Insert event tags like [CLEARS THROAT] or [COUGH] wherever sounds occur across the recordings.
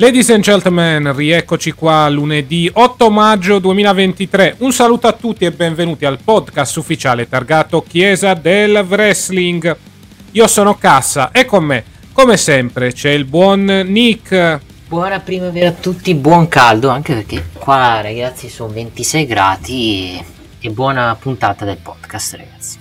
Ladies and gentlemen, rieccoci qua lunedì 8 maggio 2023. Un saluto a tutti e benvenuti al podcast ufficiale targato Chiesa del Wrestling. Io sono Cassa e con me, come sempre, c'è il buon Nick. Buona primavera a tutti, buon caldo, anche perché qua ragazzi sono 26 gradi e, e buona puntata del podcast ragazzi.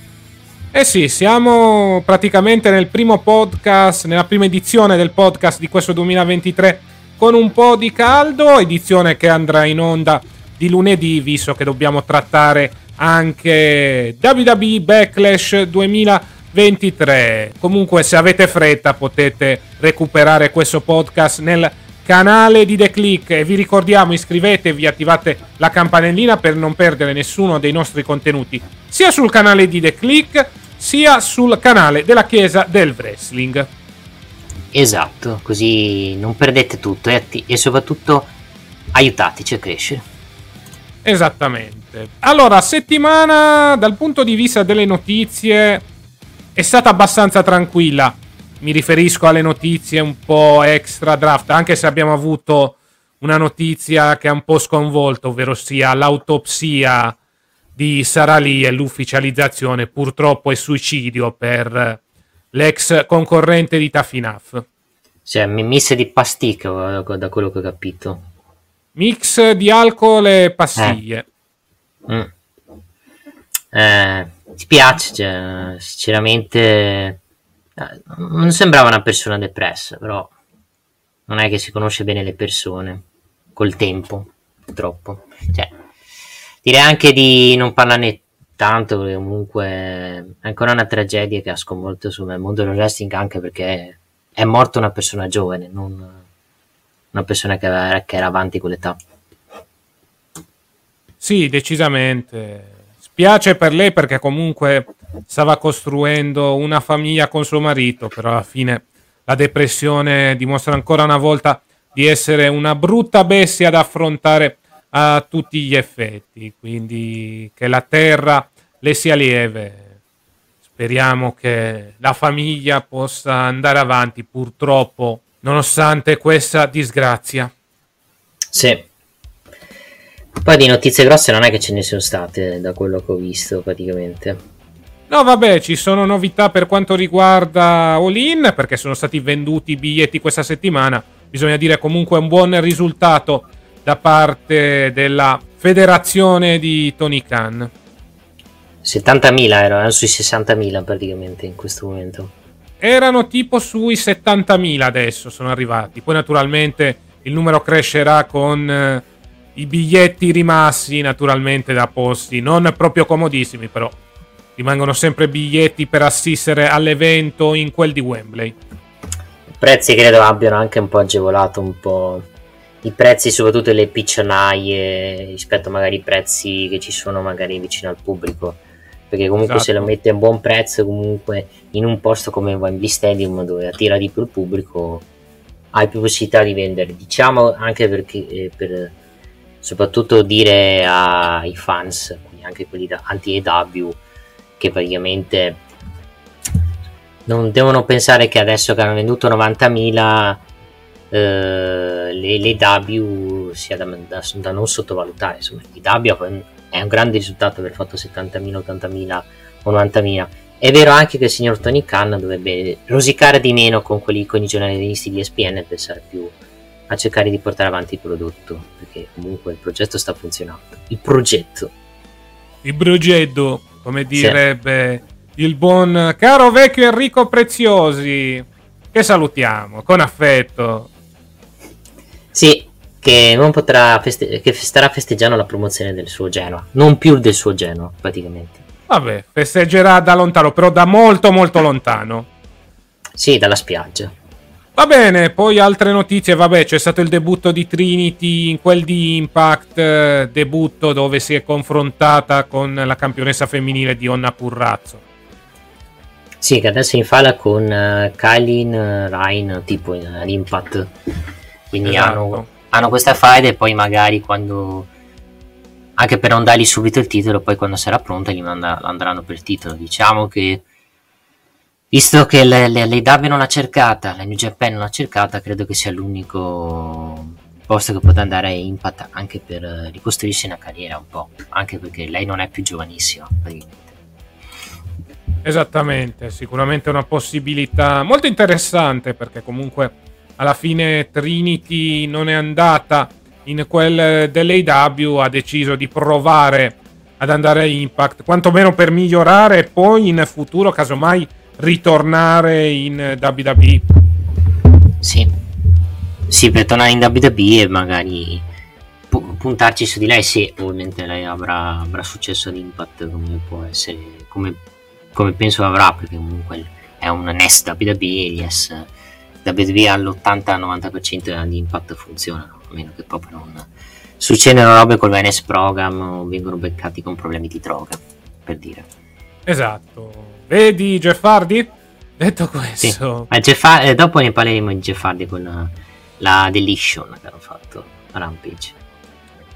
Eh sì, siamo praticamente nel primo podcast, nella prima edizione del podcast di questo 2023 con un po' di caldo, edizione che andrà in onda di lunedì, visto che dobbiamo trattare anche WWE Backlash 2023. Comunque, se avete fretta, potete recuperare questo podcast nel canale di The Click e vi ricordiamo iscrivetevi, attivate la campanellina per non perdere nessuno dei nostri contenuti, sia sul canale di The Click sia sul canale della Chiesa del Wrestling. Esatto, così non perdete tutto e, e soprattutto aiutateci a crescere. Esattamente. Allora, settimana dal punto di vista delle notizie è stata abbastanza tranquilla. Mi riferisco alle notizie un po' extra draft, anche se abbiamo avuto una notizia che ha un po' sconvolto, ovvero sia l'autopsia di Sara Lee e l'ufficializzazione purtroppo è suicidio per l'ex concorrente di Tafinaf. Cioè, mi misse di pasticca da quello che ho capito. Mix di alcol e pastiglie. Mm. Eh, spiace, cioè, sinceramente eh, non sembrava una persona depressa, però non è che si conosce bene le persone col tempo, purtroppo. Cioè, direi anche di non parlarne tanto, perché comunque è ancora una tragedia che ha sconvolto il mondo del wrestling anche perché è morta una persona giovane, non una persona che, aveva, che era avanti con l'età. Sì, decisamente. Spiace per lei perché comunque stava costruendo una famiglia con suo marito, però alla fine la depressione dimostra ancora una volta di essere una brutta bestia da affrontare a tutti gli effetti. Quindi che la terra le sia lieve. Speriamo che la famiglia possa andare avanti, purtroppo, nonostante questa disgrazia. Sì. Poi di notizie grosse non è che ce ne sono state da quello che ho visto praticamente. No, vabbè, ci sono novità per quanto riguarda All In, perché sono stati venduti i biglietti questa settimana. Bisogna dire comunque un buon risultato da parte della federazione di Tony Khan. 70.000 erano sui 60.000 praticamente in questo momento. Erano tipo sui 70.000 adesso, sono arrivati. Poi naturalmente il numero crescerà con eh, i biglietti rimasti naturalmente da posti, non proprio comodissimi però. Rimangono sempre biglietti per assistere all'evento in quel di Wembley. I prezzi credo abbiano anche un po' agevolato un po' i prezzi, soprattutto le piccionaie rispetto magari ai prezzi che ci sono magari vicino al pubblico perché comunque Esatto. se lo mette a buon prezzo comunque in un posto come Wembley Stadium dove attira di più il pubblico hai più possibilità di vendere diciamo anche perché eh, per soprattutto dire ai fans quindi anche quelli da anti-EW che praticamente non devono pensare che adesso che hanno venduto 90.000 eh, le, le W sia da, da, da non sottovalutare. Insomma, di Dabbia è un grande risultato aver fatto 70.000, 80.000 o 90.000. È vero anche che il signor Tony Khan dovrebbe rosicare di meno con quelli con i giornalisti di ESPN e pensare più a cercare di portare avanti il prodotto, perché comunque il progetto sta funzionando. Il progetto. Il progetto, come direbbe sì. il buon caro vecchio Enrico Preziosi, che salutiamo con affetto. Sì, che non potrà feste- che starà festeggiando la promozione del suo Genoa, non più del suo Genoa, praticamente. Vabbè, festeggerà da lontano, però da molto molto lontano. Sì, dalla spiaggia. Va bene, poi altre notizie, vabbè, c'è stato il debutto di Trinity in quel di Impact, eh, debutto dove si è confrontata con la campionessa femminile di Onna Currazzo. Sì, che adesso in falla con uh, Kylin uh, Ryan, tipo in, uh, Impact. Quindi esatto. hanno, hanno questa fight e poi magari quando anche per non dargli subito il titolo, poi quando sarà pronta gli manda, andranno per il titolo. Diciamo che Visto che l'AW non l'ha cercata, la New Japan non l'ha cercata, credo che sia l'unico posto che potrà andare a Impact anche per ricostruirsi una carriera un po', anche perché lei non è più giovanissima Esattamente, sicuramente una possibilità molto interessante perché comunque alla fine Trinity non è andata in quel dell'AW, ha deciso di provare ad andare a Impact, quantomeno per migliorare e poi in futuro casomai ritornare in WWE. Sì, sì, per tornare in WWE e magari pu- puntarci su di lei. Sì, ovviamente lei avrà, avrà successo all'Impact come può essere, come, come, penso avrà, perché comunque è un Nest WWE e S WWE all'80-90% di Impact funzionano, a meno che proprio non succedono robe col NS program o vengono beccati con problemi di droga, per dire. Esatto. Vedi Jeff Hardy? Detto questo, sì. Jeff eh, dopo ne parleremo di Jeff Hardy con uh, la Deletion che hanno fatto a Rampage.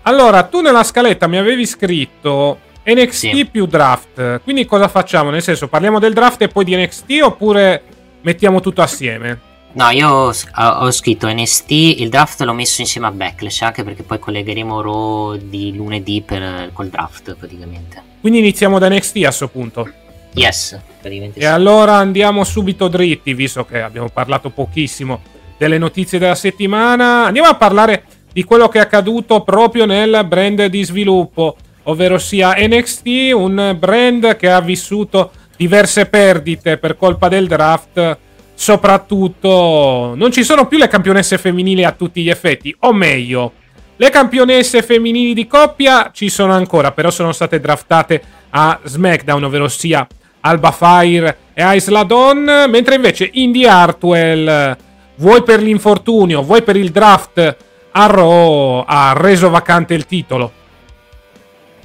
Allora, tu nella scaletta mi avevi scritto NXT sì. più draft. Quindi cosa facciamo? Nel senso, parliamo del draft e poi di NXT oppure mettiamo tutto assieme? No, io ho, ho, scritto NST, il draft l'ho messo insieme a Backlash, anche perché poi collegheremo Raw di lunedì per, col draft praticamente. Quindi iniziamo da NXT a questo punto. Yes, praticamente. E sì. allora andiamo subito dritti, visto che abbiamo parlato pochissimo delle notizie della settimana. Andiamo a parlare di quello che è accaduto proprio nel brand di sviluppo, ovvero sia NXT, un brand che ha vissuto diverse perdite per colpa del draft. Soprattutto non ci sono più le campionesse femminili a tutti gli effetti, o meglio, le campionesse femminili di coppia ci sono ancora, però sono state draftate a SmackDown, ovvero sia Alba Fire e Isla Dawn, mentre invece Indy Hartwell, vuoi per l'infortunio, vuoi per il draft, a Raw ha reso vacante il titolo.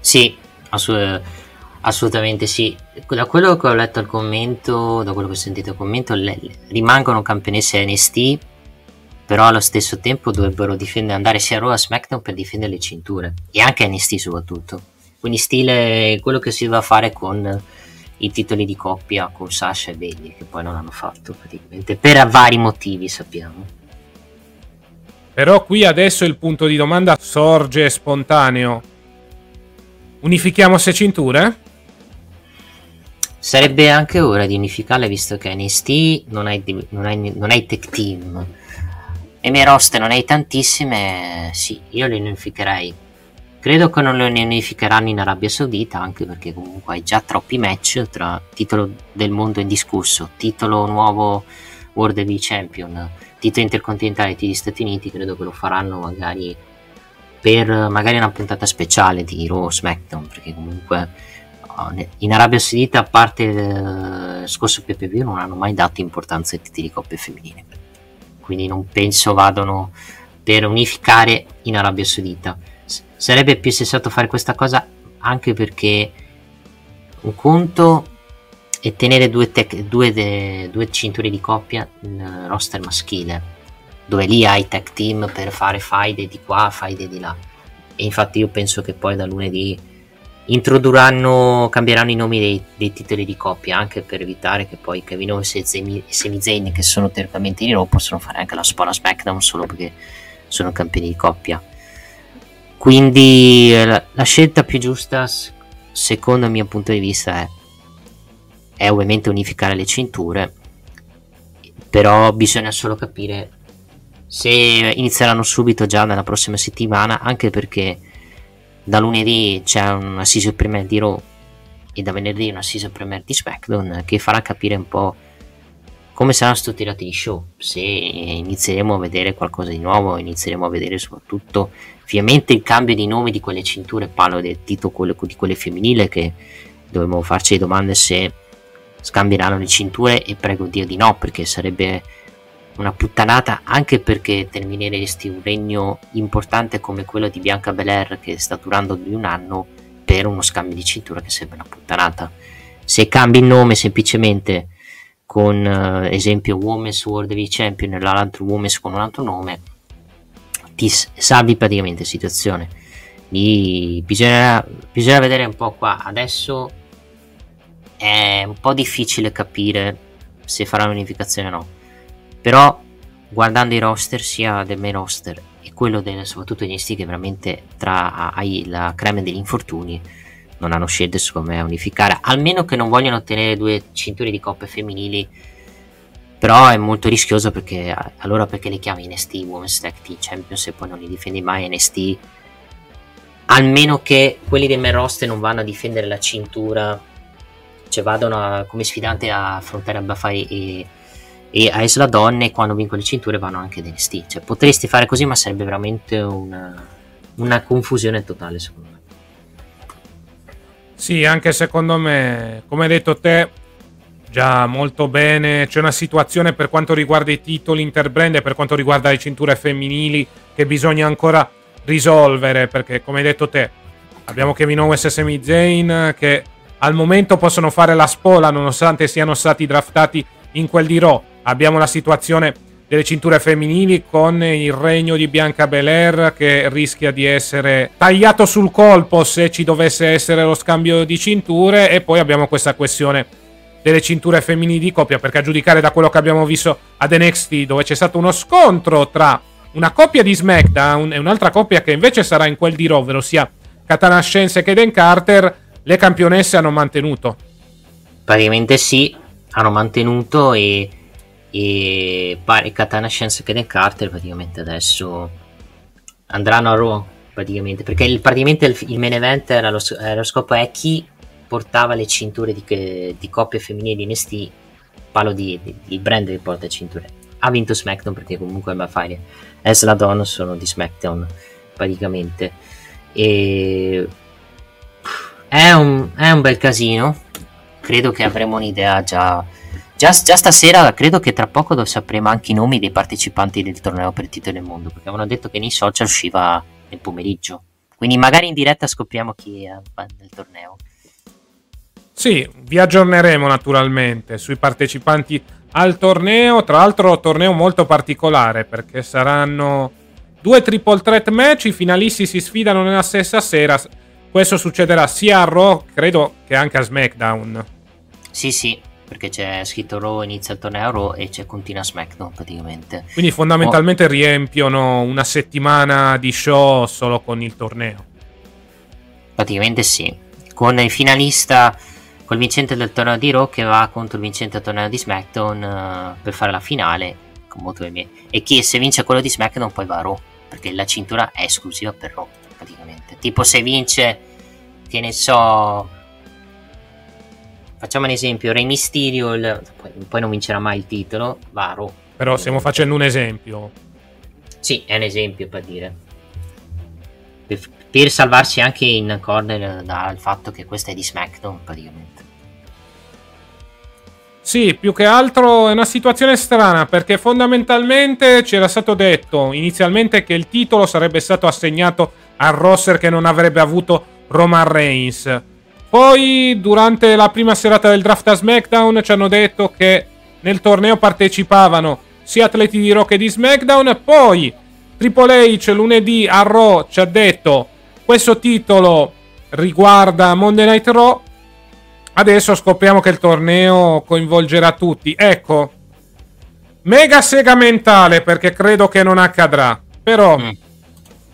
Sì, assolut- assolutamente sì. Da quello che ho letto al commento, da quello che ho sentito al commento, le- rimangono campionesse NST, però allo stesso tempo dovrebbero difendere, andare sia a Raw a SmackDown per difendere le cinture, e anche NST soprattutto. Quindi stile quello che si doveva fare con i titoli di coppia con Sasha e Bailey che poi non hanno fatto praticamente per vari motivi sappiamo però qui adesso il punto di domanda sorge spontaneo unifichiamo se cinture? Sarebbe anche ora di unificarle visto che NST non hai, tech team. E mie roste non hai tantissime sì io le unificherei. Credo che non lo unificheranno in Arabia Saudita, anche perché comunque hai già troppi match tra titolo del mondo indiscusso, titolo nuovo World Heavy Champion, titolo intercontinentale degli Stati Uniti, credo che lo faranno magari per magari una puntata speciale di Raw SmackDown, perché comunque in Arabia Saudita, a parte il scorso PPV, non hanno mai dato importanza ai titoli di coppie femminili. Quindi non penso vadano per unificare in Arabia Saudita sarebbe più sensato fare questa cosa anche perché un conto è tenere due, tec- due, de- due cinture di coppia in roster maschile dove lì hai tech team per fare faide di qua, faide di là e infatti io penso che poi da lunedì introdurranno, cambieranno i nomi dei, dei titoli di coppia anche per evitare che poi Kevin Owens e Sami Zayn che sono teoricamente di Raw possono fare anche la spola SmackDown solo perché sono campioni di coppia. Quindi la, la scelta più giusta, secondo il mio punto di vista, è, è ovviamente unificare le cinture, però bisogna solo capire se inizieranno subito già nella prossima settimana, anche perché da lunedì c'è una season premiere di Raw e da venerdì una season premiere di SmackDown che farà capire un po' come saranno strutturati i show, se inizieremo a vedere qualcosa di nuovo, inizieremo a vedere soprattutto ovviamente il cambio di nome di quelle cinture, parlo del titolo quello, di quelle femminili che dovremmo farci le domande se scambieranno le cinture e prego Dio di no perché sarebbe una puttanata anche perché termineresti un regno importante come quello di Bianca Belair che sta durando di un anno per uno scambio di cintura che sembra una puttanata. Se cambi il nome semplicemente con uh, esempio Women's World Heavy Champion e l'altro Women's con un altro nome, ti salvi praticamente situazione. Lì bisognerà, bisogna vedere un po' qua. Adesso è un po' difficile capire se farà un'unificazione o no però guardando i roster sia del main roster e quello del, soprattutto degli NXT che veramente tra ai, la creme degli infortuni non hanno scelto secondo me a unificare. Almeno che non vogliono ottenere due cinture di coppe femminili però è molto rischioso perché allora perché le chiami NST Women's Tag Team Champions e poi non li difendi mai NST almeno che quelli del main roster non vanno a difendere la cintura cioè vadano a, come sfidante a affrontare Abafai e e a Esla Donne quando vincono le cinture vanno anche ad NXT cioè potresti fare così ma sarebbe veramente una, una confusione totale secondo me. Sì anche secondo me come hai detto te già molto bene. C'è una situazione per quanto riguarda i titoli interbrand e per quanto riguarda le cinture femminili che bisogna ancora risolvere perché come hai detto te abbiamo Kevin Owens e Sami Zayn che al momento possono fare la spola nonostante siano stati draftati in quel di Raw Abbiamo la situazione delle cinture femminili con il regno di Bianca Belair che rischia di essere tagliato sul colpo se ci dovesse essere lo scambio di cinture e poi abbiamo questa questione delle cinture femminili di coppia perché a giudicare da quello che abbiamo visto ad NXT dove c'è stato uno scontro tra una coppia di SmackDown e un'altra coppia che invece sarà in quel di Raw, ovvero sia Katana Scienze e Kaden Carter, le campionesse hanno mantenuto. Praticamente sì, hanno mantenuto e e pare Katana Science e Carter praticamente adesso andranno a Raw praticamente. Perché il, praticamente il, il main event era lo, era lo, scopo è chi portava le cinture di, di coppie femminili di NST parlo di, di, il brand che porta le cinture. Ha vinto SmackDown perché comunque va a fare. Es la donna sono di SmackDown praticamente. E è un, è un bel casino. Credo che avremo un'idea già Già, già, stasera credo che tra poco sapremo anche i nomi dei partecipanti del torneo per il titolo del mondo, perché avevano detto che nei social usciva nel pomeriggio. Quindi magari in diretta scopriamo chi è nel torneo. Sì, vi aggiorneremo naturalmente sui partecipanti al torneo, tra l'altro torneo molto particolare perché saranno due triple threat match, i finalisti si sfidano nella stessa sera. Questo succederà sia a Raw, credo che anche a SmackDown. Sì, sì, perché c'è scritto Raw inizia il torneo Raw e c'è continua SmackDown praticamente. Quindi fondamentalmente oh. riempiono una settimana di show solo con il torneo. Praticamente sì, con il finalista, col vincente del torneo di Raw che va contro il vincente del torneo di SmackDown uh, per fare la finale. E chi se vince quello di SmackDown poi va a Raw, perché la cintura è esclusiva per Raw praticamente. Tipo se vince, che ne so Facciamo un esempio, Re Mysterio, il, poi, poi, non vincerà mai il titolo, Varo. Però stiamo facendo un esempio. Sì, è un esempio per dire. Per, per salvarsi anche in corner dal fatto che questa è di SmackDown praticamente. Sì, più che altro è una situazione strana perché fondamentalmente c'era stato detto inizialmente che il titolo sarebbe stato assegnato al roster che non avrebbe avuto Roman Reigns. Poi, durante la prima serata del draft a SmackDown, ci hanno detto che nel torneo partecipavano sia atleti di Rock che di SmackDown. Poi, Triple H lunedì a Raw ci ha detto questo titolo riguarda Monday Night Raw. Adesso scopriamo che il torneo coinvolgerà tutti. Ecco, mega sega mentale perché credo che non accadrà. Però, mm.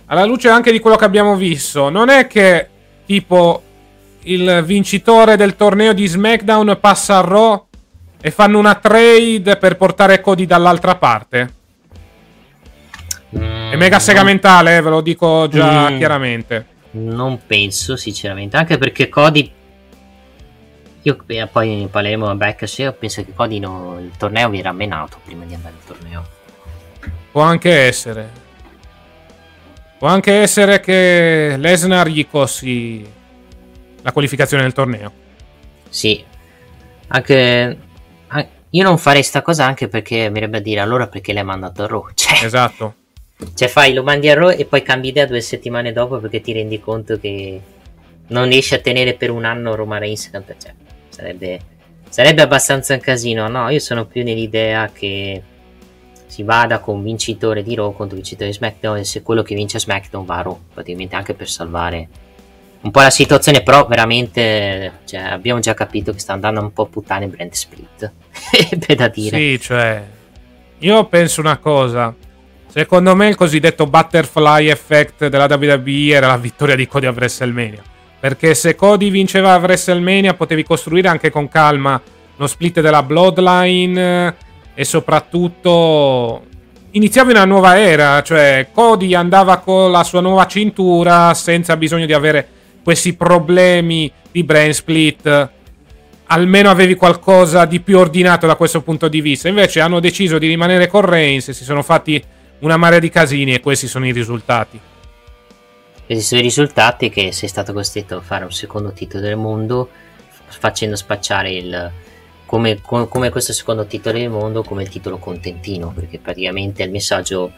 alla luce anche di quello che abbiamo visto, non è che tipo il vincitore del torneo di SmackDown passa a Raw e fanno una trade per portare Cody dall'altra parte? Mm, È mega segamentale, eh, ve lo dico già Mm. chiaramente. Non penso, sinceramente, anche perché Cody. Io eh, poi ne parleremo a Back io penso che Cody no- il torneo era menato prima di andare al torneo. Può anche essere. Può anche essere che Lesnar gli costi la qualificazione del torneo. Sì, anche. an- Io non farei sta cosa anche perché mi verrebbe a dire allora perché l'hai mandato a Raw. [LAUGHS] Cioè, Esatto. cioè fai, lo mandi a Raw e poi cambi idea due settimane dopo perché ti rendi conto che non riesci a tenere per un anno Roma Reigns. cioè, sarebbe, sarebbe abbastanza un casino. No, io sono più nell'idea che si vada con vincitore di Raw contro vincitore di SmackDown e se quello che vince SmackDown va a Raw, praticamente anche per salvare un po' la situazione, però veramente cioè, abbiamo già capito che sta andando un po' a puttane brand split. [LAUGHS] È da dire. Sì, cioè. Io penso una cosa. Secondo me il cosiddetto butterfly effect della WWE era la vittoria di Cody a WrestleMania. Perché se Cody vinceva a WrestleMania potevi costruire anche con calma lo split della Bloodline eh, e soprattutto iniziavi una nuova era, cioè Cody andava con la sua nuova cintura senza bisogno di avere questi problemi di brain split. Almeno avevi qualcosa di più ordinato da questo punto di vista. Invece hanno deciso di rimanere con Reigns e si sono fatti una marea di casini e questi sono i risultati. Questi sono i risultati che sei stato costretto a fare un secondo titolo del mondo facendo spacciare il come, co- come questo secondo titolo del mondo come il titolo contentino perché praticamente il messaggio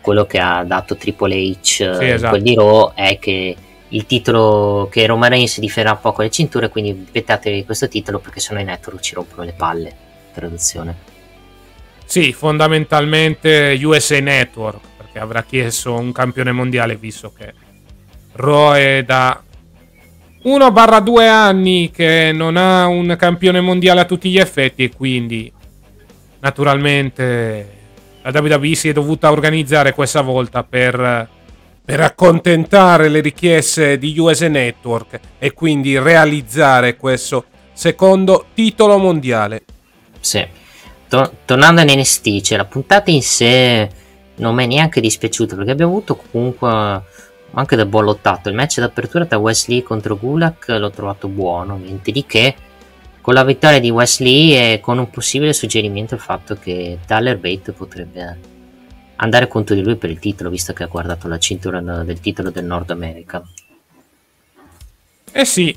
quello che ha dato Triple H Sì, eh, esatto. quel di Raw è che il titolo che Roman Reigns difenderà poco le cinture quindi ripetatevi questo titolo perché sennò i network ci rompono le palle traduzione. Sì, fondamentalmente USA Network, perché avrà chiesto un campione mondiale visto che Raw è da 1-2 anni che non ha un campione mondiale a tutti gli effetti e quindi naturalmente la WWE si è dovuta organizzare questa volta per, per accontentare le richieste di USA Network e quindi realizzare questo secondo titolo mondiale. Sì. To- tornando in NST, cioè la puntata in sé non mi è neanche dispiaciuta perché abbiamo avuto comunque anche del buon lottato. Il match d'apertura tra Wesley contro Gulak l'ho trovato buono, niente di che. Con la vittoria di Wesley e con un possibile suggerimento il fatto che Tyler Bate potrebbe andare contro di lui per il titolo, visto che ha guardato la cintura del titolo del Nord America. Eh sì,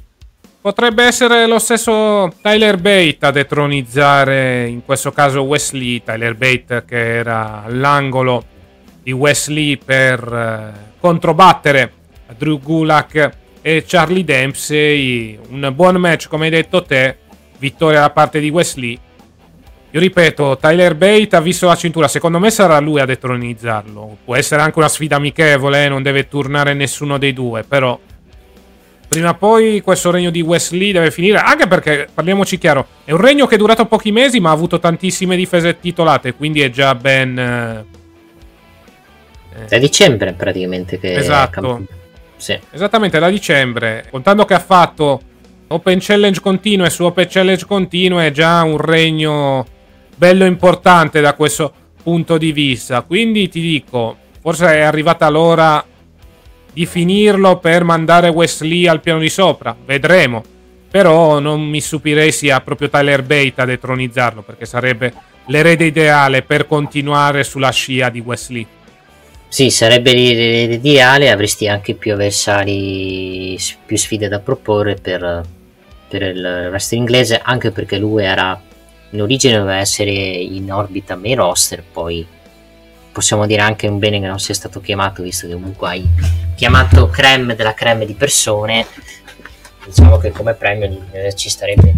potrebbe essere lo stesso Tyler Bate a detronizzare in questo caso Wesley, Tyler Bate che era all'angolo di Wesley per eh, controbattere Drew Gulak e Charlie Dempsey. Un buon match come hai detto te, vittoria da parte di Wesley. Io ripeto, Tyler Bate ha visto la cintura, secondo me sarà lui a detronizzarlo. Può essere anche una sfida amichevole, eh, non deve turnare nessuno dei due, però prima o poi questo regno di Wesley deve finire. Anche perché, parliamoci chiaro, è un regno che è durato pochi mesi, ma ha avuto tantissime difese titolate. Quindi è già ben. eh, È dicembre praticamente che Esatto. Sì. Esattamente da dicembre. Contando che ha fatto Open Challenge continue su Open Challenge continue, è già un regno bello importante da questo punto di vista. Quindi ti dico, forse è arrivata l'ora di finirlo per mandare Wesley al piano di sopra. Vedremo. Però non mi stupirei sia proprio Tyler Bate a detronizzarlo, perché sarebbe l'erede ideale per continuare sulla scia di Wesley. Sì, sarebbe l'i- l'ideale, avresti anche più avversari, più sfide da proporre per, per il wrestling inglese, anche perché lui era in origine doveva essere in orbita main roster, poi possiamo dire anche un bene che non sia stato chiamato, visto che comunque hai chiamato creme della creme di persone, diciamo che come premio eh, ci starebbe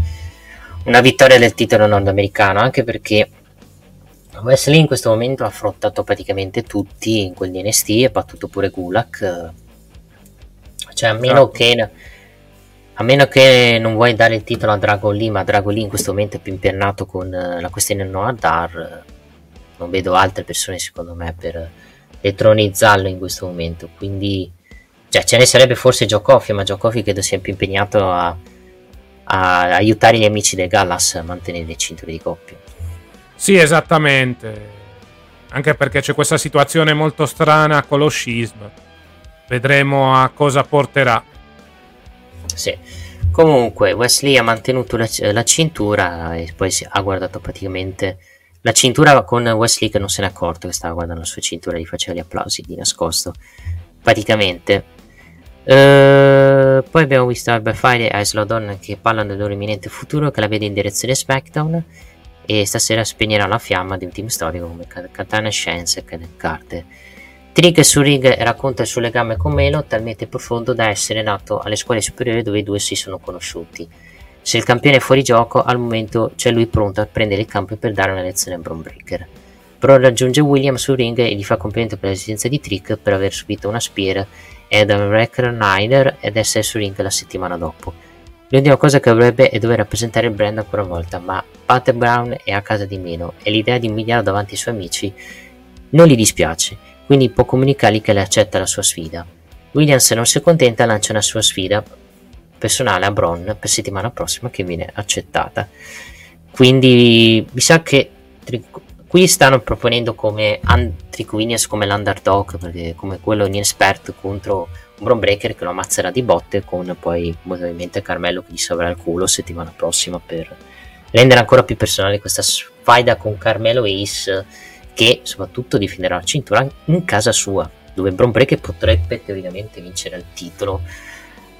una vittoria del titolo nordamericano, anche perché Wesley in questo momento ha affrontato praticamente tutti in quel di NST e battuto pure Gulak. Cioè, a meno, Esatto. che, a meno che non vuoi dare il titolo a Dragon Lee, ma Dragon Lee in questo momento è più impernato con eh, la questione Noah Dar, eh, non vedo altre persone secondo me per, detronizzarlo in questo momento. Quindi cioè, ce ne sarebbe forse Giocofi, ma Giocofi credo sia più impegnato a, a aiutare gli amici del Gallas a mantenere le cinture di coppia. Sì, esattamente. Anche perché c'è questa situazione molto strana con lo scisma. Vedremo a cosa porterà. Sì. Comunque, Wesley ha mantenuto la, la cintura e poi ha guardato praticamente la cintura con Wesley che non se n'è accorto che stava guardando la sua cintura e gli faceva gli applausi di nascosto. Praticamente. Uh, poi abbiamo visto Albert Fire e Isla Dawn che parlano del loro imminente futuro, che la vede in direzione SmackDown e stasera spegnerà la fiamma di un team storico come Katana Science e Carter. Trick su ring racconta il suo legame con Melo talmente profondo da essere nato alle scuole superiori dove i due si sono conosciuti. Se il campione è fuori gioco, al momento c'è lui pronto a prendere il campo per dare una lezione a Braun Breaker. Raggiunge William su ring e gli fa complimento per l'esistenza di Trick per aver subito una spear e Adam Recker ed essere su ring la settimana dopo. L'unica cosa che dovrebbe è dover rappresentare il brand ancora una volta, ma Pat Brown è a casa di meno e l'idea di umiliarlo davanti ai suoi amici non gli dispiace quindi può comunicargli che le accetta la sua sfida. Williams non si accontenta e lancia una sua sfida personale a Bron per settimana prossima che viene accettata. Quindi mi sa che qui stanno proponendo come Trick Williams come l'underdog, perché come quello inespert contro un Bron Breaker che lo ammazzerà di botte con poi ovviamente Carmelo che gli salverà il culo settimana prossima per rendere ancora più personale questa sfida con Carmelo Ace che soprattutto difenderà la cintura in casa sua, dove Bron Breaker potrebbe teoricamente vincere il titolo,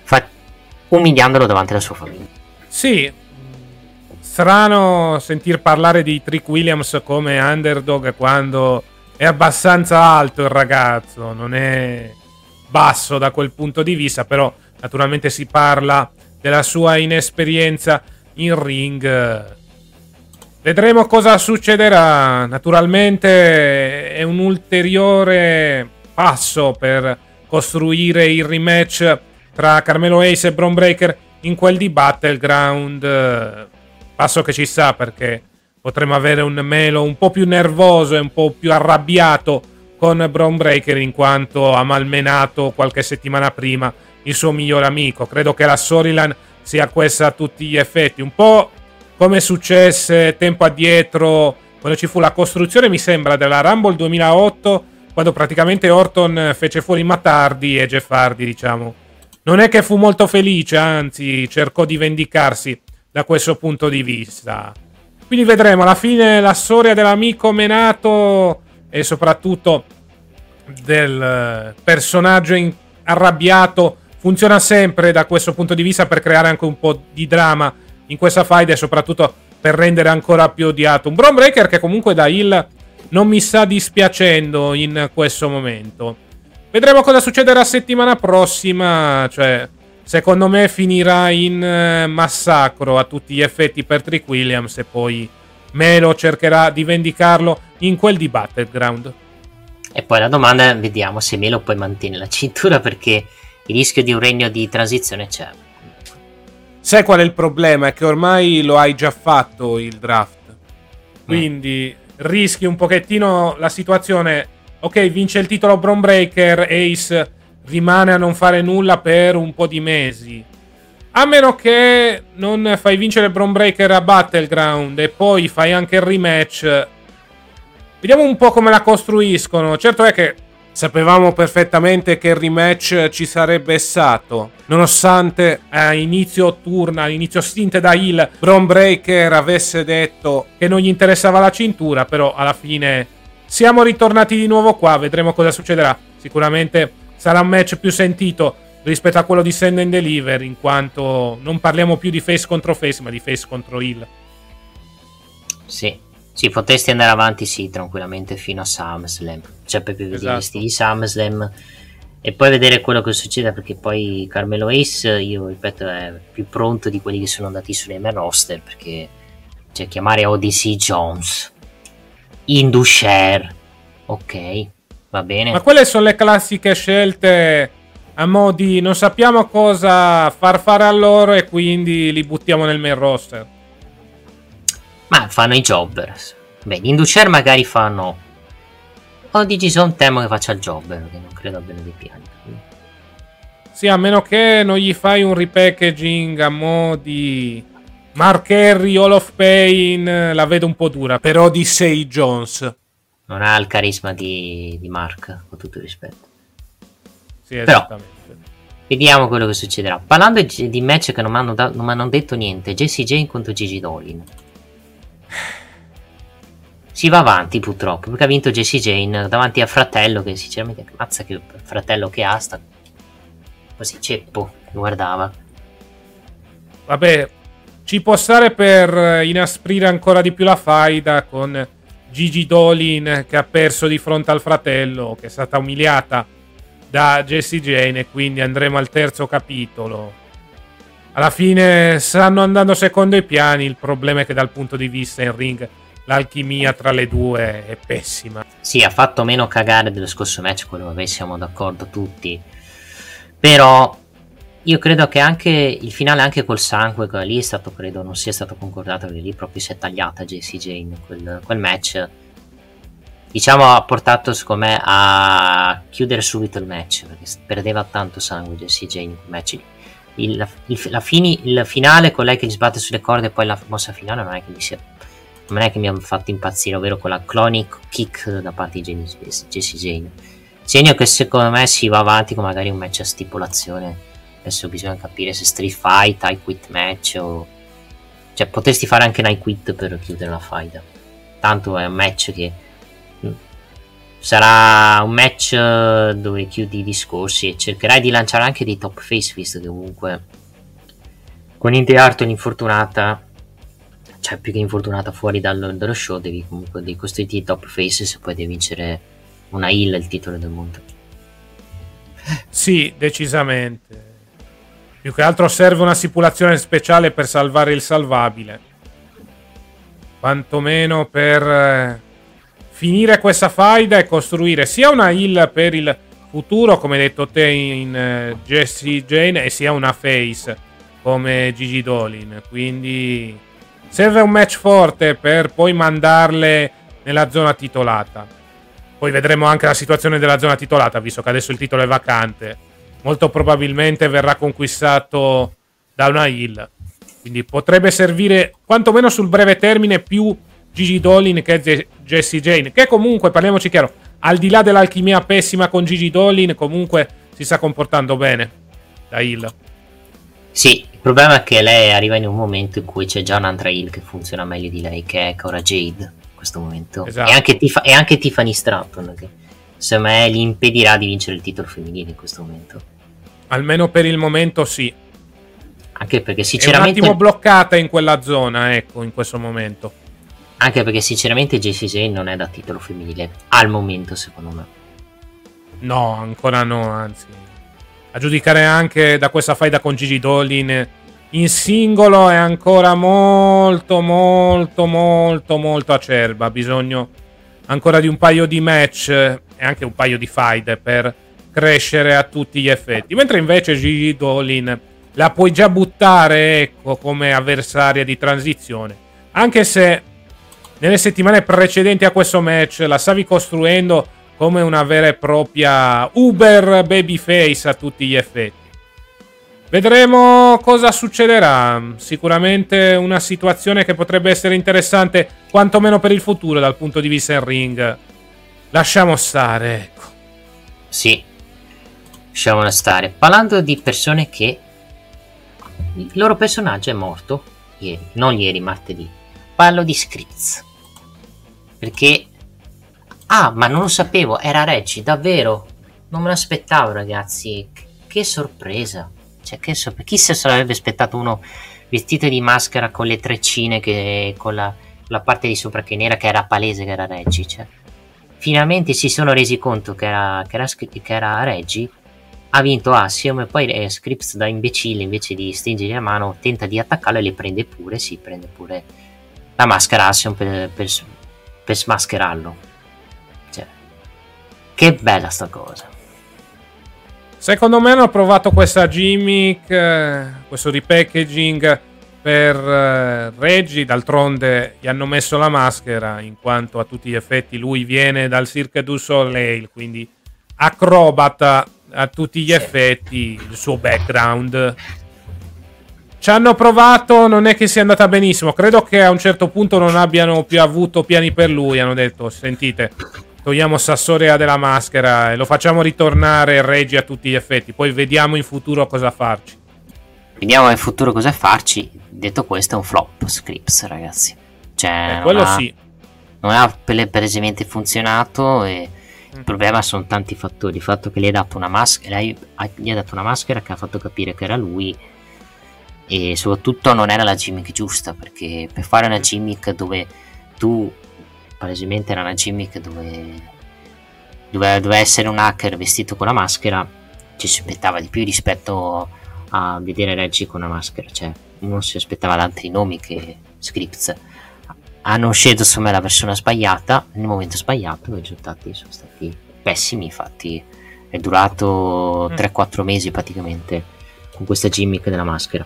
fa- umiliandolo davanti alla sua famiglia. Sì, strano sentir parlare di Trick Williams come underdog quando è abbastanza alto il ragazzo, non è basso da quel punto di vista, però naturalmente si parla della sua inesperienza in ring Vedremo cosa succederà. Naturalmente è un ulteriore passo per costruire il rematch tra Carmelo Ace e Braun Breaker in quel di Battleground. Passo che ci sta perché potremmo avere un Melo un po' più nervoso e un po' più arrabbiato con Braun Breaker in quanto ha malmenato qualche settimana prima il suo migliore amico. Credo che la storyline sia questa a tutti gli effetti. Un po' come successe tempo addietro quando ci fu la costruzione, mi sembra, della Rumble 2008, quando praticamente Orton fece fuori Matardi e Jeff Hardy, diciamo. Non è che fu molto felice, anzi cercò di vendicarsi da questo punto di vista. Quindi vedremo alla fine la storia dell'amico menato e soprattutto del personaggio arrabbiato funziona sempre da questo punto di vista per creare anche un po' di drama in questa fight e soprattutto per rendere ancora più odiato un Braun Breaker che comunque da Hill non mi sta dispiacendo in questo momento. Vedremo cosa succederà settimana prossima, cioè secondo me finirà in eh, massacro a tutti gli effetti per Trick Williams e poi Melo cercherà di vendicarlo in quel di Battleground. E poi la domanda vediamo se Melo poi mantiene la cintura perché il rischio di un regno di transizione c'è. Sai qual è il problema? È che ormai lo hai già fatto il draft. Quindi mm. rischi un pochettino la situazione. Ok, vince il titolo Bron Breaker, Ace rimane a non fare nulla per un po' di mesi. A meno che non fai vincere Bron Breaker a Battleground e poi fai anche il rematch. Vediamo un po' come la costruiscono. Certo è che Sapevamo perfettamente che il rematch ci sarebbe stato, nonostante a inizio turno, a inizio stint da Hill, Bron Breaker avesse detto che non gli interessava la cintura, però alla fine siamo ritornati di nuovo qua, vedremo cosa succederà. Sicuramente sarà un match più sentito rispetto a quello di Send and Deliver, in quanto non parliamo più di face contro face, ma di face contro Hill. Sì, sì, potresti andare avanti, sì, tranquillamente fino a SummerSlam. Cioè, per vedere esatto. di SummerSlam e poi vedere quello che succede perché poi Carmelo Ace, io ripeto, è più pronto di quelli che sono andati sulle main roster perché cioè, chiamare Odyssey Jones, Indusher, ok, va bene. Ma quelle sono le classiche scelte a mo' di non sappiamo cosa far fare a loro e quindi li buttiamo nel main roster. Ma fanno i jobbers. Beh, gli Inducer magari fanno... Prodigy Zone temo che faccia il job, perché non credo abbiano dei piani. Sì, a meno che non gli fai un repackaging a mo' di Mark Henry, Hall of Pain, la vedo un po' dura, per Odyssey Jones. Non ha il carisma di, di Mark, con tutto il rispetto. Sì, esattamente. Però, vediamo quello che succederà. Parlando di match che non mi hanno, da- hanno detto niente, Jesse Jane contro Gigi Dolin. Si va avanti purtroppo, perché ha vinto Jesse Jane davanti a fratello che sinceramente, mazza che fratello che ha, sta così ceppo, guardava. Vabbè, ci può stare per inasprire ancora di più la faida con Gigi Dolin che ha perso di fronte al fratello, che è stata umiliata da Jessie Jane e quindi andremo al terzo capitolo. Alla fine stanno andando secondo i piani, il problema è che dal punto di vista in ring l'alchimia tra le due è pessima. Sì, ha fatto meno cagare dello scorso match, quello vabbè siamo d'accordo tutti. Però io credo che anche il finale, anche col sangue, che lì è stato, credo, non sia stato concordato, perché lì proprio si è tagliata JC Jane quel, quel match. Diciamo ha portato, secondo me, a chiudere subito il match, perché perdeva tanto sangue JC Jane in quel match. Il, il, la fini, il finale con lei che gli sbatte sulle corde e poi la mossa finale non è che mi sia non è che mi ha fatto impazzire, ovvero quella clonic kick da parte di Jesse Jane. Segno che secondo me si va avanti con magari un match a stipulazione Adesso bisogna capire se Street Fight, I Quit match o... Cioè potresti fare anche I Quit per chiudere la fight. Tanto è un match che... Sarà un match eh, dove chiudi i discorsi e cercherai di lanciare anche dei top face visto che comunque con Indy Harton infortunata cioè più che infortunata fuori dal, dallo show devi comunque devi costruire i top face se poi devi vincere una hill il titolo del mondo. Sì decisamente. Più che altro serve una stipulazione speciale per salvare il salvabile. Quantomeno per eh, finire questa faida e costruire sia una heal per il futuro, come detto te in uh, Jesse Jane, e sia una face come Gigi Dolin. Quindi serve un match forte per poi mandarle nella zona titolata. Poi vedremo anche la situazione della zona titolata, visto che adesso il titolo è vacante molto probabilmente verrà conquistato da una hill. Quindi potrebbe servire quantomeno sul breve termine più Gigi Dolin che Z- Jesse Jane. Che comunque, parliamoci chiaro, al di là dell'alchimia pessima con Gigi Dolin, comunque si sta comportando bene da hill. Sì, il problema è che lei arriva in un momento in cui c'è già un'altra hill che funziona meglio di lei, che è Cora Jade in questo momento. Esatto. E, anche Tif- e anche Tiffany Stratton, che secondo me gli impedirà di vincere il titolo femminile in questo momento. Almeno per il momento sì. Anche perché sinceramente... È un attimo bloccata in quella zona, ecco, in questo momento. Anche perché sinceramente JCJ non è da titolo femminile, al momento secondo me. No, ancora no, anzi. A giudicare anche da questa faida con Gigi Dolin in singolo è ancora molto, molto, molto, molto acerba. Ha bisogno ancora di un paio di match e anche un paio di fight per crescere a tutti gli effetti. Mentre invece Gigi Dolin la puoi già buttare ecco, come avversaria di transizione. Anche se nelle settimane precedenti a questo match la stavi costruendo come una vera e propria Uber babyface a tutti gli effetti. Vedremo cosa succederà. Sicuramente una situazione che potrebbe essere interessante, quantomeno per il futuro dal punto di vista in ring. Lasciamo stare, ecco. Sì, lasciamola stare. Parlando di persone che il loro personaggio è morto ieri, non ieri, martedì. Parlo di Scripts. Perché Ah, ma non lo sapevo, era Reggie, davvero. Non me l'aspettavo, ragazzi. Che sorpresa. Cioè, che sorpresa. Chi se sarebbe aspettato uno vestito di maschera con le treccine che con la, la parte di sopra che nera che era palese che era Reggie, cioè. Finalmente si sono resi conto che era, che era, che era Reggie ha vinto Assiom e poi eh, Scripps da imbecille invece di stringergli la mano tenta di attaccarlo e le prende pure, sì, prende pure la maschera Assiom per, per, per smascherarlo. Cioè, che bella sta cosa. Secondo me hanno provato questa gimmick, eh, questo repackaging per eh, Reggie, d'altronde gli hanno messo la maschera in quanto a tutti gli effetti lui viene dal Cirque du Soleil, quindi acrobata a tutti gli effetti, il suo background. Ci hanno provato, non è che sia andata benissimo. Credo che a un certo punto non abbiano più avuto piani per lui. Hanno detto: Sentite, togliamo Sassorea della maschera e lo facciamo ritornare Reggie a tutti gli effetti. Poi vediamo in futuro cosa farci. Vediamo in futuro cosa farci. Detto questo, è un flop Scripps, ragazzi. Cioè, eh, quello ha, sì. Non ha palesemente funzionato. E il problema sono tanti fattori. Il fatto che gli hai dato una maschera, gli hai dato una maschera che ha fatto capire che era lui. E soprattutto non era la gimmick giusta. Perché per fare una gimmick dove tu palesemente era una gimmick dove doveva, essere un hacker vestito con la maschera, ci si aspettava di più rispetto a vedere Reggie con una maschera, cioè uno si aspettava altri nomi che scripts. Hanno scelto insomma la persona sbagliata nel momento sbagliato, i risultati sono stati pessimi, infatti è durato 3-4 mm. mesi praticamente con questa gimmick della maschera.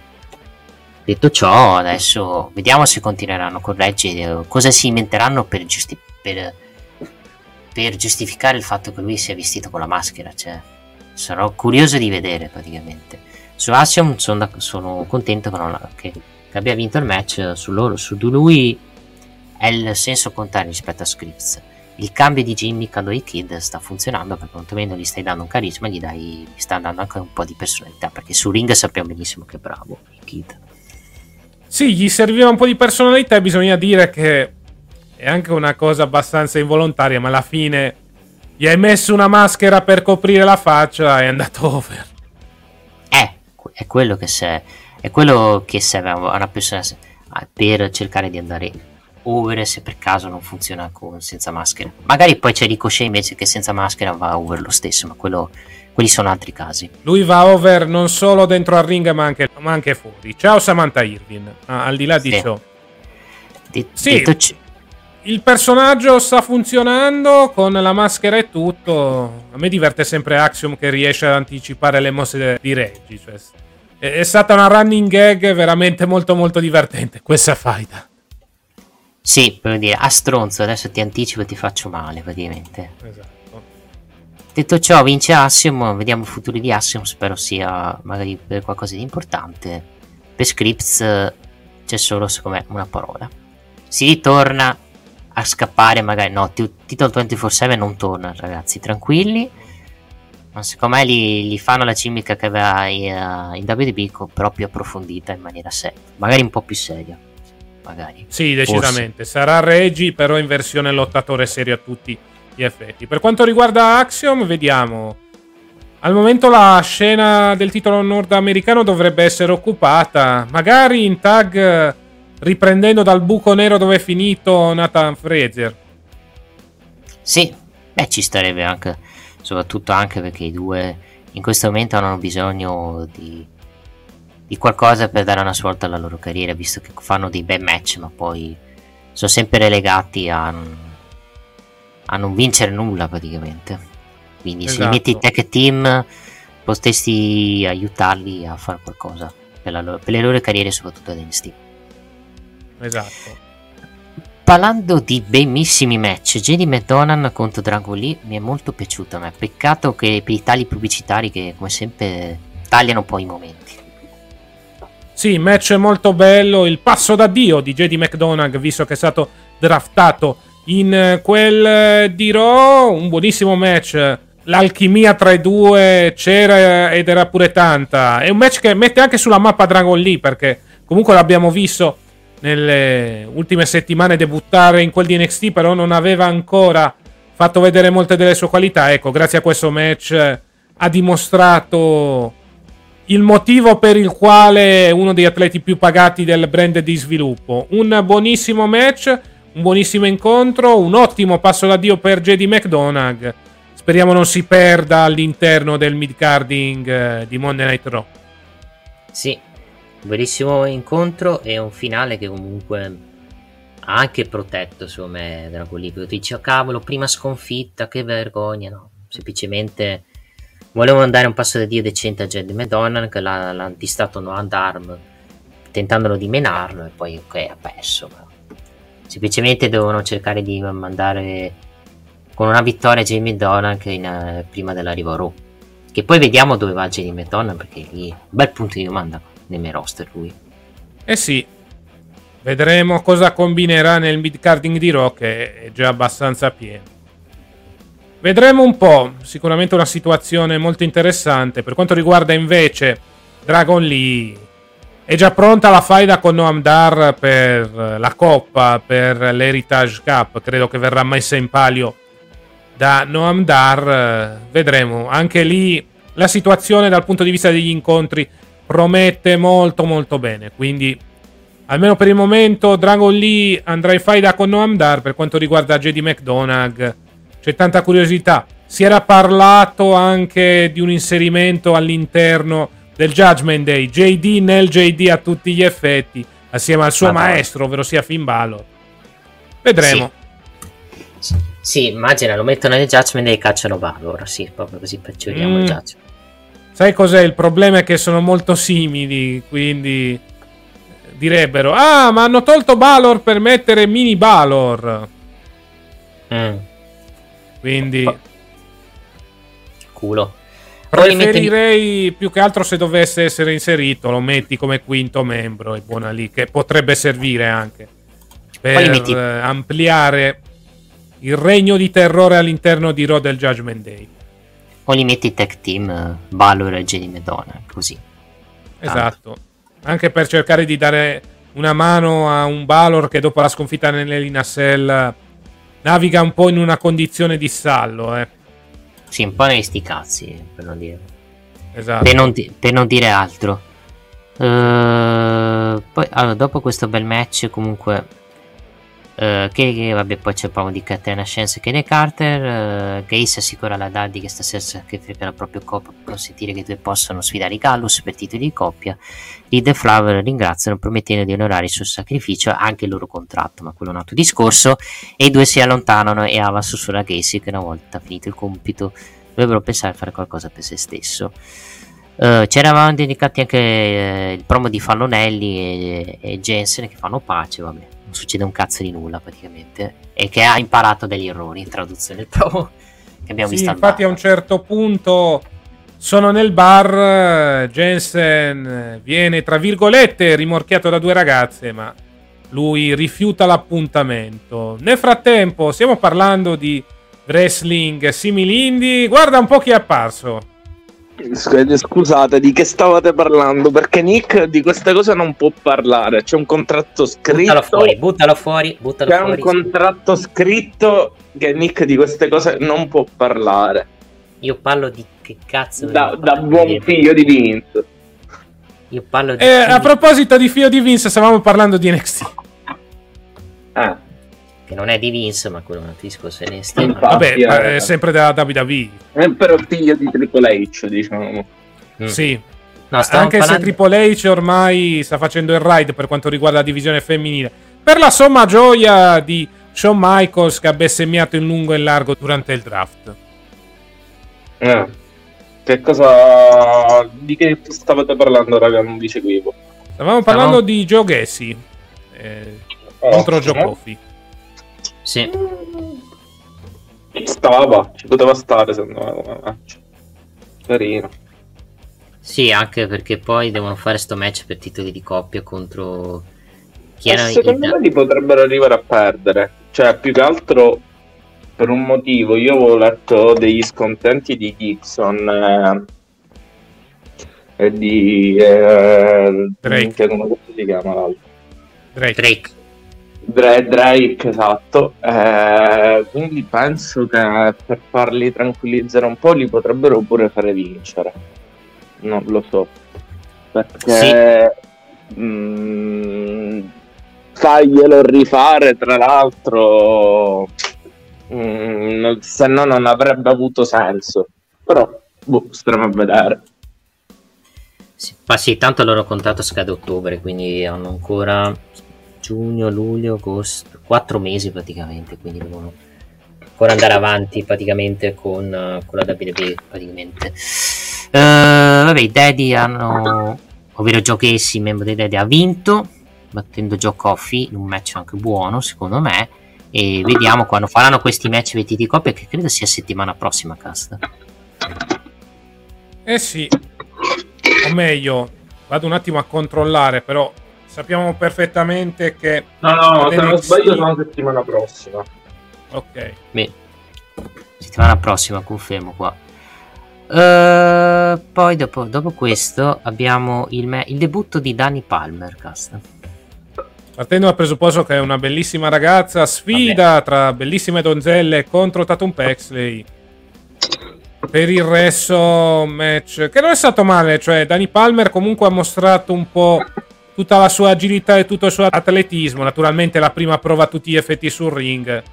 Detto ciò, adesso vediamo se continueranno con Reggie, cosa si inventeranno per, giusti- per, per giustificare il fatto che lui sia vestito con la maschera, cioè sarò curioso di vedere praticamente. Su Asium sono, sono contento che, non, che, che, abbia vinto il match su, loro, su di lui è il senso contrario rispetto a Scripps il cambio di Jimmy Candoi Kid sta funzionando perché quantomeno gli stai dando un carisma gli, dai, gli sta dando anche un po' di personalità perché su ring sappiamo benissimo che è bravo il Kid sì gli serviva un po' di personalità e bisogna dire che è anche una cosa abbastanza involontaria ma alla fine gli hai messo una maschera per coprire la faccia e è andato over. È quello che serve, è quello che serve a una persona per cercare di andare over se per caso non funziona con, senza maschera. Magari poi c'è Ricochet invece che senza maschera va over lo stesso, ma quello, quelli sono altri casi. Lui va over non solo dentro al ring ma anche, ma anche fuori. Ciao Samantha Irvin, ah, al di là di sì. ciò. De- sì, c- il personaggio sta funzionando con la maschera e tutto. A me diverte sempre Axiom che riesce ad anticipare le mosse di Reggie. Cioè, è, è, stata una running gag veramente molto molto divertente questa faida. Sì, per dire, a stronzo, adesso ti anticipo e ti faccio male praticamente. Esatto. Detto ciò, vince Axiom, vediamo il futuro di Axiom, spero sia magari per qualcosa di importante. Per Scripts c'è solo, secondo me, una parola. Si ritorna a scappare magari no Titolo 24-7 non torna ragazzi tranquilli ma secondo me li, li fanno la cimica che aveva in, in WDB però più approfondita in maniera seria magari un po' più seria magari. Sì decisamente. Forse. sarà Reggie però in versione lottatore serio a tutti gli effetti. Per quanto riguarda Axiom vediamo. Al momento la scena del titolo nordamericano dovrebbe essere occupata. Magari in tag riprendendo dal buco nero dove è finito Nathan Fraser. Sì, beh, ci starebbe anche, soprattutto anche perché i due in questo momento hanno bisogno di, di qualcosa per dare una svolta alla loro carriera, visto che fanno dei bei match, ma poi sono sempre relegati a, a non vincere nulla praticamente. Quindi esatto. se li metti in tech team potresti aiutarli a fare qualcosa per, loro, per le loro carriere, soprattutto ad NXT. Esatto. Parlando di benissimi match, JD McDonald contro Dragon Lee mi è molto piaciuto a me. Peccato che per i tagli pubblicitari che come sempre tagliano un po' i momenti. Sì, match molto bello, il passo da Dio di JD McDonald, visto che è stato draftato in quel di Raw, un buonissimo match. L'alchimia tra i due c'era ed era pure tanta. È un match che mette anche sulla mappa Dragon Lee perché comunque l'abbiamo visto nelle ultime settimane debuttare in quel di NXT, però non aveva ancora fatto vedere molte delle sue qualità. Ecco, grazie a questo match ha dimostrato il motivo per il quale è uno degli atleti più pagati del brand di sviluppo. Un buonissimo match, un buonissimo incontro, un ottimo passo da Dio per JD McDonagh. Speriamo non si perda all'interno del mid-carding eh, di Monday Night Raw. Sì, un bellissimo incontro e un finale che comunque ha anche protetto secondo me Dragon dici, oh, cavolo, prima sconfitta, che vergogna, no? Semplicemente volevo andare un passo da Dio decente a Jedi Madonna che l'ha, l'ha antistato no Arm tentandolo di menarlo e poi ok ha perso. Ma semplicemente devono cercare di mandare con una vittoria Jamie Donald in, uh, prima dell'arrivo a Raw. Che poi vediamo dove va Jamie Donald perché lì un bel punto di domanda nei miei roster lui. Eh sì, vedremo cosa combinerà nel mid carding di che è già abbastanza pieno. Vedremo un po', sicuramente una situazione molto interessante. Per quanto riguarda invece Dragon Lee, è già pronta la faida con Noam Dar per la Coppa, per l'Heritage Cup. Credo che verrà messa in palio da Noam Dar. Vedremo. Anche lì la situazione dal punto di vista degli incontri promette molto molto bene. Quindi, almeno per il momento, Dragon Lee andrà in faida con Noam Dar. Per quanto riguarda JD McDonagh c'è tanta curiosità. Si era parlato anche di un inserimento all'interno del Judgment Day. JD nel JD a tutti gli effetti, assieme al suo Madonna. maestro, ovvero sia Finn Balor. Vedremo. Sì. sì, immagina, lo mettono nel Judgment Day e cacciano Balor. Sì, proprio così peggioriamo mm. il Judgment. Sai cos'è? Il problema è che sono molto simili, quindi direbbero: Ah, ma hanno tolto Balor per mettere mini Balor. Mm. Quindi... Culo. Preferirei metti... più che altro se dovesse essere inserito, lo metti come quinto membro e buona lì, che potrebbe servire anche per metti... ampliare il regno di terrore all'interno di Raw del Judgment Day. O li metti tech team Valor e Jenny Madonna, così. Esatto. Anche per cercare di dare una mano a un Valor che dopo la sconfitta nell'Elina Cell naviga un po' in una condizione di stallo, eh. Sì, un po' nei sti cazzi, per non dire. Esatto. Per non, di- per non dire altro. Uh, poi, allora, dopo questo bel match, comunque Uh, che, che, vabbè poi c'è proprio di Catena Scienze e Kenny Carter uh, Gaze assicura alla Daddy che stasera che per la propria coppia per consentire che i due possano sfidare i Gallus per titoli di coppia. Reed e Flower ringraziano promettendo di onorare il suo sacrificio anche il loro contratto ma quello è un altro discorso. E i due si allontanano e Ava sussurra a Gacy che una volta finito il compito dovrebbero pensare a fare qualcosa per se stesso. Uh, c'eravamo dedicati anche uh, il promo di Fallonelli e, e Jensen che fanno pace, vabbè non succede un cazzo di nulla praticamente e che ha imparato degli errori in traduzione [LAUGHS] promo che abbiamo sì, visto infatti a un certo punto sono nel bar Jensen viene tra virgolette rimorchiato da due ragazze ma lui rifiuta l'appuntamento. Nel frattempo stiamo parlando di wrestling simili indie. Guarda un po' chi è apparso Scusate, di che stavate parlando? Perché Nick di queste cose non può parlare. C'è un contratto scritto. Buttalo fuori, buttalo fuori. Buttalo c'è fuori, un contratto scritto che Nick di queste cose non può parlare. Io parlo di che cazzo. Da, da buon figlio di Vince. Io parlo di. Eh, a proposito di figlio di Vince, stavamo parlando di NXT. Ah che non è di Vince, ma quello è un altro discorso. Infatti, Vabbè, eh, è sempre della WWE. È però figlio di Triple H, diciamo. Mm. Sì. No, Anche parlando... se Triple H ormai sta facendo il ride per quanto riguarda la divisione femminile. Per la somma gioia di Shawn Michaels che ha bestemmiato in lungo e in largo durante il draft. Eh. Che cosa... Di che stavate parlando, raga? Non vi seguivo. Stavamo parlando no. di Joe Gassi eh, oh, contro Joe no? Sì. Ci stava, ci poteva stare se no. Carino. Sì, anche perché poi devono fare sto match per titoli di coppia contro chi era Secondo me li potrebbero arrivare a perdere. Cioè, più che altro per un motivo. Io avevo letto degli scontenti di Gibson eh, e di eh, Drake. Come si chiama l'altro? Drake. Drake. Drake, esatto. Eh, quindi penso che per farli tranquillizzare un po' li potrebbero pure fare vincere. Non lo so. Perché sì. mh, mm, faglielo rifare, tra l'altro, mh, mm, se no non avrebbe avuto senso. Però, boh, staremo a vedere. Sì, ma sì, tanto il loro contratto scade a ottobre, quindi hanno ancora giugno, luglio, agosto, quattro mesi praticamente, quindi devono ancora andare avanti praticamente con, uh, con la WWE praticamente. Uh, vabbè, i Daddy hanno ovvero Joe Casey, membro dei Dead, ha vinto battendo Joe Coffey in un match anche buono secondo me e vediamo quando faranno questi match vestiti di coppia che credo sia settimana prossima cast eh sì o meglio vado un attimo a controllare però sappiamo perfettamente che no no se non sbaglio sono settimana prossima ok Beh, settimana prossima confermo qua uh, poi dopo, dopo, questo abbiamo il, me- il debutto di Danny Palmer cast Partendo dal presupposto che è una bellissima ragazza, sfida Vabbè. tra bellissime donzelle contro Tatum Pexley. Per il resto, match che non è stato male. Cioè, Danny Palmer comunque ha mostrato un po' tutta la sua agilità e tutto il suo atletismo. Naturalmente, la prima prova a tutti gli effetti sul ring.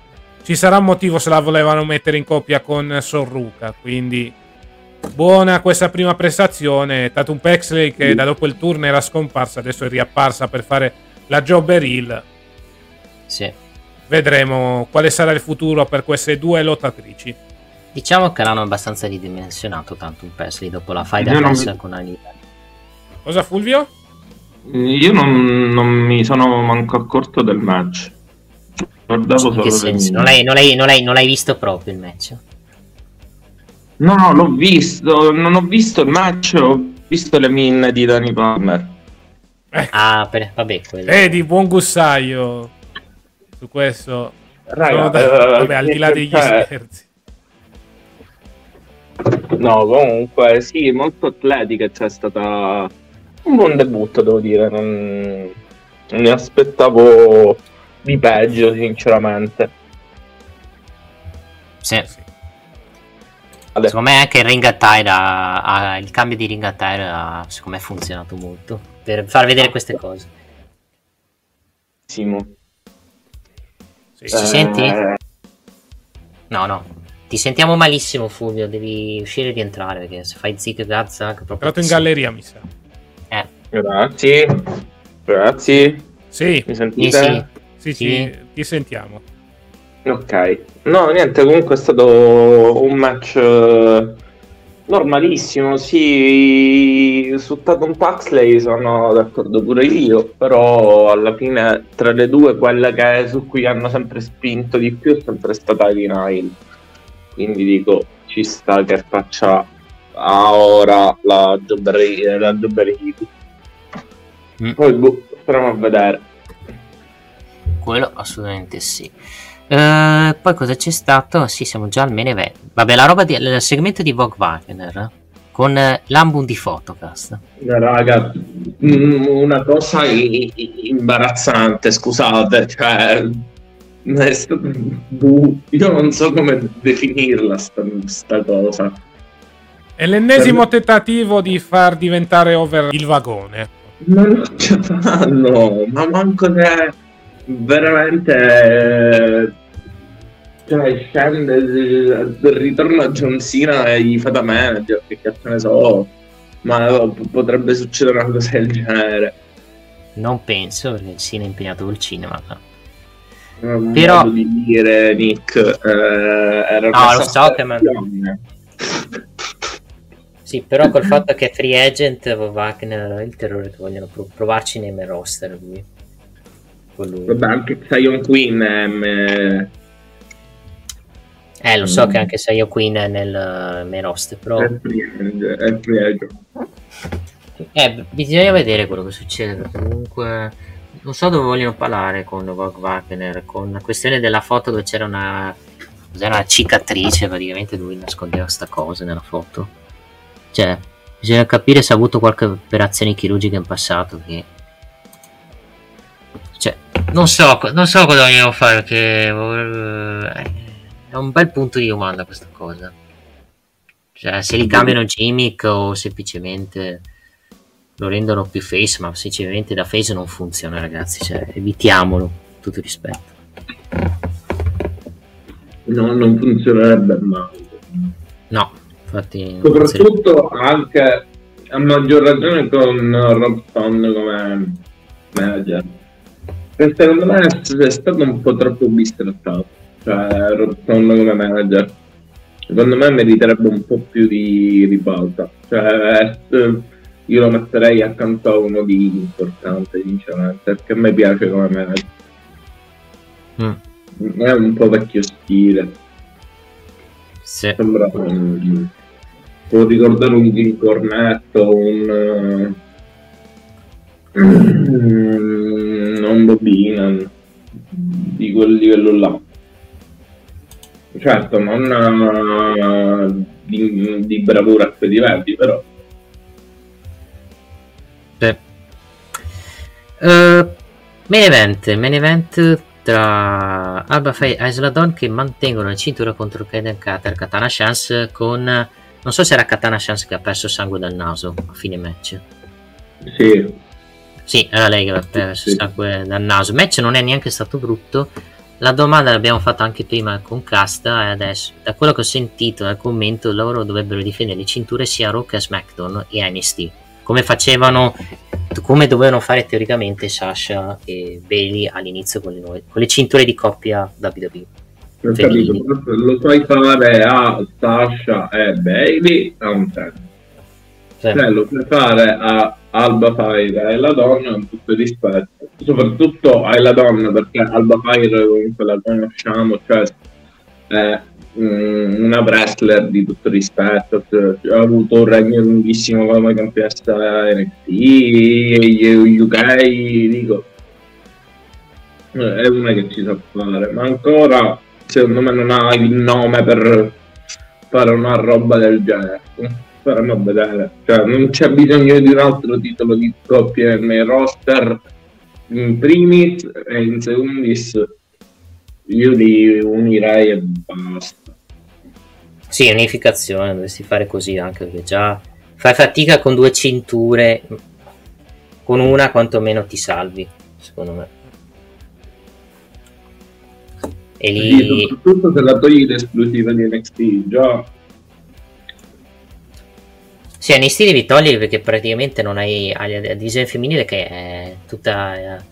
Ci sarà un motivo se la volevano mettere in coppia con Sorruca. Quindi, buona questa prima prestazione. Tatum Pexley, che da dopo il turno era scomparsa, adesso è riapparsa per fare la Jobber Hill. Sì. Vedremo quale sarà il futuro per queste due lottatrici. Diciamo che l'hanno abbastanza ridimensionato tanto un Presley dopo la fight adesso con Anita. Cosa Fulvio? Io non, non, mi sono manco accorto del match. Guardavo solo non, l'hai, non, l'hai, non, l'hai, non l'hai visto proprio il match? No, no, l'ho visto. Non ho visto il match, ho visto le min di Danny Palmer. Eh. Ah, per, vabbè, quello. Vedi, buon gussaio su questo. Raga, da, uh, vabbè, al di là degli cioè... scherzi. No, comunque, sì, molto atletica. C'è cioè, stata un buon debutto, devo dire. Non, mi aspettavo di peggio, sinceramente. Sì. sì. Secondo me anche il ring attire ha, ha, il cambio di ring attire ha, secondo me ha funzionato molto per far vedere queste cose. Simo. Sì. Ci eh... senti? No, no. Ti sentiamo malissimo, Fulvio. Devi uscire e rientrare perché se fai zig gazza. Proprio in galleria, mi sa. Grazie. Grazie. Sì. Mi sentite? Sì, sì. sì, sì. ti sentiamo. Ok. No, niente, comunque è stato un match eh, Normalissimo, sì, su Tatum Paxley sono d'accordo pure io, però alla fine tra le due quella che, su cui hanno sempre spinto di più è sempre stata Nile. Quindi dico, ci sta che faccia a ora la Jobber la mm. Poi boh, a vedere. Quello assolutamente sì. Uh, poi cosa c'è stato? Sì, siamo già al Meneve. Vabbè, la roba del segmento di Vogue Wagner con uh, l'album di Photocast. Raga, mm, una cosa imbarazzante, scusate, cioè io non so come definirla sta, sta cosa. È l'ennesimo per... tentativo di far diventare over il vagone. Ma non ce fanno, ma manco che veramente cioè scende il ritorno a John Cena e gli fa da manager che cazzo ne so. Ma potrebbe succedere una cosa del genere. Non penso perché Cena è impegnato col cinema no. però di dire Nick eh, era no lo so che ma... sì però col fatto che è free agent Wagner il terrore che vogliono provarci nei main roster lui lui. Vabbè, anche Zion Queen è... Eh, lo so mm. che anche Sion Queen è nel main roster, però... È free Eh, bisogna vedere quello che succede, perché comunque... Non so dove vogliono parlare con Vogue Wagner, con la questione della foto dove c'era una... Cos'era una cicatrice, praticamente lui nascondeva sta cosa nella foto. Cioè, bisogna capire se ha avuto qualche operazione chirurgica in passato che cioè, non so, non so cosa vogliono fare perché eh, è un bel punto di domanda questa cosa. Cioè, se li cambiano gimmick o semplicemente lo rendono più face, ma sinceramente da face non funziona, ragazzi. Cioè, evitiamolo, tutto rispetto. No, non funzionerebbe mai. No, infatti. Soprattutto anche a maggior ragione con Rob Stone come manager secondo me è stato un po' troppo bistrattato, cioè Rottone come manager. Secondo me meriterebbe un po' più di ribalta. Cioè, io lo metterei accanto a uno di importante, sinceramente, perché a me piace come me. Mm. È un po' vecchio stile. Sì. Sembra un, può ricordare un Jim Cornetto, un uh, [CLEARS THROAT] un Bobinan di quel livello là. Certo, non uh, di, di bravura a quei livelli, però. Sì. Uh, main event, main event tra Alba Fai e Isladon che mantengono la cintura contro Kaiden Cutter Katana Chance con non so se era Katana Chance che ha perso sangue dal naso a fine match. Sì. Sì era lei che aveva perso sì. sangue dal naso. Il match non è neanche stato brutto. La domanda l'abbiamo fatta anche prima con Casta e adesso da quello che ho sentito dal commento loro dovrebbero difendere le cinture sia Rock che SmackDown e NXT come facevano come dovevano fare teoricamente Sasha e Bailey all'inizio con le, nuove, con le cinture di coppia WWE. Ho capito, lo puoi fare a Sasha e Bailey a un tempo. Sì. Cioè, lo puoi fare a Alba Fire e la donna con tutto rispetto. Soprattutto alla donna perché Alba Fire comunque la conosciamo, cioè è una wrestler di tutto rispetto, ha avuto un regno lunghissimo come campionessa NXT, UK, dico, è una che ci sa fare, ma ancora secondo me non ha il nome per fare una roba del genere. Faremo vedere, cioè non c'è bisogno di un altro titolo di coppia nel roster in primis e in secundis io li unirei e basta. Sì, unificazione, dovresti fare così anche perché già fai fatica con due cinture, con una quantomeno ti salvi, secondo me. E lì... Sì, soprattutto se la togli l'esclusiva di NXT, già... Sì, NXT devi togliere perché praticamente non hai, hai la divisione femminile che è tutta,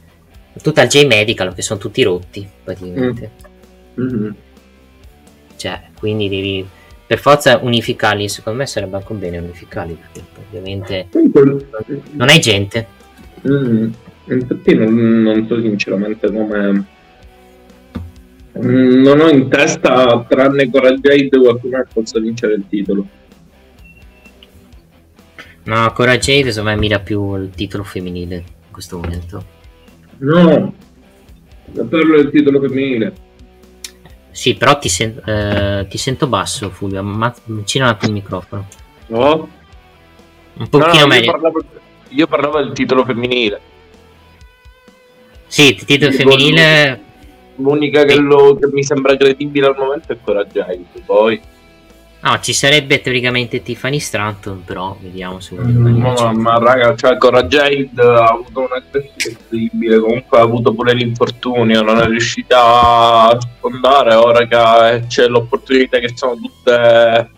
tutta il J-Medical, che sono tutti rotti praticamente. Mm. Mm-hmm. Cioè, quindi devi per forza unificarli secondo me sarebbe anche un bene unificarli perché ovviamente non hai gente mm, infatti non, non, so sinceramente come non ho in testa tranne Cora Jade qualcuno che possa vincere il titolo no Cora Jade secondo me mira più il titolo femminile in questo momento no parlo del titolo femminile sì, però ti, sen- eh, ti sento basso, Fulvio. Ma vicino il microfono. Oh? Un pochino no, no, meglio. Io parlavo, io parlavo, del titolo femminile. Sì, il titolo io femminile. L'unica che, lo, che, mi sembra credibile al momento è Coraggio. Poi. No, ci sarebbe teoricamente Tiffany Stranton, però vediamo se mm, ma, ma raga, cioè Coragade ha avuto una crescita incredibile, comunque ha avuto pure l'infortunio, non è riuscita a sfondare, ora che c'è l'opportunità che sono tutte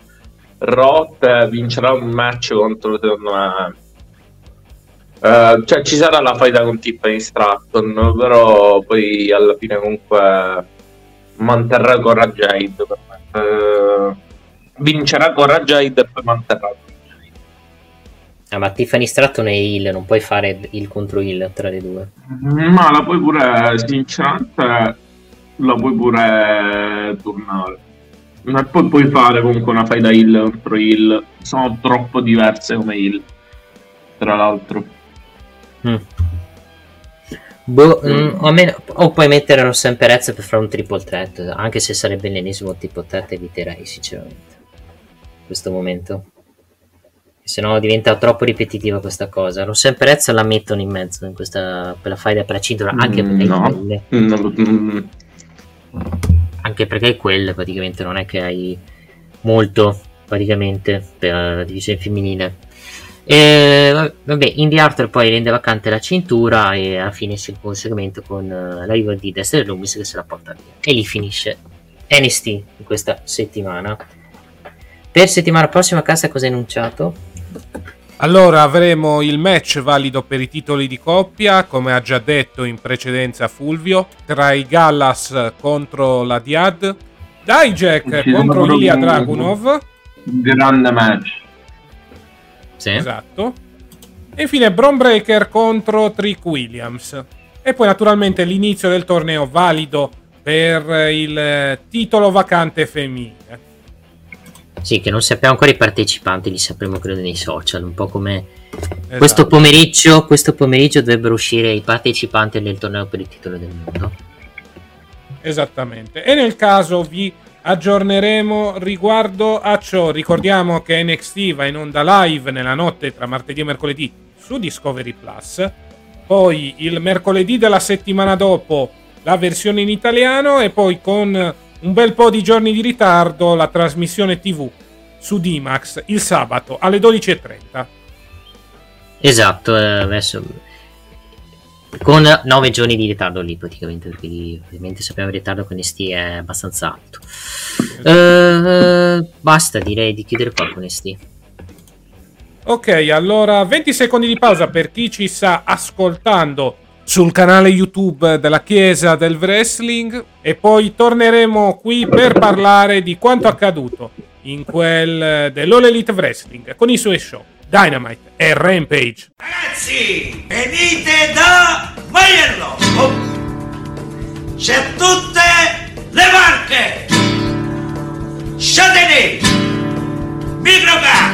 rotte, vincerà un match contro secondo me. Uh, cioè ci sarà la faida con Tiffany Stratton, però poi alla fine comunque manterrà Coragade per me. Uh, vincerà Cora Jade e poi manterrà Ah, ma Tiffany Stratton è il, non puoi fare il contro il tra le due. Ma la puoi pure, sinceramente, la puoi pure tornare. E poi puoi fare comunque una fai da heal contro heal. Sono troppo diverse come heal, tra l'altro. Mm. Boh, mm. o, meno, o, puoi mettere Rossem Perez per fare un triple threat, anche se sarebbe l'ennesimo triple threat eviterei sinceramente questo momento. Se no diventa troppo ripetitiva questa cosa. Sempre Perez la mettono in mezzo in questa, per la faida per la cintura, anche perché mm, no. quelle. Mm. Anche perché quelle praticamente non è che hai molto praticamente per la divisione femminile. E, vabbè, Indy Arthur poi rende vacante la cintura e alla fine si il segmento con uh, l'arrivo di Dexter Loomis che se la porta via. E lì finisce NST in questa settimana. Per settimana prossima, Cassa cosa hai annunciato? Allora avremo il match valido per i titoli di coppia, come ha già detto in precedenza Fulvio, tra i Gallas contro la Diad, Dijak contro Ilya Dragunov. Grande match. Sì. Esatto. E infine Bron Breaker contro Trick Williams. E poi naturalmente l'inizio del torneo valido per il titolo vacante femminile. Sì, che non sappiamo ancora i partecipanti, li sapremo credo nei social, un po' come esatto. questo, pomeriggio, questo pomeriggio dovrebbero uscire i partecipanti del torneo per il titolo del mondo. Esattamente. E nel caso vi aggiorneremo riguardo a ciò. Ricordiamo che NXT va in onda live nella notte tra martedì e mercoledì su Discovery Plus. Poi il mercoledì della settimana dopo la versione in italiano e poi con un bel po' di giorni di ritardo la trasmissione TV su Dimax il sabato alle 12.30. Esatto, eh, adesso con 9 giorni di ritardo lì praticamente, perché ovviamente sappiamo il ritardo con ST è abbastanza alto. Uh, basta, direi di chiudere qua con ST. Ok, allora 20 secondi di pausa per chi ci sta ascoltando sul canale YouTube della Chiesa del Wrestling e poi torneremo qui per parlare di quanto accaduto in quel dell'All Elite Wrestling con i suoi show Dynamite e Rampage. Ragazzi, venite da Maiello! Oh. C'è tutte le marche! Châtelet, Microcar,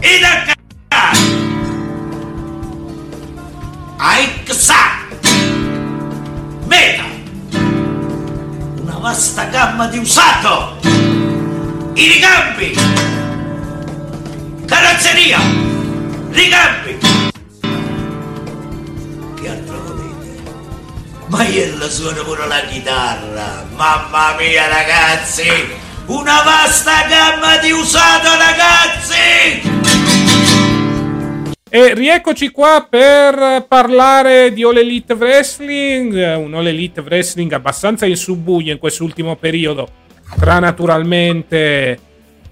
Idacar, Aixa, Meta, una vasta gamma di usato, i ricambi, carrozzeria, ricambi. Che altro volete? Maiello suona pure la chitarra, mamma mia ragazzi, una vasta gamma di usato ragazzi! E rieccoci qua per parlare di All Elite Wrestling, un All Elite Wrestling abbastanza in subbuglio in quest'ultimo periodo, tra naturalmente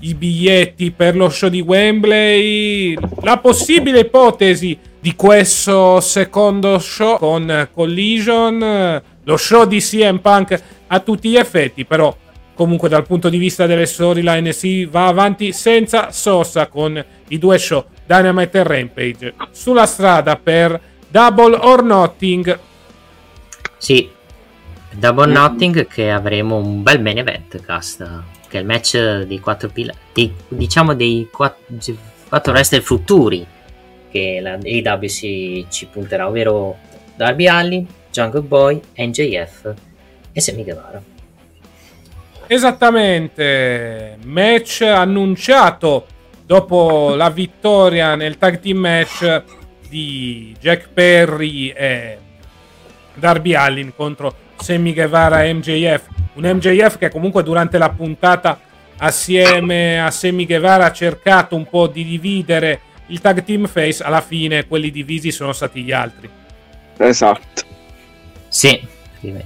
i biglietti per lo show di Wembley, la possibile ipotesi di questo secondo show con Collision, lo show di CM Punk a tutti gli effetti, però comunque dal punto di vista delle storyline si va avanti senza sosta con i due show Dynamite e Rampage sulla strada per Double or Nothing. Sì, Double or Nothing che avremo un bel main event cast, che il match dei quattro pilari, diciamo dei quattro, quattro wrestler futuri che la AEW si, ci punterà, ovvero Darby Allin, Jungle Boy, NJF e Sammy Guevara. Esattamente, match annunciato dopo la vittoria nel tag team match di Jack Perry e Darby Allin contro Sammy Guevara e MJF. Un MJF che comunque durante la puntata assieme a Sammy Guevara ha cercato un po' di dividere il tag team face, alla fine quelli divisi sono stati gli altri. Esatto. Sì.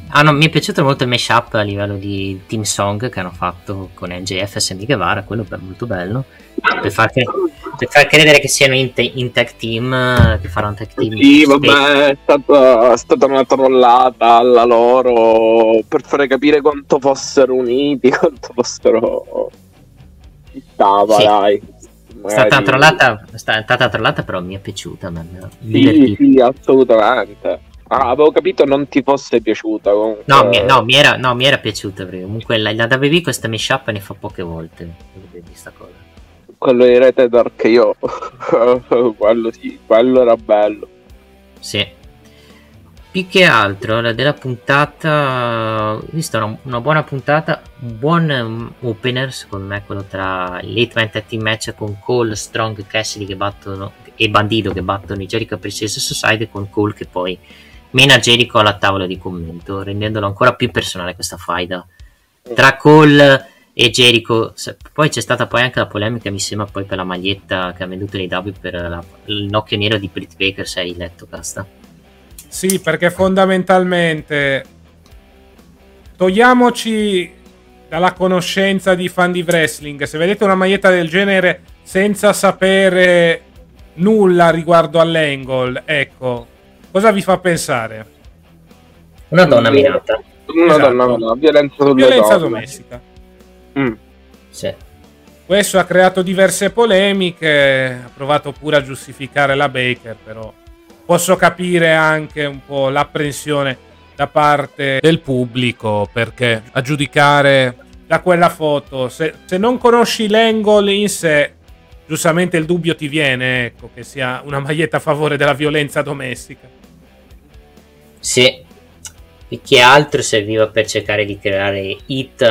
Ah, no, mi è piaciuto molto il mashup a livello di team song che hanno fatto con MJF e Sammy Guevara, quello è molto bello per far, per far, credere che siano in, te- in tech team che faranno tech team sì vabbè è stata, è stata, una trollata alla loro per fare capire quanto fossero uniti [LAUGHS] quanto fossero stava sì. dai è stata, trollata, è stata trollata però mi è piaciuta sì, sì assolutamente Ah, avevo capito non ti fosse piaciuta. Comunque... No, mi, no, mi era, no, mi era piaciuta perché comunque la, la WB questa mashup ne fa poche volte. Questa cosa quello di Rete Dark io [LAUGHS] quello sì, quello era bello. Sì. Più che altro la della puntata, visto una, una, buona puntata, un buon um, opener secondo me quello tra l'Elite Man Team Match con Cole, Strong, Cassidy che battono e Bandito che battono i Jericho Princess Society con Cole che poi mena Jericho alla tavola di commento rendendolo ancora più personale questa faida tra Cole e Jericho. Poi c'è stata poi anche la polemica, mi sembra, poi per la maglietta che ha venduto l'AW per la, il nocchio nero di Britt Baker, se hai letto, Casta. Sì, perché fondamentalmente togliamoci dalla conoscenza di fan di wrestling. Se vedete una maglietta del genere senza sapere nulla riguardo all'angle, ecco, cosa vi fa pensare? Una donna minata. Una esatto. donna, violenza, violenza domestica. Mm. Sì. Questo ha creato diverse polemiche, ha provato pure a giustificare la Baker, però posso capire anche un po' l'apprensione da parte del pubblico, perché a giudicare da quella foto, se, se non conosci l'angle in sé, giustamente il dubbio ti viene, ecco, che sia una maglietta a favore della violenza domestica. Sì, più che altro serviva per cercare di creare hit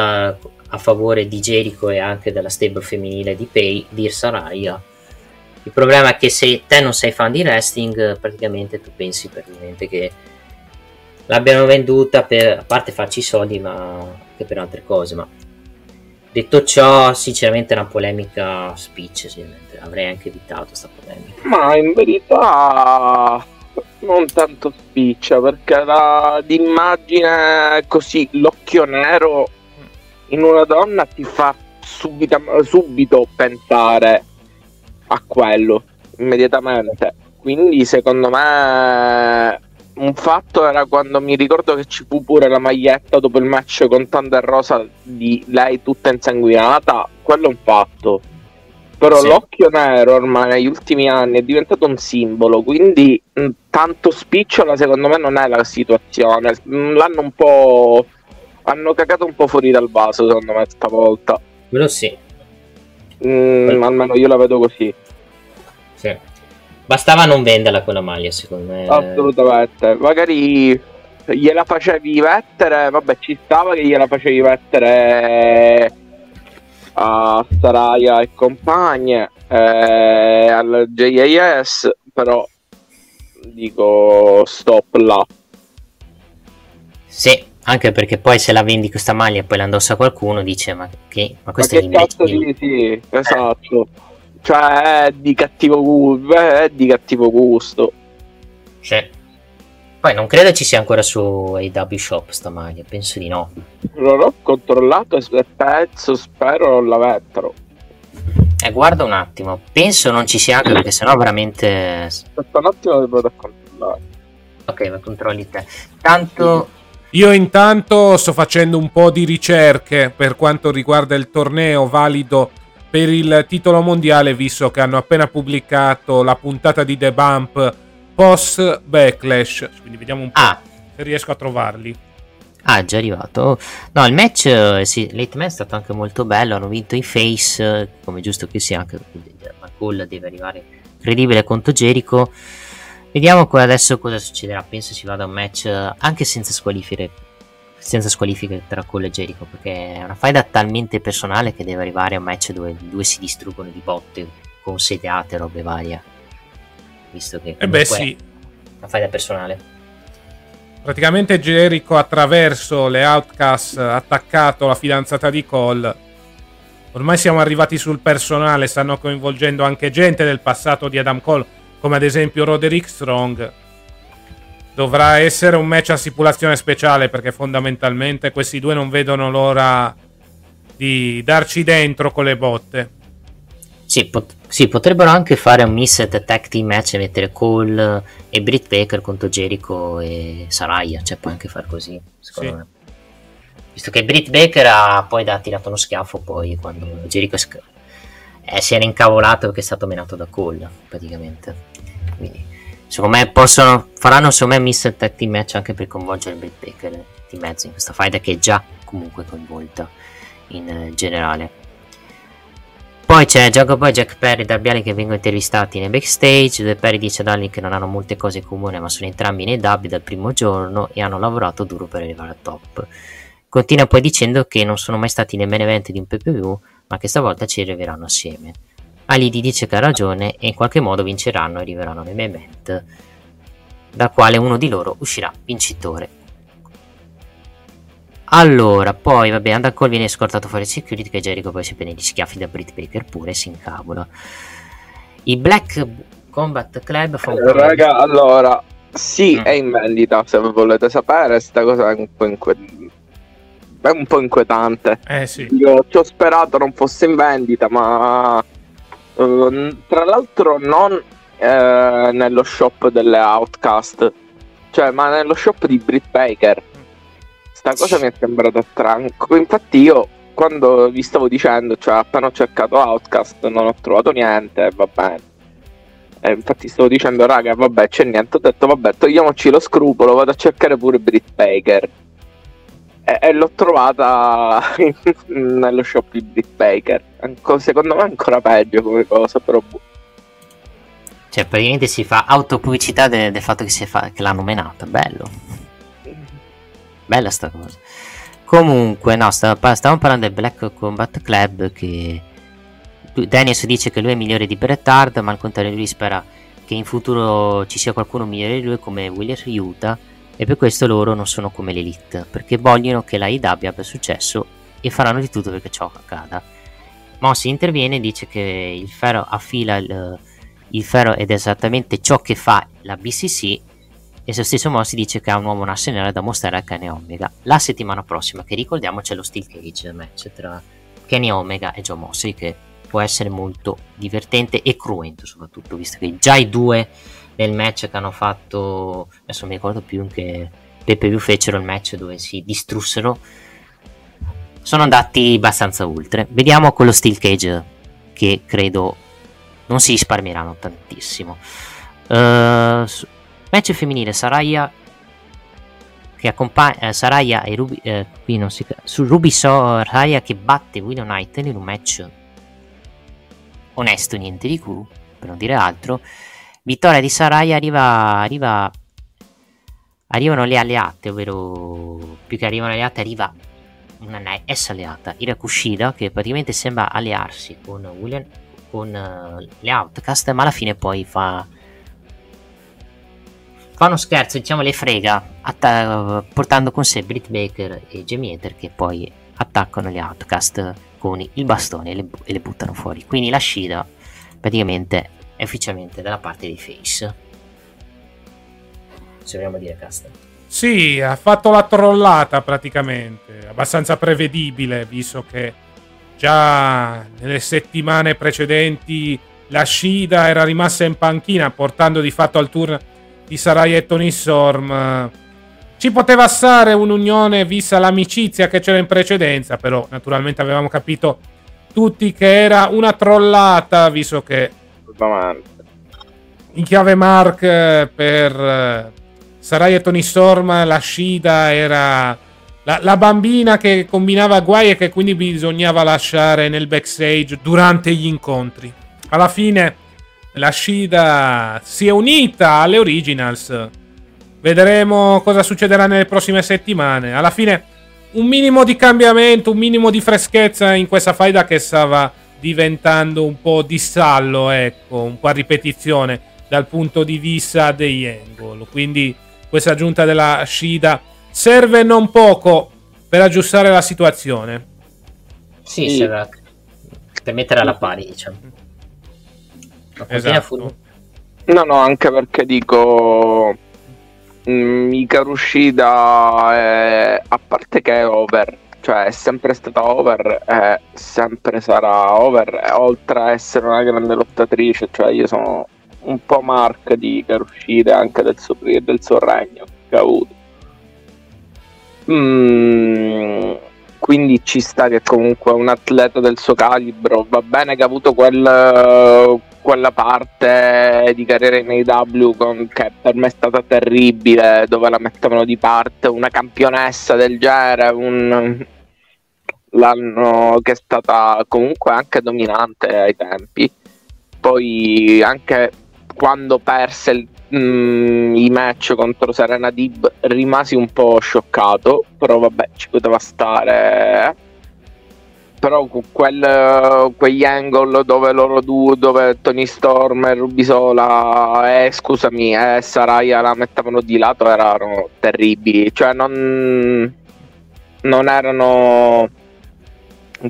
a, favore di Jericho e anche della stable femminile di Pay, di Saraya. Il problema è che se te non sei fan di wrestling, praticamente tu pensi praticamente che l'abbiano venduta per, a parte farci i soldi, ma anche per altre cose. Ma detto ciò, sinceramente è una polemica speech, avrei anche evitato questa polemica. Ma in verità non tanto spiccia perché la, l'immagine così l'occhio nero in una donna ti fa subito, subito pensare a quello immediatamente quindi secondo me un fatto era quando mi ricordo che ci fu pure la maglietta dopo il match con Thunder Rosa di lei tutta insanguinata quello è un fatto però sì. l'occhio nero ormai negli ultimi anni è diventato un simbolo, quindi tanto spicciola secondo me non è la situazione. L'hanno un po'. Hanno cagato un po' fuori dal vaso secondo me stavolta. Quello sì. Mm, almeno io la vedo così. Sì. Bastava non venderla quella maglia, secondo me. Assolutamente. Magari gliela facevi mettere, vabbè, ci stava che gliela facevi mettere a Saraya e compagne, eh, al JAS, però dico stop là. Sì, anche perché poi se la vendi questa maglia e poi la indossa qualcuno dice ma che ma questo ma è cazzo di sì, esatto. Eh. Cioè è di cattivo gusto, è di cattivo gusto. Sì. Poi non credo ci sia ancora su AW Shop sta maglia, penso di no. Non ho controllato e penso, spero non la mettano. Eh, guarda un attimo, penso non ci sia anche perché sennò veramente... Aspetta un attimo che a controllare. Ok, ma controlli te. Tanto... Io intanto sto facendo un po' di ricerche per quanto riguarda il torneo valido per il titolo mondiale, visto che hanno appena pubblicato la puntata di The Bump post Backlash. Quindi vediamo un po' ah. se riesco a trovarli. Ah, già arrivato. No, il match, eh, sì, late match è stato anche molto bello. Hanno vinto i face, eh, come giusto che sia, anche McCall deve arrivare credibile contro Jericho. Vediamo adesso cosa succederà. Penso si vada a un match eh, anche senza squalifiche, senza squalifiche tra Cole e Jericho, perché è una faida talmente personale che deve arrivare a un match dove i due si distruggono di botte, con sediate e robe varie visto che eh beh, sì. la fai da personale. Praticamente Jericho attraverso le Outcast ha attaccato la fidanzata di Cole. Ormai siamo arrivati sul personale, stanno coinvolgendo anche gente del passato di Adam Cole, come ad esempio Roderick Strong. Dovrà essere un match a stipulazione speciale perché fondamentalmente questi due non vedono l'ora di darci dentro con le botte. Sì, pot- sì, potrebbero anche fare un missed tag team match e mettere Cole e Britt Baker contro Jericho e Saraya, cioè puoi anche far così, secondo sì. me. Visto che Britt Baker ha poi da, tirato uno schiaffo poi quando Jericho sc- eh, si era incavolato perché è stato menato da Cole, praticamente. Quindi, secondo me possono, faranno secondo me missed tag team match anche per coinvolgere Britt Baker di mezzo in questa fight che è già comunque coinvolta in eh, generale. Poi c'è Jacopo e Jack Perry da Biali che vengono intervistati nei backstage, dove Perry dice a Darling che non hanno molte cose in comune ma sono entrambi nei dub dal primo giorno e hanno lavorato duro per arrivare al top. Continua poi dicendo che non sono mai stati nei main event di un PPV ma che stavolta ci arriveranno assieme. Alidi dice che ha ragione e in qualche modo vinceranno e arriveranno main event, da quale uno di loro uscirà vincitore. Allora, poi vabbè, Undercall viene scortato fuori security che Jericho poi si prende gli schiaffi da Britt Baker pure si incavola. I Black Combat Club fa un eh, Raga, allora, sì, mm. è in vendita, se volete sapere, sta cosa è un po', inque... è un po inquietante. Eh sì. Io ci ho sperato non fosse in vendita, ma uh, tra l'altro non eh, nello shop delle Outcast, cioè, ma nello shop di Britt Baker sta cosa mi è sembrata tranquilla. Infatti io quando vi stavo dicendo, cioè appena ho cercato Outcast non ho trovato niente, va bene. E infatti stavo dicendo, raga, vabbè, c'è niente. Ho detto, vabbè, togliamoci lo scrupolo, vado a cercare pure Britt Baker. E, e l'ho trovata [LAUGHS] nello shop di Britt Baker. Secondo me è ancora peggio come cosa, però... Boh. Cioè, praticamente si fa autopubblicità de- del fatto che, fa- che l'hanno menata. Bello. Bella sta cosa. Comunque, no, stavamo, parlando del Black Combat Club che Daniels dice che lui è migliore di Bret Hart, ma al contrario lui spera che in futuro ci sia qualcuno migliore di lui come William Ryuta e per questo loro non sono come l'Elite, perché vogliono che la IW abbia successo e faranno di tutto perché ciò accada. Mossy interviene e dice che il ferro affila il, il ferro ed è esattamente ciò che fa la BCC e se stesso Mossy dice che ha un nuovo nationale da mostrare a Kenny Omega. La settimana prossima, che ricordiamo, c'è lo Steel Cage match tra Kenny Omega e Joe Mossy che può essere molto divertente e cruento soprattutto, visto che già i due nel match che hanno fatto, adesso non mi ricordo più che Pepe più fecero il match dove si distrussero, sono andati abbastanza oltre. Vediamo con lo Steel Cage che credo non si risparmieranno tantissimo. Uh, Match femminile Saraya che accompagna eh, Saraya e Ruby eh, qui non si su Ruby Saraya che batte Willow Knight in un match onesto niente di più per non dire altro vittoria di Saraya arriva arriva arrivano le alleate ovvero più che arrivano le alleate arriva una S alleata Irakushida che praticamente sembra allearsi con William con uh, le Outcast ma alla fine poi fa fa uno scherzo, diciamo, le frega, atta- portando con sé Britt Baker e Jamie Hater che poi attaccano gli Outcast con il bastone e le, e le buttano fuori. Quindi la Shida praticamente è ufficialmente dalla parte dei face. Se vogliamo dire cast. Sì, ha fatto la trollata praticamente, abbastanza prevedibile, visto che già nelle settimane precedenti la Shida era rimasta in panchina, portando di fatto al turno di Sarai e Tony Storm. Ci poteva stare un'unione vista l'amicizia che c'era in precedenza, però naturalmente avevamo capito tutti che era una trollata, visto che in chiave Mark eh, per eh, Sarai e Tony Storm la Shida era la, la, bambina che combinava guai e che quindi bisognava lasciare nel backstage durante gli incontri. Alla fine la Shida si è unita alle Originals. Vedremo cosa succederà nelle prossime settimane. Alla fine un minimo di cambiamento, un minimo di freschezza in questa faida che stava diventando un po' di stallo, ecco, un po' a ripetizione dal punto di vista degli angle. Quindi questa aggiunta della Shida serve non poco per aggiustare la situazione. Sì, sì. per mettere alla pari, diciamo. Esatto. No, no, anche perché dico mm, Mika Rushida è, a parte che è over, cioè è sempre stata over, e sempre sarà over, oltre a essere una grande lottatrice, cioè io sono un po' marca di Karushida anche del suo, del suo regno che ha avuto. Mm, quindi ci sta che comunque un atleta del suo calibro va bene che ha avuto quel, quella parte di carriera in AW con, che per me è stata terribile, dove la mettevano di parte una campionessa del genere, un, l'anno che è stata comunque anche dominante ai tempi. Poi anche quando perse il, mm, i match contro Serena Dib rimasi un po' scioccato, però vabbè ci poteva stare. Eh però quel, quegli angle dove loro due, dove Tony Storm e Rubisola e scusami, e Saraya la mettevano di lato erano terribili, cioè non, non erano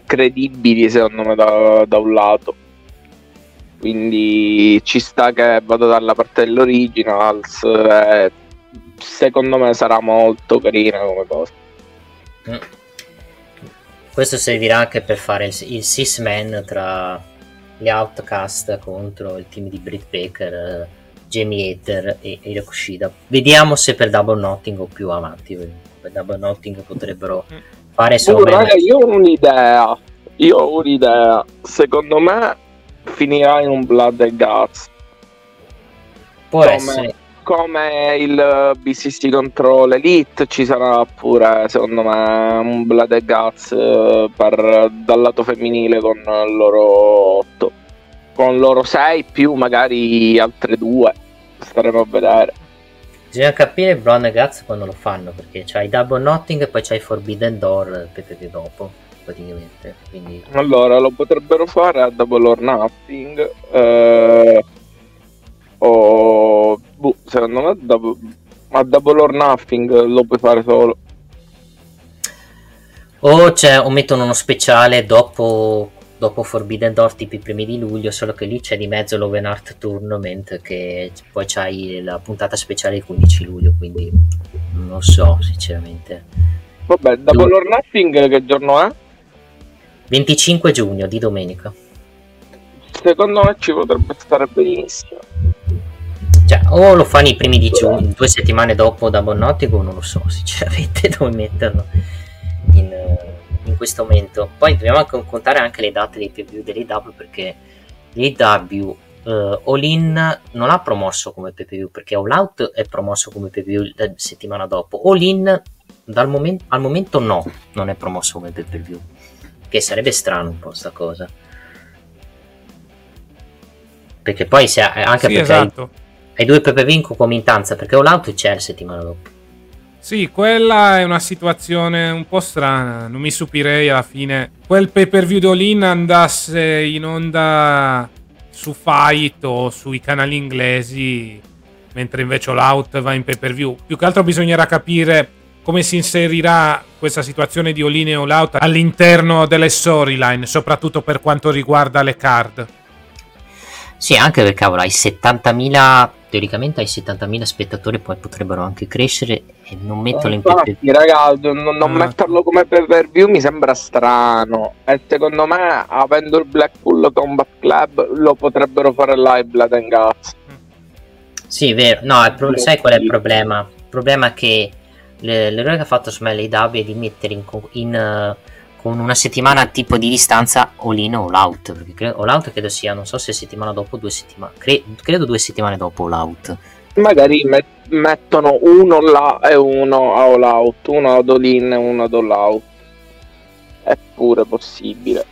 credibili secondo me da, da, un lato. Quindi ci sta che vado dalla parte dell'originals e secondo me sarà molto carina come cosa. Mm. Questo servirà anche per fare il, il six man tra gli outcast contro il team di Britt Baker, eh, Jamie Hater e Hirokushida. Vediamo se per double notting o più avanti. Per double notting potrebbero fare solo bene. raga, io ho un'idea. Io ho un'idea. Secondo me finirà in un Blood and Guts. Può come- essere. Come il eh, BCC Control Elite ci sarà pure, secondo me, un Blood and Guts eh, per, dal lato femminile con loro 8. Con loro 6 più magari altre due. Staremo a vedere. Bisogna capire Brown e Guts quando lo fanno, perché c'hai Double Notting e poi c'hai Forbidden Door PPV dopo, praticamente. Quindi Allora, lo potrebbero fare a Double or Nothing. eh, o boh, secondo me double- a Double or Nothing lo puoi fare solo. O, c'è, o mettono uno speciale dopo, dopo Forbidden Door tipo i primi di luglio, solo che lì c'è di mezzo l'Open Art Tournament che poi c'hai la puntata speciale il 15 luglio, quindi non lo so sinceramente. Vabbè, Double or Nothing che giorno è? 25 giugno di domenica. Secondo me ci potrebbe stare benissimo. Cioè, o lo fanno i primi di giugno, due settimane dopo da Bonnottico, non lo so, sinceramente, [LAUGHS] dove metterlo in questo momento. Poi dobbiamo anche contare anche le date dei preview dell'IW perché l'IW eh, All In non ha promosso come PPV perché All Out è promosso come PPV la settimana dopo. All In dal momen- al momento no, non è promosso come PPV. Che sarebbe strano un po' sta cosa. Perché poi se, anche Sì, perché hai- esatto. hai due PPV in concomitanza perché All Out c'è la settimana dopo. Sì, quella è una situazione un po' strana. Non mi stupirei alla fine quel pay per view d'Olin andasse in onda su Fight o sui canali inglesi, mentre invece All Out va in pay per view. Più che altro bisognerà capire come si inserirà questa situazione di Olin e All Out all'interno delle storyline, soprattutto per quanto riguarda le card. Sì, anche perché cavolo, hai 70.000, teoricamente hai 70.000 spettatori, poi potrebbero anche crescere e non metterlo in PPV. raga, non, non Ah. metterlo come pay per view mi sembra strano. E secondo me, avendo il Blackpool Combat Club, lo potrebbero fare live Blood and Guts. Sì, vero. No, pro- sai qual è il problema? Il problema è che le- l'errore che ha fatto Smelly W è di mettere in, in, eh, con una settimana tipo di distanza all in all out. Perché cre- all out credo sia, non so se settimana dopo due settimane. cre- credo due settimane dopo all out. Magari met- mettono uno là e uno all out, uno ad all in e uno ad all out. È pure possibile.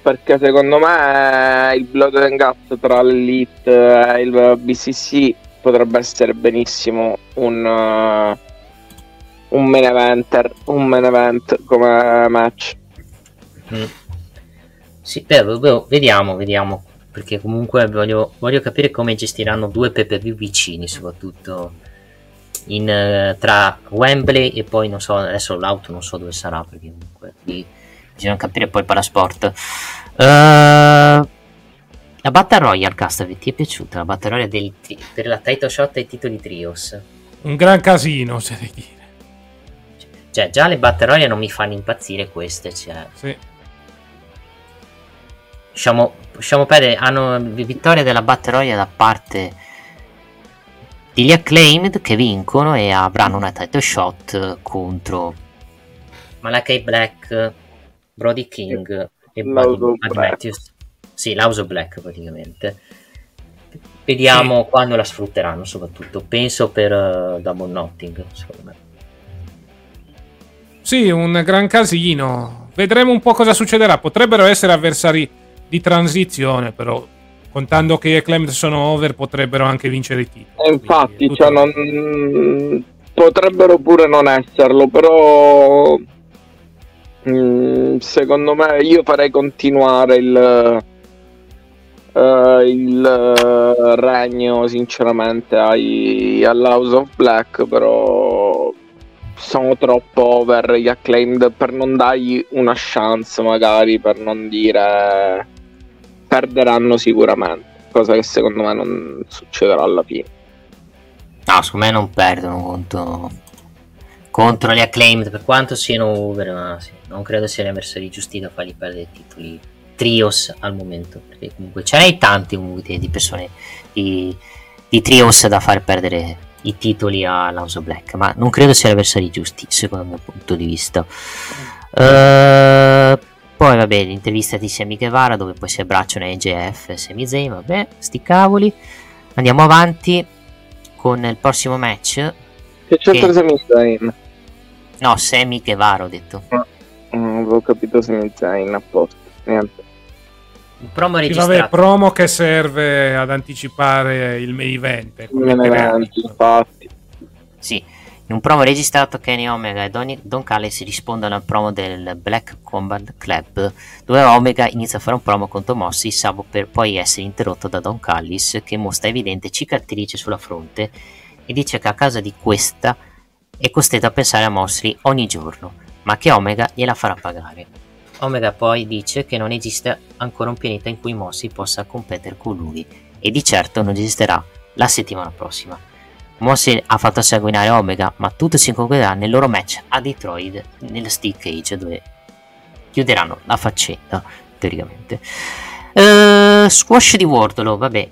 Perché secondo me il Blood and Guts tra l'Elite e il BCC potrebbe essere benissimo un, eh, un main eventer, un main event come match. Mm. Sì, beh, beh, vediamo, vediamo. Perché comunque voglio, voglio capire come gestiranno due PPV vicini, soprattutto in, eh, tra Wembley e poi non so, adesso l'auto non so dove sarà, perché comunque lì bisogna capire poi il parasport. Eh, la Battle Royale, Castavet, ti è piaciuta? La Battle Royale del per la title shot e i titoli trios? Un gran casino, oserei dire. Cioè, già le Battle Royale non mi fanno impazzire queste, cioè... Sì. Lasciamo, lasciamo perdere, hanno vittoria della Battle Royale da parte degli Acclaimed che vincono e avranno una title shot contro Malakai Black, Brody King e Bud. Matthews. Sì, Lauso Black praticamente. Vediamo quando la sfrutteranno soprattutto. Penso per uh, Double Notting, secondo me. Sì, un gran casino. Vedremo un po' cosa succederà. Potrebbero essere avversari di transizione, però contando che i Clement sono over potrebbero anche vincere i titoli. E infatti, Quindi, tutto- cioè, non- potrebbero pure non esserlo, però mm, secondo me io farei continuare il, eh, il eh, regno sinceramente ai, all'House of Black, però sono troppo over gli acclaimed per non dargli una chance magari, per non dire perderanno sicuramente, cosa che secondo me non succederà alla fine. No, secondo me non perdono contro, contro gli acclaimed, per quanto siano over, ma sì, non credo siano avversari giusti da fargli perdere i titoli trios al momento, perché comunque ce n'hai tanti comunque di persone di, di trios da far perdere i titoli all'House of Black, ma non credo siano avversari giusti, secondo il mio punto di vista. Uh, poi vabbè, l'intervista di Semi Guevara dove poi si abbracciano EGF e Semi Zayn, vabbè, sti cavoli. Andiamo avanti con il prossimo match. Che c'entra Semi Zayn? No, Semi Guevara ho detto. No, non avevo capito Semi Zayn apposta, niente. Un promo Sì, registrato. vabbè, promo che serve ad anticipare il main event. per è altro. infatti. Sì, in un promo registrato Kenny Omega e Don, Don Callis rispondono al promo del Black Combat Club dove Omega inizia a fare un promo contro Mossy Sabo per poi essere interrotto da Don Callis che mostra evidente cicatrice sulla fronte e dice che a causa di questa è costretto a pensare a Mossy ogni giorno ma che Omega gliela farà pagare. Omega poi dice che non esiste ancora un pianeta in cui Mossy possa competere con lui e di certo non esisterà la settimana prossima. Mossy ha fatto sanguinare Omega, ma tutto si concluderà nel loro match a Detroit nel Steel Cage dove chiuderanno la faccenda, teoricamente. Eh, squash di Wardlow, vabbè,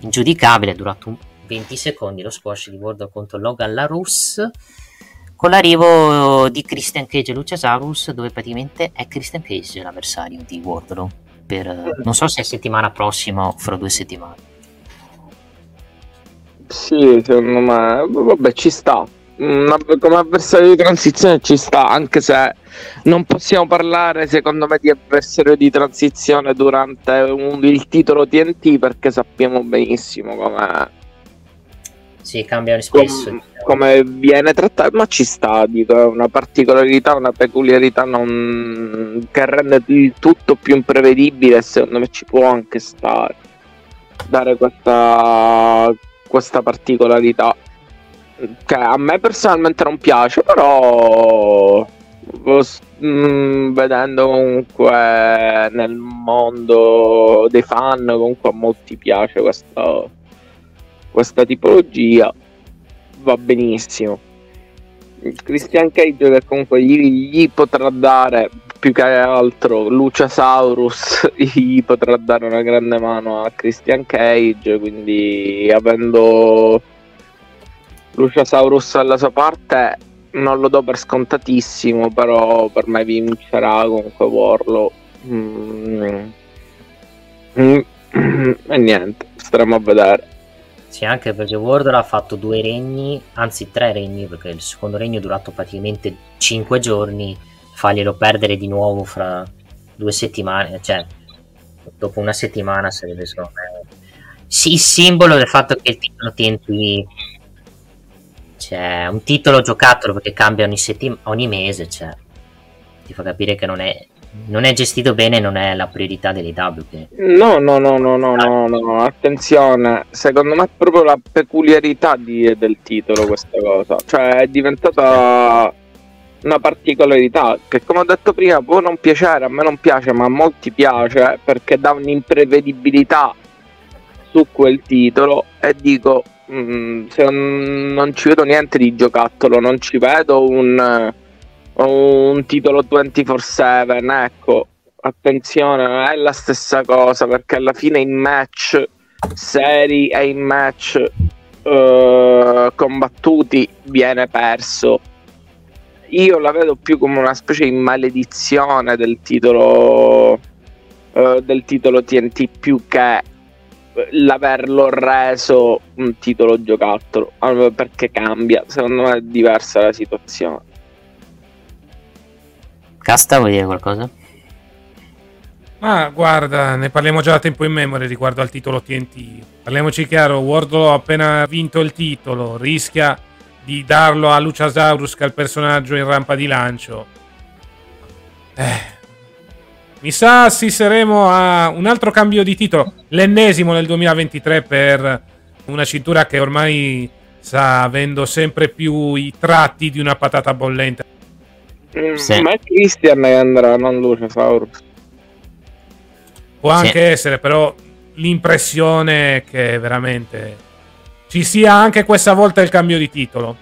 ingiudicabile, è durato un 20 secondi lo squash di Wardlow contro Logan LaRusse con l'arrivo di Christian Cage e Luciasaurus dove praticamente è Christian Cage l'avversario di Wardlow per, eh, non so se è settimana prossima o fra due settimane. Sì, secondo me, vabbè, ci sta. Mm, Come avversario di transizione ci sta, anche se non possiamo parlare, secondo me, di avversario di transizione durante un- il titolo TNT perché sappiamo benissimo come, Sì, cambiano spesso. com- come viene trattato, ma ci sta, dico, è una particolarità, una peculiarità non- che rende il tutto più imprevedibile secondo me ci può anche stare. Dare questa, questa particolarità che a me personalmente non piace, però mm, vedendo comunque nel mondo dei fan, comunque a molti piace questa, questa tipologia, va benissimo. Christian Cage che comunque gli, gli potrà dare più che altro Luciasaurus [LAUGHS] gli potrà dare una grande mano a Christian Cage quindi avendo Luciasaurus alla sua parte non lo do per scontatissimo però per me vincerà comunque Warlow Mm. Mm. [CLEARS THROAT] e niente staremo a vedere Sì, anche perché Wardle ha fatto due regni, anzi tre regni, perché il secondo regno è durato praticamente 5 giorni, farglielo perdere di nuovo fra due settimane, cioè dopo una settimana sarebbe secondo me sì, il simbolo del fatto che il titolo TNT cioè un titolo giocattolo perché cambia ogni, settim- ogni mese, cioè ti fa capire che non è, non è gestito bene, non è la priorità dell'IW che No, no, no, no, no, no, no, attenzione, secondo me è proprio la peculiarità di- del titolo questa cosa, cioè è diventata una particolarità che come ho detto prima può non piacere, a me non piace, ma a molti piace perché dà un'imprevedibilità su quel titolo e dico, mm, se non, non ci vedo niente di giocattolo, non ci vedo un, un titolo 24/7, ecco, attenzione, non è la stessa cosa perché alla fine in match seri e in match eh, combattuti viene perso. Io la vedo più come una specie di maledizione del titolo eh, del titolo TNT più che l'averlo reso un titolo giocattolo perché cambia secondo me è diversa la situazione Casta vuoi dire qualcosa? Ma guarda, ne parliamo già da tempo in memoria riguardo al titolo TNT. Parliamoci chiaro, Wardlow ha appena vinto il titolo, rischia di darlo a Luciasaurus che è il personaggio in rampa di lancio. Eh. Mi sa assisteremo a un altro cambio di titolo, l'ennesimo nel 2023 per una cintura che ormai sta avendo sempre più i tratti di una patata bollente. Mm, Sì. ma è Christian che andrà non Luciasaurus Può Sì. anche essere, però l'impressione è che veramente ci sia anche questa volta il cambio di titolo.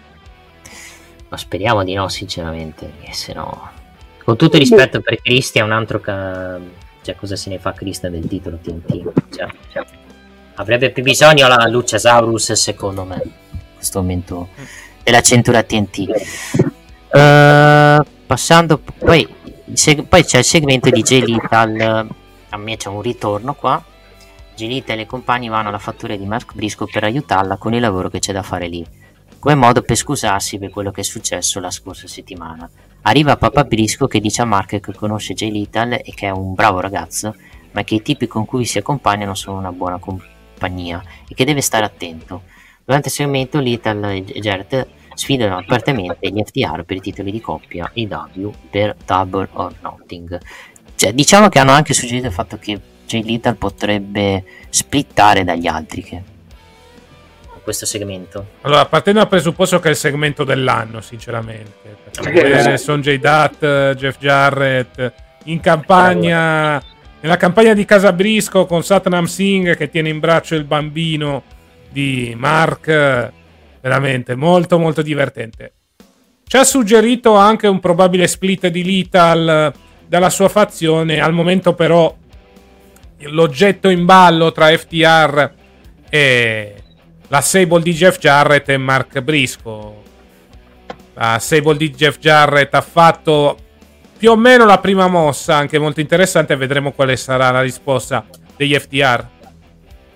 Ma speriamo di no, sinceramente, che se no... Con tutto il rispetto per Christian, un altro... Ca... Cioè, cosa se ne fa Christian del titolo TNT? Cioè, cioè, avrebbe più bisogno la Luciasaurus, secondo me, in questo momento, della cintura TNT. Eh, passando... Poi poi c'è il segmento di J Lethal. A me c'è un ritorno qua. Lethal e compagni vanno alla fattoria di Mark Briscoe per aiutarla con il lavoro che c'è da fare lì. Come modo per scusarsi per quello che è successo la scorsa settimana. Arriva Papa Briscoe che dice a Mark che conosce Lethal e che è un bravo ragazzo, ma che i tipi con cui si accompagnano sono una buona compagnia e che deve stare attento. Durante il segmento Lethal e Jarrett sfidano apertamente gli FTR per i titoli di coppia e W per Double or Nothing. Cioè, diciamo che hanno anche suggerito il fatto che Jay Lethal potrebbe splittare dagli altri che questo segmento. Allora, partendo dal presupposto che è il segmento dell'anno, sinceramente. Perché Sì, vedere esatto. Son J. Dutt, Jeff Jarrett in campagna, nella campagna di Casa Brisco con Satnam Singh che tiene in braccio il bambino di Mark, veramente molto molto divertente. Ci ha suggerito anche un probabile split di Lethal dalla sua fazione, al momento però l'oggetto in ballo tra FTR e la Sable di Jeff Jarrett e Mark Briscoe. La Sable di Jeff Jarrett ha fatto più o meno la prima mossa, anche molto interessante, vedremo quale sarà la risposta degli FTR.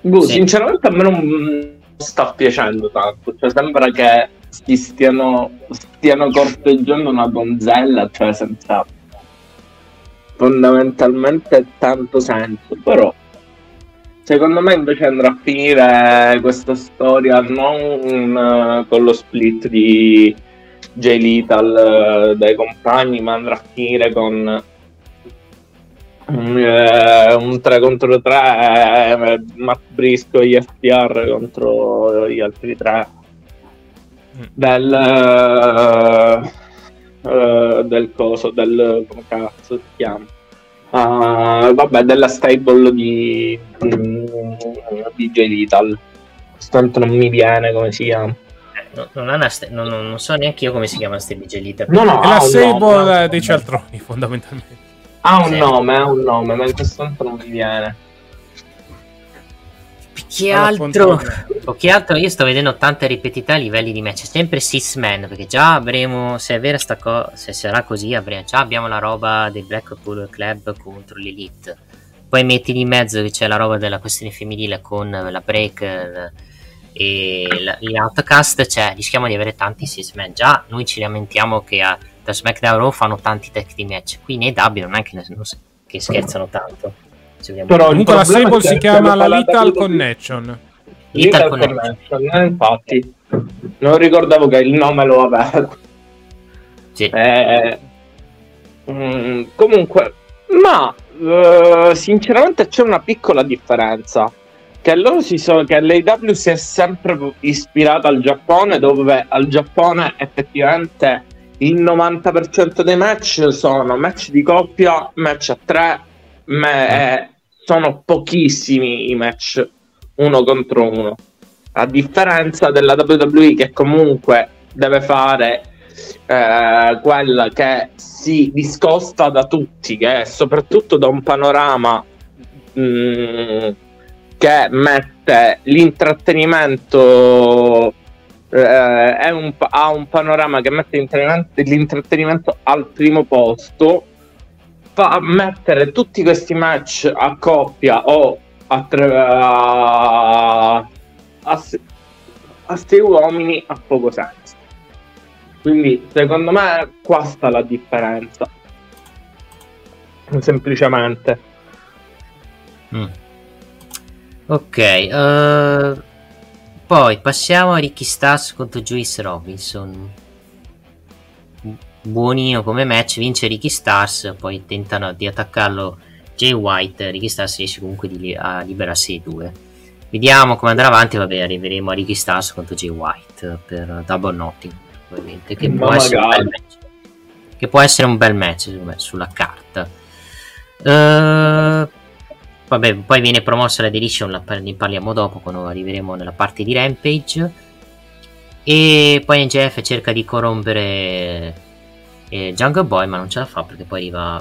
Boh, Sì. sinceramente a me non sta piacendo tanto. Cioè, sembra che si stiano, stiano corteggiando una donzella, cioè senza fondamentalmente tanto senso. Però, secondo me, invece andrà a finire questa storia non eh, con lo split di Jay Lethal eh, dai compagni, ma andrà a finire con eh, un 3 contro 3 eh, Matt Briscoe e gli FTR contro gli altri tre Mm. del eh, eh, del coso del come cazzo si chiama Ah, vabbè della stable di mm, di Jay Lethal tanto non mi viene come si chiama No, non, st- non, non- so neanche io come si chiama Stevie Gelita. no no È la un Sable nome, eh, dei cialtroni, fondamentalmente. Ha un Sì. nome ha un nome ma in questo momento non mi viene Che altro? O che altro? Io sto vedendo tante ripetità a livelli di match. Sempre Six Man. Perché già avremo. Se è vera sta cosa. Se sarà così, avremo, già abbiamo la roba del Blackpool Club contro l'Elite. Poi metti di mezzo che c'è la roba della questione femminile con la break eh, e la- gli outcast. Cioè, rischiamo di avere tanti Six Man. Già noi ci lamentiamo che a, da SmackDown Raw fanno tanti tag team match. Qui nei W non è che, non s- che scherzano tanto. Però Comunque la Sable si chiama la di- Connection. Lethal Connection. Connection, eh, infatti non ricordavo che il nome lo aveva Sì. Eh, mm, comunque ma eh, sinceramente c'è una piccola differenza che loro si sono che l'AW si è sempre ispirata al Giappone dove al Giappone effettivamente il 90% dei match sono match di coppia match a tre ma eh, sono pochissimi i match uno contro uno a differenza della WWE che comunque deve fare eh, quella che si discosta da tutti, che è soprattutto da un panorama mm, che mette l'intrattenimento. Eh, un ha un panorama che mette l'intrattenimento- al primo posto, fa mettere tutti questi match a coppia o a tre a, a, a sei uomini a poco senso. Quindi secondo me qua sta la differenza. Semplicemente. Mm. Ok, eh, poi passiamo a Ricky Stars contro Juice Robinson. Bu- Buonino come match, vince Ricky Stars, poi tentano di attaccarlo Jay White, Ricky Stars riesce comunque li- a liberarsi di due. Vediamo come andrà avanti, vabbè, arriveremo a Ricky Stars contro Jay White per Double Nothing, ovviamente, che può, essere un magari. bel match. Che può essere un bel match secondo me, sulla carta. Eh, Vabbè, poi viene promossa la Deletion, ne parliamo dopo quando arriveremo nella parte di Rampage. E poi NGF cerca di corrompere eh, Jungle Boy, ma non ce la fa perché poi arriva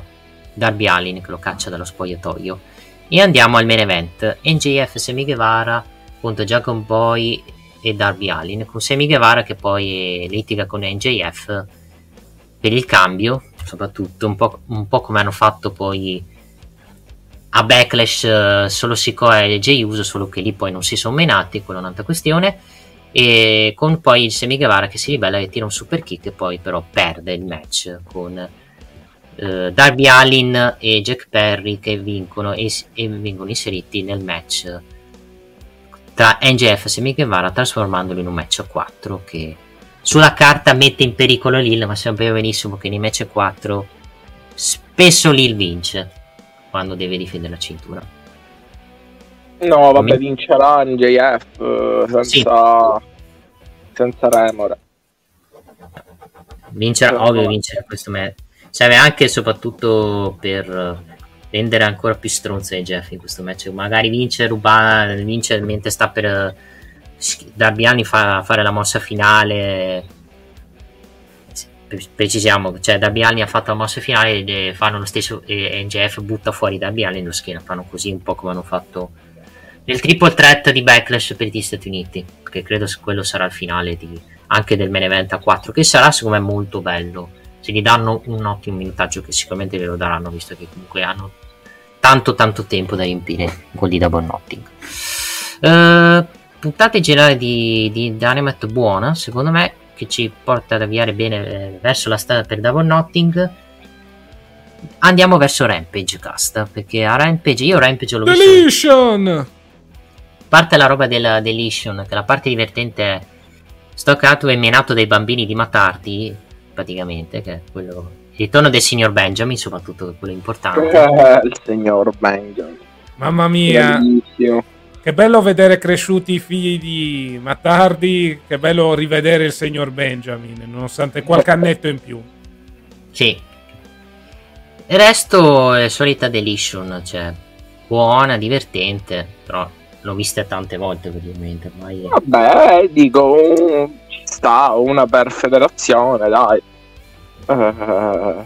Darby Allin che lo caccia dallo spogliatoio. E andiamo al main event: NJF Semi Guevara contro Jungle Boy e Darby Allin. Con Semi Guevara che poi litiga con NJF per il cambio. soprattutto, un po', un po' come hanno fatto poi a Backlash uh, solo Sikoa e Jay Uso, solo che lì poi non si sono menati, quella è un'altra questione. E con poi il Semi Guevara che si ribella e tira un super kick e poi però perde il match con uh, Darby Allin e Jack Perry che vincono e, e vengono inseriti nel match tra NGF e Semi Guevara trasformandolo in un match a 4 che sulla carta mette in pericolo Lil ma sappiamo benissimo che nei match a 4 spesso Lil vince quando deve difendere la cintura. No, vabbè, vincerà NJF eh, senza, sì. senza remore. Vincerà, sì. ovvio, vincerà questo match. Serve anche e soprattutto per rendere ancora più stronzo NJF in questo match. Magari vince, ruba, vince mentre sta per Darby Allin fa, fare la mossa finale precisiamo, cioè Darby ha fatto la mossa finale e fanno lo stesso e NGF butta fuori Darby lo schiena, fanno così un po' come hanno fatto nel triple threat di Backlash per gli Stati Uniti, che credo quello sarà il finale di, anche del main event a 4, che sarà secondo me molto bello, se gli danno un ottimo minutaggio che sicuramente glielo daranno, visto che comunque hanno tanto tanto tempo da riempire con di double notting. Uh, puntata in generale di, di Dynamite buona, secondo me che ci porta ad avviare bene eh, verso la strada per Double Notting andiamo verso Rampage cast perché a Rampage io Rampage l'ho visto. Deletion! Parte la roba della Deletion che la parte divertente è stoccato e menato dai bambini di Matardi praticamente che è quello il ritorno del signor Benjamin soprattutto quello importante. [LAUGHS] Il signor Benjamin. Mamma mia. Bellissimo che bello vedere cresciuti i figli di Matardi, che bello rivedere il signor Benjamin, nonostante qualche annetto in più. Sì. Il resto è solita deletion, cioè buona, divertente, però l'ho vista tante volte praticamente. Ormai... Vabbè, dico, ci sta una per federazione, dai. Uh,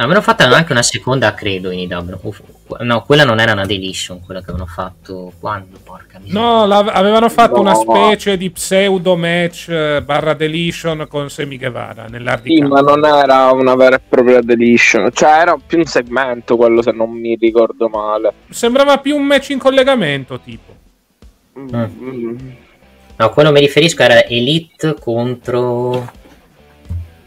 Avevano fatto anche una seconda, credo, in IW. No, quella non era una deletion, quella che avevano fatto quando, porca miseria. No, avevano fatto no. una specie di pseudo match eh, barra deletion con Semi Guevara Sì, ma non era una vera e propria deletion. Cioè, era più un segmento quello, se non mi ricordo male. Sembrava più un match in collegamento, tipo. Mm. No, quello mi riferisco era Elite contro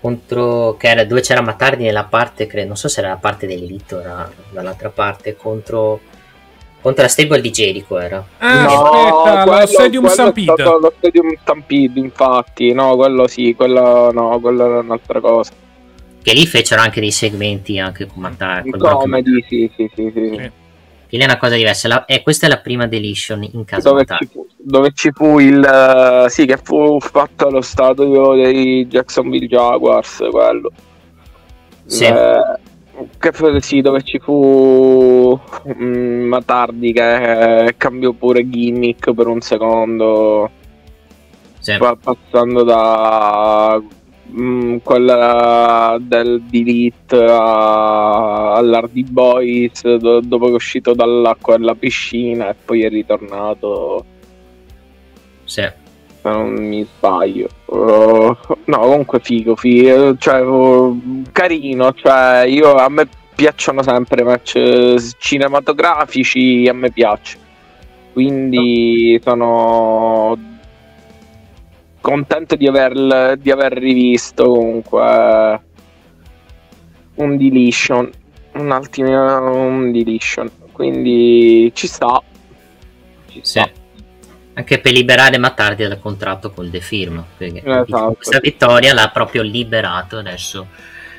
contro che era, dove c'era Matardi nella parte credo, non so se era la parte dell'Elite o era dall'altra parte contro contro la stable di Jericho era. Ah, no, aspetta quello, lo Stadium Stampede. lo Stadium Stampede infatti. No quello sì quello no quello era un'altra cosa. Che lì fecero anche dei segmenti anche con Matardi comedy sì sì sì, sì. sì lì è una cosa diversa. La, eh, questa è la prima deletion in casa dove ci, fu, dove ci fu il uh, sì, che fu fatto allo stadio dei Jacksonville Jaguars, quello. Sì. Eh, che sì, dove ci fu um, Matardi che eh, cambiò pure gimmick per un secondo. Sì. Passando da mh, quella del Delete all'Hardy Boys do, dopo che è uscito dall'acqua della piscina e poi è ritornato. Sì. Se non mi sbaglio. Uh, no comunque figo, figo. Cioè, uh, carino cioè io a me piacciono sempre i match cinematografici a me piace. Quindi sono contento di, aver, di aver rivisto comunque un deletion, un attimo un deletion, quindi ci sta. Ci sta. Sì. Anche per liberare Matardi dal contratto con The Firm, esatto. questa vittoria l'ha proprio liberato adesso.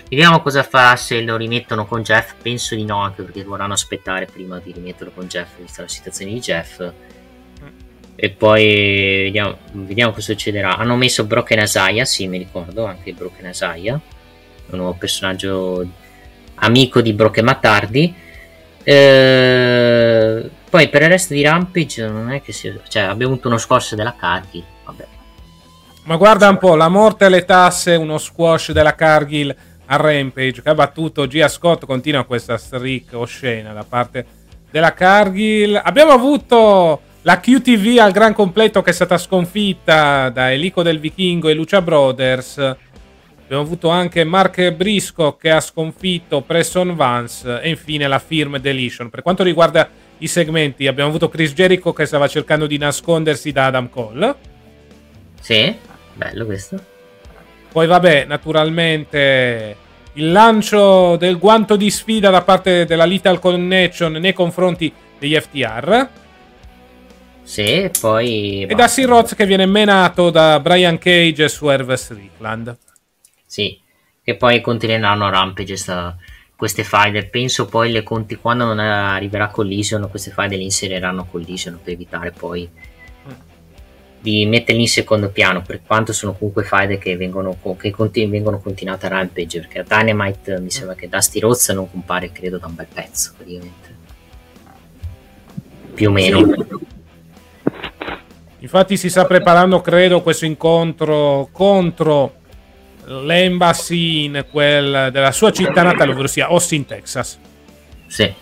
Vediamo cosa fa se lo rimettono con Jeff. Penso di no, anche perché vorranno aspettare prima di rimetterlo con Jeff, vista la situazione di Jeff e poi vediamo, vediamo, cosa succederà. Hanno messo Broken Asaya, sì, mi ricordo anche Broken Asaya, un nuovo personaggio amico di Broken Matardi. Eh, poi per il resto di Rampage non è che sia. Cioè, abbiamo avuto uno squash della Cargill. Vabbè. Ma guarda un po', la morte alle tasse, uno squash della Cargill a Rampage che ha battuto Gia Scott. Continua questa streak oscena da parte della Cargill. Abbiamo avuto la QTV al gran completo che è stata sconfitta da Elico del Vichingo e Lucia Brothers. Abbiamo avuto anche Mark Briscoe che ha sconfitto Preston Vance e infine la firm Deletion. Per quanto riguarda i segmenti, abbiamo avuto Chris Jericho che stava cercando di nascondersi da Adam Cole. Sì, bello questo. Poi vabbè, naturalmente il lancio del guanto di sfida da parte della Little Connection nei confronti degli FTR. Sì, poi... E da Roth che viene menato da Brian Cage e Swerve Strickland. Sì, che poi continueranno a Rampage sta, queste file. Penso poi le conti quando non arriverà Collision, queste file le inseriranno Collision per evitare poi di metterli in secondo piano, per quanto sono comunque file che vengono, che continu- vengono continuate a Rampage, perché a Dynamite mi sembra che Dusty Rhodes non compare credo da un bel pezzo praticamente. Più o meno. Sì. Infatti si sta preparando, credo, questo incontro contro l'embassy in quel della sua città natale, ovvero sia Austin, Texas. Sì.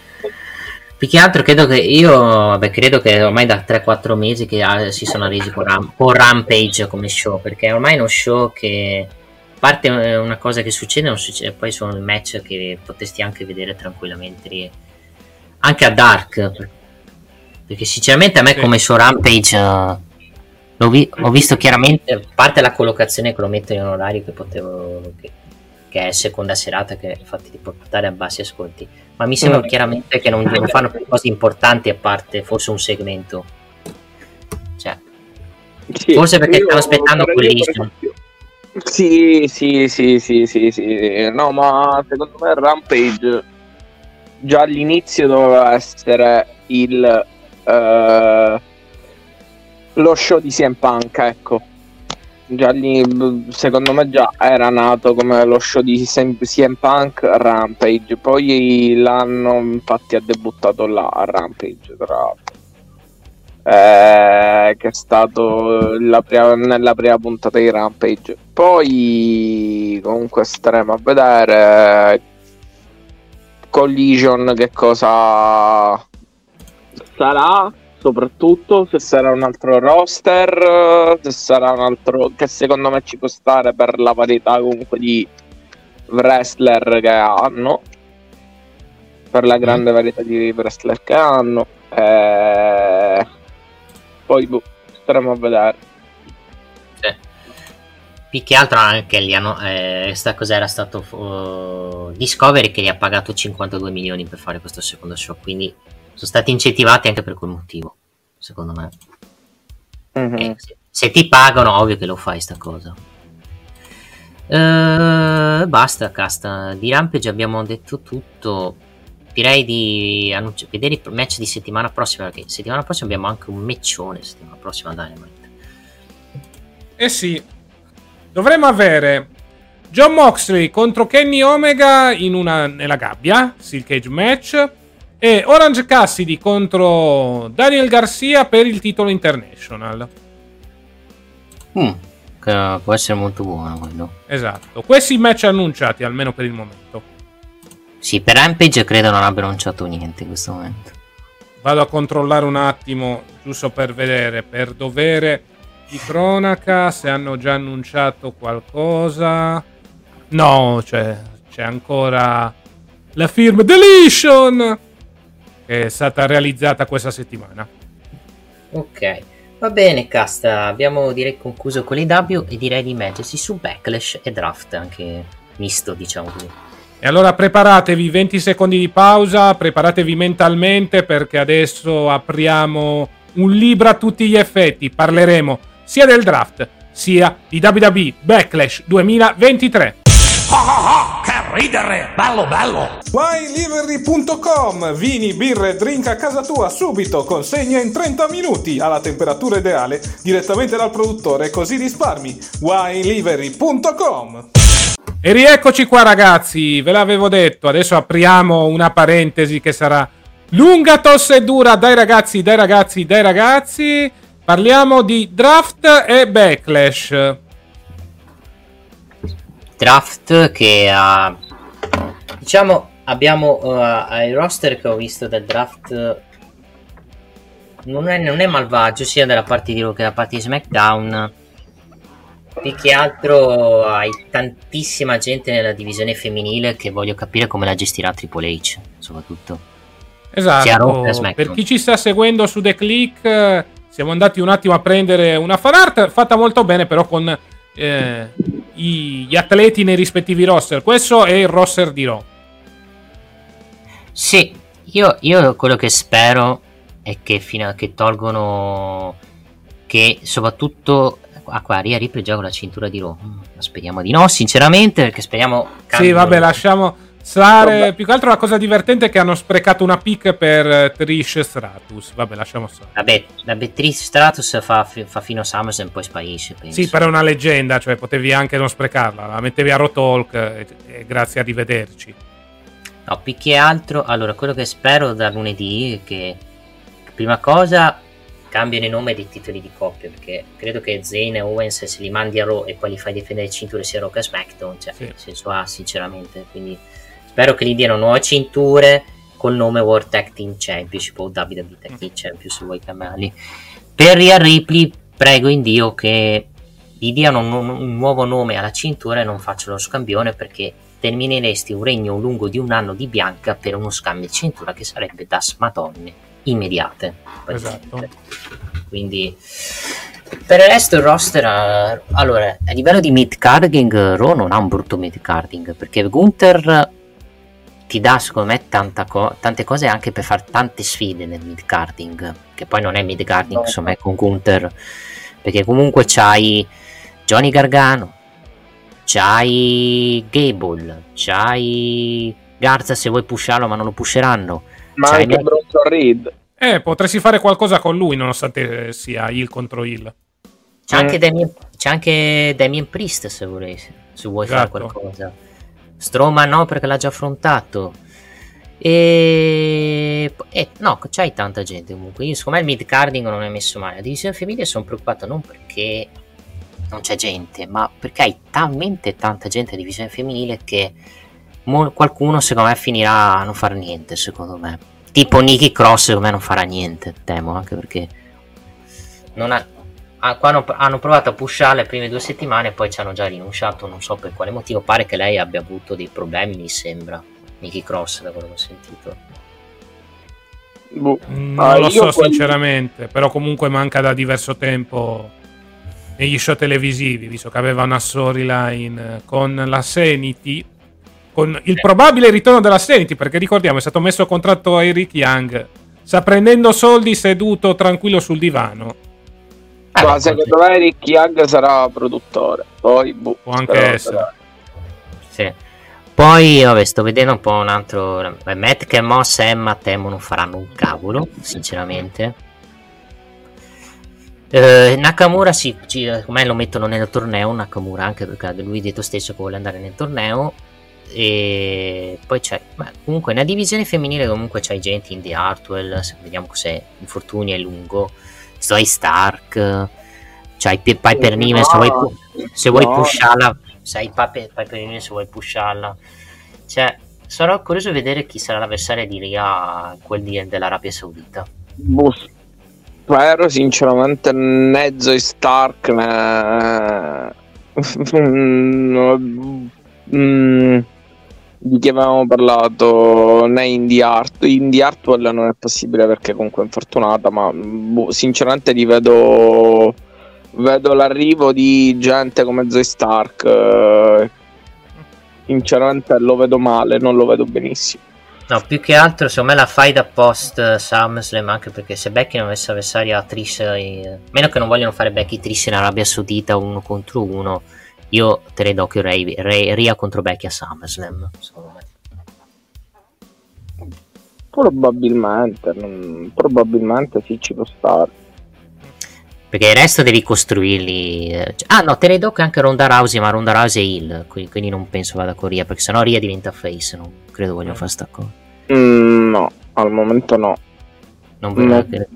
Più che altro credo che io, vabbè, credo che ormai da 3-4 mesi che ah, si sono resi con, Ram- con Rampage come show, perché ormai è uno show che a parte una cosa che succede, non succede, poi sono match che potresti anche vedere tranquillamente anche a Dark, perché sinceramente a me come show Rampage uh, vi- ho visto chiaramente, a parte la collocazione che lo metto in orario che potevo, che, che è seconda serata, che infatti ti può portare a bassi ascolti, ma mi sembra mm. chiaramente che non, non fanno più cose importanti a parte forse un segmento. Cioè, sì, forse perché stanno aspettando Collision. Sì, sì, sì, sì, sì, sì. No, ma secondo me Rampage già all'inizio doveva essere il... Uh lo show di CM Punk, ecco. Già lì, secondo me già era nato come lo show di CM Punk Rampage, poi l'anno infatti ha debuttato là a Rampage, tra l'altro. Eh, che è stato prima, nella prima puntata di Rampage. Poi comunque staremo a vedere Collision che cosa sarà soprattutto se sarà un altro roster, se sarà un altro che secondo me ci può stare per la varietà comunque di wrestler che hanno, per la grande mm. varietà di wrestler che hanno. Eh... Poi boh, staremo a vedere. Sì. Più che altro anche lì hanno, eh, sta cos'era stato uh, Discovery che gli ha pagato 52 milioni per fare questo secondo show, quindi sono stati incentivati anche per quel motivo, secondo me. Mm-hmm. Se, se, ti pagano, ovvio che lo fai sta cosa. Uh, basta, casta. Di Rampage abbiamo detto tutto. Direi di annunci- vedere il match di settimana prossima, perché settimana prossima abbiamo anche un matchone settimana prossima Dynamite. Eh sì, dovremmo avere John Moxley contro Kenny Omega in una, nella gabbia, Steel Cage match e Orange Cassidy contro Daniel Garcia per il titolo international. Mm, che può essere molto buono quello. Esatto, questi match annunciati almeno per il momento. Sì, per Rampage credo non abbiano annunciato niente in questo momento. Vado a controllare un attimo, giusto per vedere, per dovere di cronaca, se hanno già annunciato qualcosa. No, cioè, c'è ancora la firma Deletion che è stata realizzata questa settimana. Ok, va bene, Casta. Abbiamo direi concluso con le W e direi di immergersi su Backlash e Draft, anche misto, diciamo così. E allora preparatevi 20 secondi di pausa, preparatevi mentalmente perché adesso apriamo un libro a tutti gli effetti. Parleremo sia del draft sia di WWE Backlash 2023. Ridere! Bello, bello! WineLivery.com Vini, birre, drink a casa tua subito, consegna in 30 minuti alla temperatura ideale direttamente dal produttore così risparmi. WineLivery.com E rieccoci qua ragazzi, ve l'avevo detto, adesso apriamo una parentesi che sarà lunga, tosse e dura, dai ragazzi, dai ragazzi, dai ragazzi. Parliamo di draft e backlash draft che ha diciamo abbiamo uh, il roster che ho visto del draft non è, non è malvagio sia dalla parte di Raw che dalla parte di SmackDown più che altro hai tantissima gente nella divisione femminile che voglio capire come la gestirà Triple H, soprattutto. Esatto, per chi ci sta seguendo su The Click, eh, siamo andati un attimo a prendere una fan art fatta molto bene, però con eh, gli atleti nei rispettivi roster. Questo è il roster di Raw. Sì, io, io quello che spero è che fino a che tolgono che soprattutto ah qua Ria Ripley gioca la cintura di Raw mm, speriamo di no sinceramente perché speriamo sì vabbè lasciamo stare più che altro la cosa divertente è che hanno sprecato una pick per eh, Trish Stratus. Vabbè lasciamo stare. Vabbè, vabbè Trish Stratus fa, fa fino a SummerSlam e poi sparisce penso. sì però è una leggenda cioè potevi anche non sprecarla. La mettevi a Rotalk e, e grazie a rivederci. No più che altro allora quello che spero da lunedì è che prima cosa cambiano i nomi dei titoli di coppia perché credo che Zane e Owens se li mandi a Raw e poi li fai difendere il cinture sia Raw che SmackDown cioè sì. senso ha sinceramente quindi spero che gli diano nuove cinture col nome World Tag Team Championship o WWE Tag Team Championship se vuoi chiamarli per Rhea Ripley prego in Dio che gli diano un, un nuovo nome alla cintura e non facciano lo scambione perché termineresti un regno lungo di un anno di Bianca per uno scambio di cintura che sarebbe da smadonne immediate. Esatto. Quindi per il resto il roster ha... allora a livello di mid carding Raw non ha un brutto mid carding perché Gunther ti dà secondo me co- tante cose anche per fare tante sfide nel mid carding che poi non è mid carding no. insomma è con Gunther perché comunque c'hai Johnny Gargano c'hai Gable c'hai Garza se vuoi pusharlo ma non lo pusheranno ma cioè, anche Bronson Reed. Eh, potresti fare qualcosa con lui nonostante sia il contro il. C'è, eh. anche Damien, c'è anche Damien Priest se vuoi, se vuoi esatto. fare qualcosa. Strowman no perché l'ha già affrontato. E... e no, c'hai tanta gente comunque. Io, secondo me il mid carding non è messo male. La divisione femminile sono preoccupato non perché non c'è gente, ma perché hai talmente tanta gente a divisione femminile che mo- qualcuno secondo me finirà a non fare niente, secondo me. Tipo Nicky Cross secondo me non farà niente, temo, anche perché non ha, ah, hanno, hanno, provato a pushare le prime due settimane e poi ci hanno già rinunciato, non so per quale motivo, pare che lei abbia avuto dei problemi, mi sembra, Nicky Cross da quello che ho sentito. Boh. Mm, non ah, lo so sinceramente, però comunque manca da diverso tempo negli show televisivi, visto che aveva una storyline con la Sanity con il probabile ritorno della Sanity, perché ricordiamo è stato messo a contratto a Eric Young, sta prendendo soldi seduto tranquillo sul divano. Eh, Ma secondo me Eric Young sarà produttore, poi boh, può anche essere. Sì. Poi vabbè, sto vedendo un po' un altro. Matt che Moss e Emma temo non faranno un cavolo, sinceramente. Uh, Nakamura sì, come lo mettono nel torneo Nakamura anche perché lui ha detto stesso che vuole andare nel torneo e poi c'è ma comunque nella divisione femminile comunque c'hai gente in The Hartwell vediamo se infortuni è lungo Zoe Stark P- Piper Niven no, se vuoi, se vuoi no. pusharla sai Piper, Piper Niven se vuoi pusharla. Cioè sarò curioso di vedere chi sarà l'avversario di Ria quel di, dell'Arabia Saudita. Boh. Spero sinceramente né Zoe Stark né [LAUGHS] mm, di chi avevamo parlato né in The Art. In The Artwell non è possibile perché comunque è infortunata ma boh, sinceramente li vedo vedo l'arrivo di gente come Zoe Stark eh, sinceramente lo vedo male non lo vedo benissimo. No, più che altro, secondo me la fai da post SummerSlam, anche perché se Becky non avesse avversario a Trish, eh, meno che non vogliono fare Becky Trish in Arabia Saudita uno contro uno, io terrei d'occhio Ray, Ray, Ria contro Becky a SummerSlam, secondo me. Probabilmente, non, probabilmente sì, ci può stare. Perché il resto devi costruirli. Eh, ah no, terrei d'occhio anche Ronda Rousey, ma Ronda Rousey è Hill, quindi non penso vada con Ria, perché sennò Ria diventa face, non credo vogliono fare sta cosa. Mm, no, al momento no. Non voglio no. Che...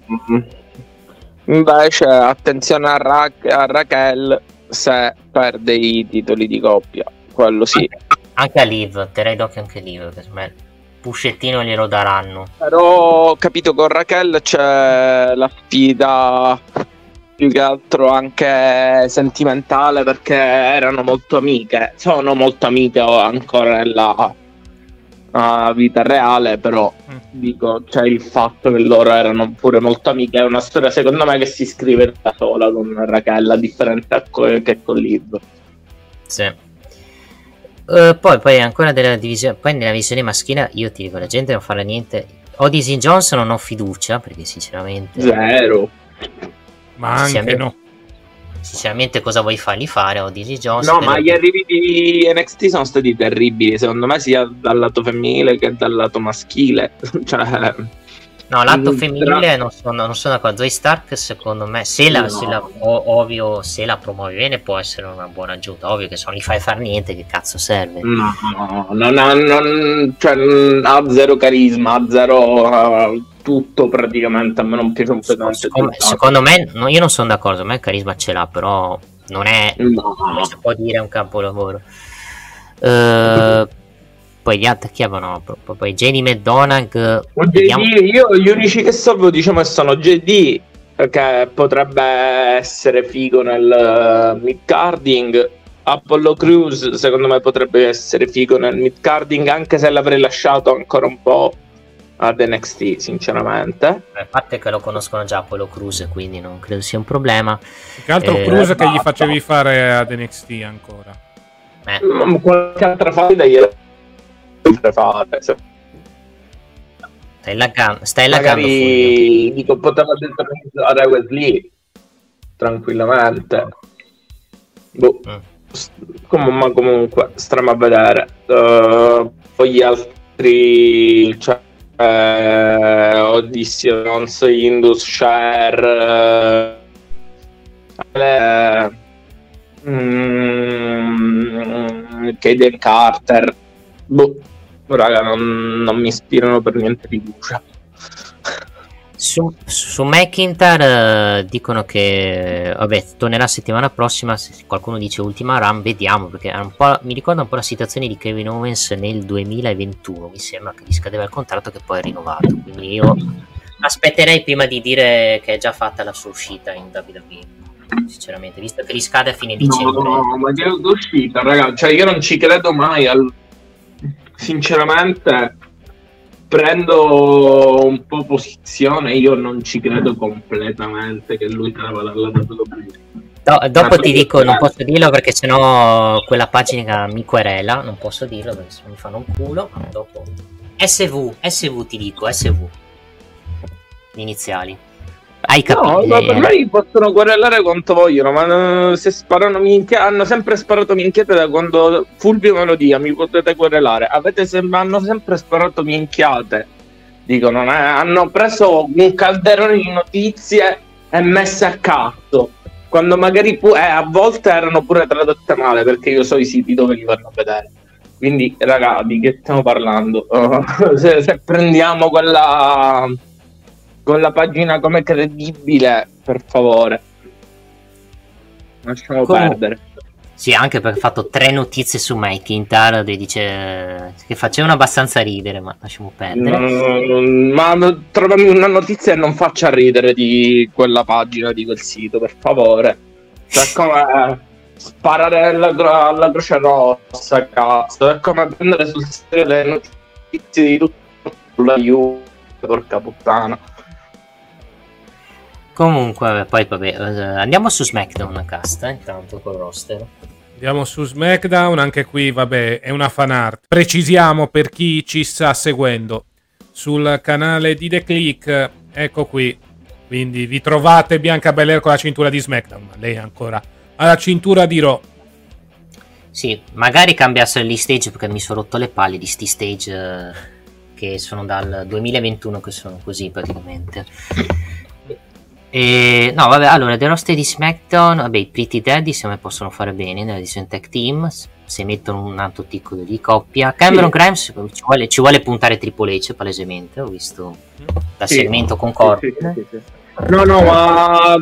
Invece, attenzione a, Ra- a Raquel se perde i titoli di coppia, quello sì. Anche a Liv, terrei d'occhio anche a Liv, che me Puscettino glielo daranno. Però ho capito con Raquel c'è la sfida più che altro anche sentimentale perché erano molto amiche, sono molto amiche ancora nella uh, vita reale, però Mm. dico, c'è il fatto che loro erano pure molto amiche, è una storia secondo me che si scrive da sola con Raquel, a differenza co- che con Liv. Sì. Eh, poi, poi ancora della divisione, poi nella visione maschile io ti dico, la gente non farà niente. Odyssey Jones non ho fiducia perché sinceramente, Zero. Ma anche no. Sinceramente cosa vuoi fargli fare a Odyssey Jones? No, ma gli arrivi di NXT sono stati terribili, secondo me sia dal lato femminile che dal lato maschile. [LAUGHS] cioè, No, lato Mm, femminile non sono, non sono d'accordo. Zoe Stark, secondo me, se la, No. se la- o- ovvio, se la promuovi bene, può essere una buona aggiunta. Ovvio che se non gli fai fare niente, che cazzo serve? no, non ha, non- cioè, mm, ha zero carisma, ha zero uh, tutto praticamente. A me non piace un pesante. Secondo, secondo me, no, io non sono d'accordo. A me il carisma ce l'ha, però non è, No. come si può dire, un capolavoro. Eh, poi gli altri chi avevano? Poi- JD McDonagh. Vediamo- io gli unici che salvo diciamo sono JD che potrebbe essere figo nel uh, mid-carding Apollo Crews secondo me potrebbe essere figo nel mid-carding anche se l'avrei lasciato ancora un po' ad NXT sinceramente. A parte che lo conoscono già Apollo Cruz, quindi non credo sia un problema. Più che altro Eh, Cruz che gli facevi fare ad NXT ancora. Eh, Mm, qualche altra faida gliela potrei fare se stai laggando, stai laggando magari dico poteva determinare Wesley tranquillamente. Boh. Mm. Com- ma comunque staremo a vedere. Uh, poi gli altri cioè eh, Odysseus Indus Share eh, mm, Kaden Carter. Boh raga non, non mi ispirano per niente fiducia Su, su McIntyre eh, dicono che vabbè, tornerà settimana prossima. Se qualcuno dice ultima run, vediamo perché è un po', mi ricorda un po' la situazione di Kevin Owens nel 2021. Mi sembra che gli scadeva il contratto che poi è rinnovato. Quindi io aspetterei prima di dire che è già fatta la sua uscita in WWE. Sinceramente, visto che gli scade a fine dicembre. No, ma che uscita, raga. Cioè, io non ci credo mai. Al... Sinceramente, prendo un po' posizione. Io non ci credo completamente che lui trova dalla WWE. Do- dopo ti dico, non posso dirlo perché sennò quella pagina mi querela. Non posso dirlo perché mi fanno un culo. Dopo. SV, SV ti dico, SV. Gli iniziali. Hai No, capito? ma per me possono querelare quanto vogliono, ma eh, se sparano minchia, hanno sempre sparato minchiate da quando Fulvio me lo dia, mi potete querelare. Avete sem- hanno sempre sparato minchiate. Dicono, eh, hanno preso un calderone di notizie e messe a cazzo. Quando magari pu- eh, a volte erano pure tradotte male, perché io so i siti dove li vanno a vedere. Quindi, raga, di che stiamo parlando? [LAUGHS] se, se prendiamo quella con la pagina come credibile, per favore. Lasciamo Comunque, perdere. Sì, anche perché ha fatto tre notizie su McIntyre e dice che facevano abbastanza ridere, ma lasciamo perdere. Mm, ma trovami una notizia e non faccia ridere di quella pagina, di quel sito, per favore. Cioè, come sparare alla, alla Croce Rossa, cazzo. È come prendere sul serio le notizie di tutto sulla Juve, porca puttana. Comunque, poi vabbè, eh, andiamo su SmackDown cast, eh, intanto col roster. Andiamo su SmackDown, anche qui vabbè è una fan art. Precisiamo per chi ci sta seguendo sul canale di The Click, ecco qui. Quindi vi trovate Bianca Belair con la cintura di SmackDown, ma lei ancora ha la cintura di Raw. Sì, magari cambiassero gli stage perché mi sono rotto le palle di sti stage eh, che sono dal 2021 che sono così praticamente. E, no, vabbè, allora, The roster di SmackDown, vabbè, i Pretty Daddy secondo me possono fare bene nella edizione tag team, se mettono un altro ticco di coppia. Cameron Sì. Grimes ci vuole, ci vuole puntare Triple H palesemente, ho visto da Sì. segmento con Corbin. sì. No, no, ma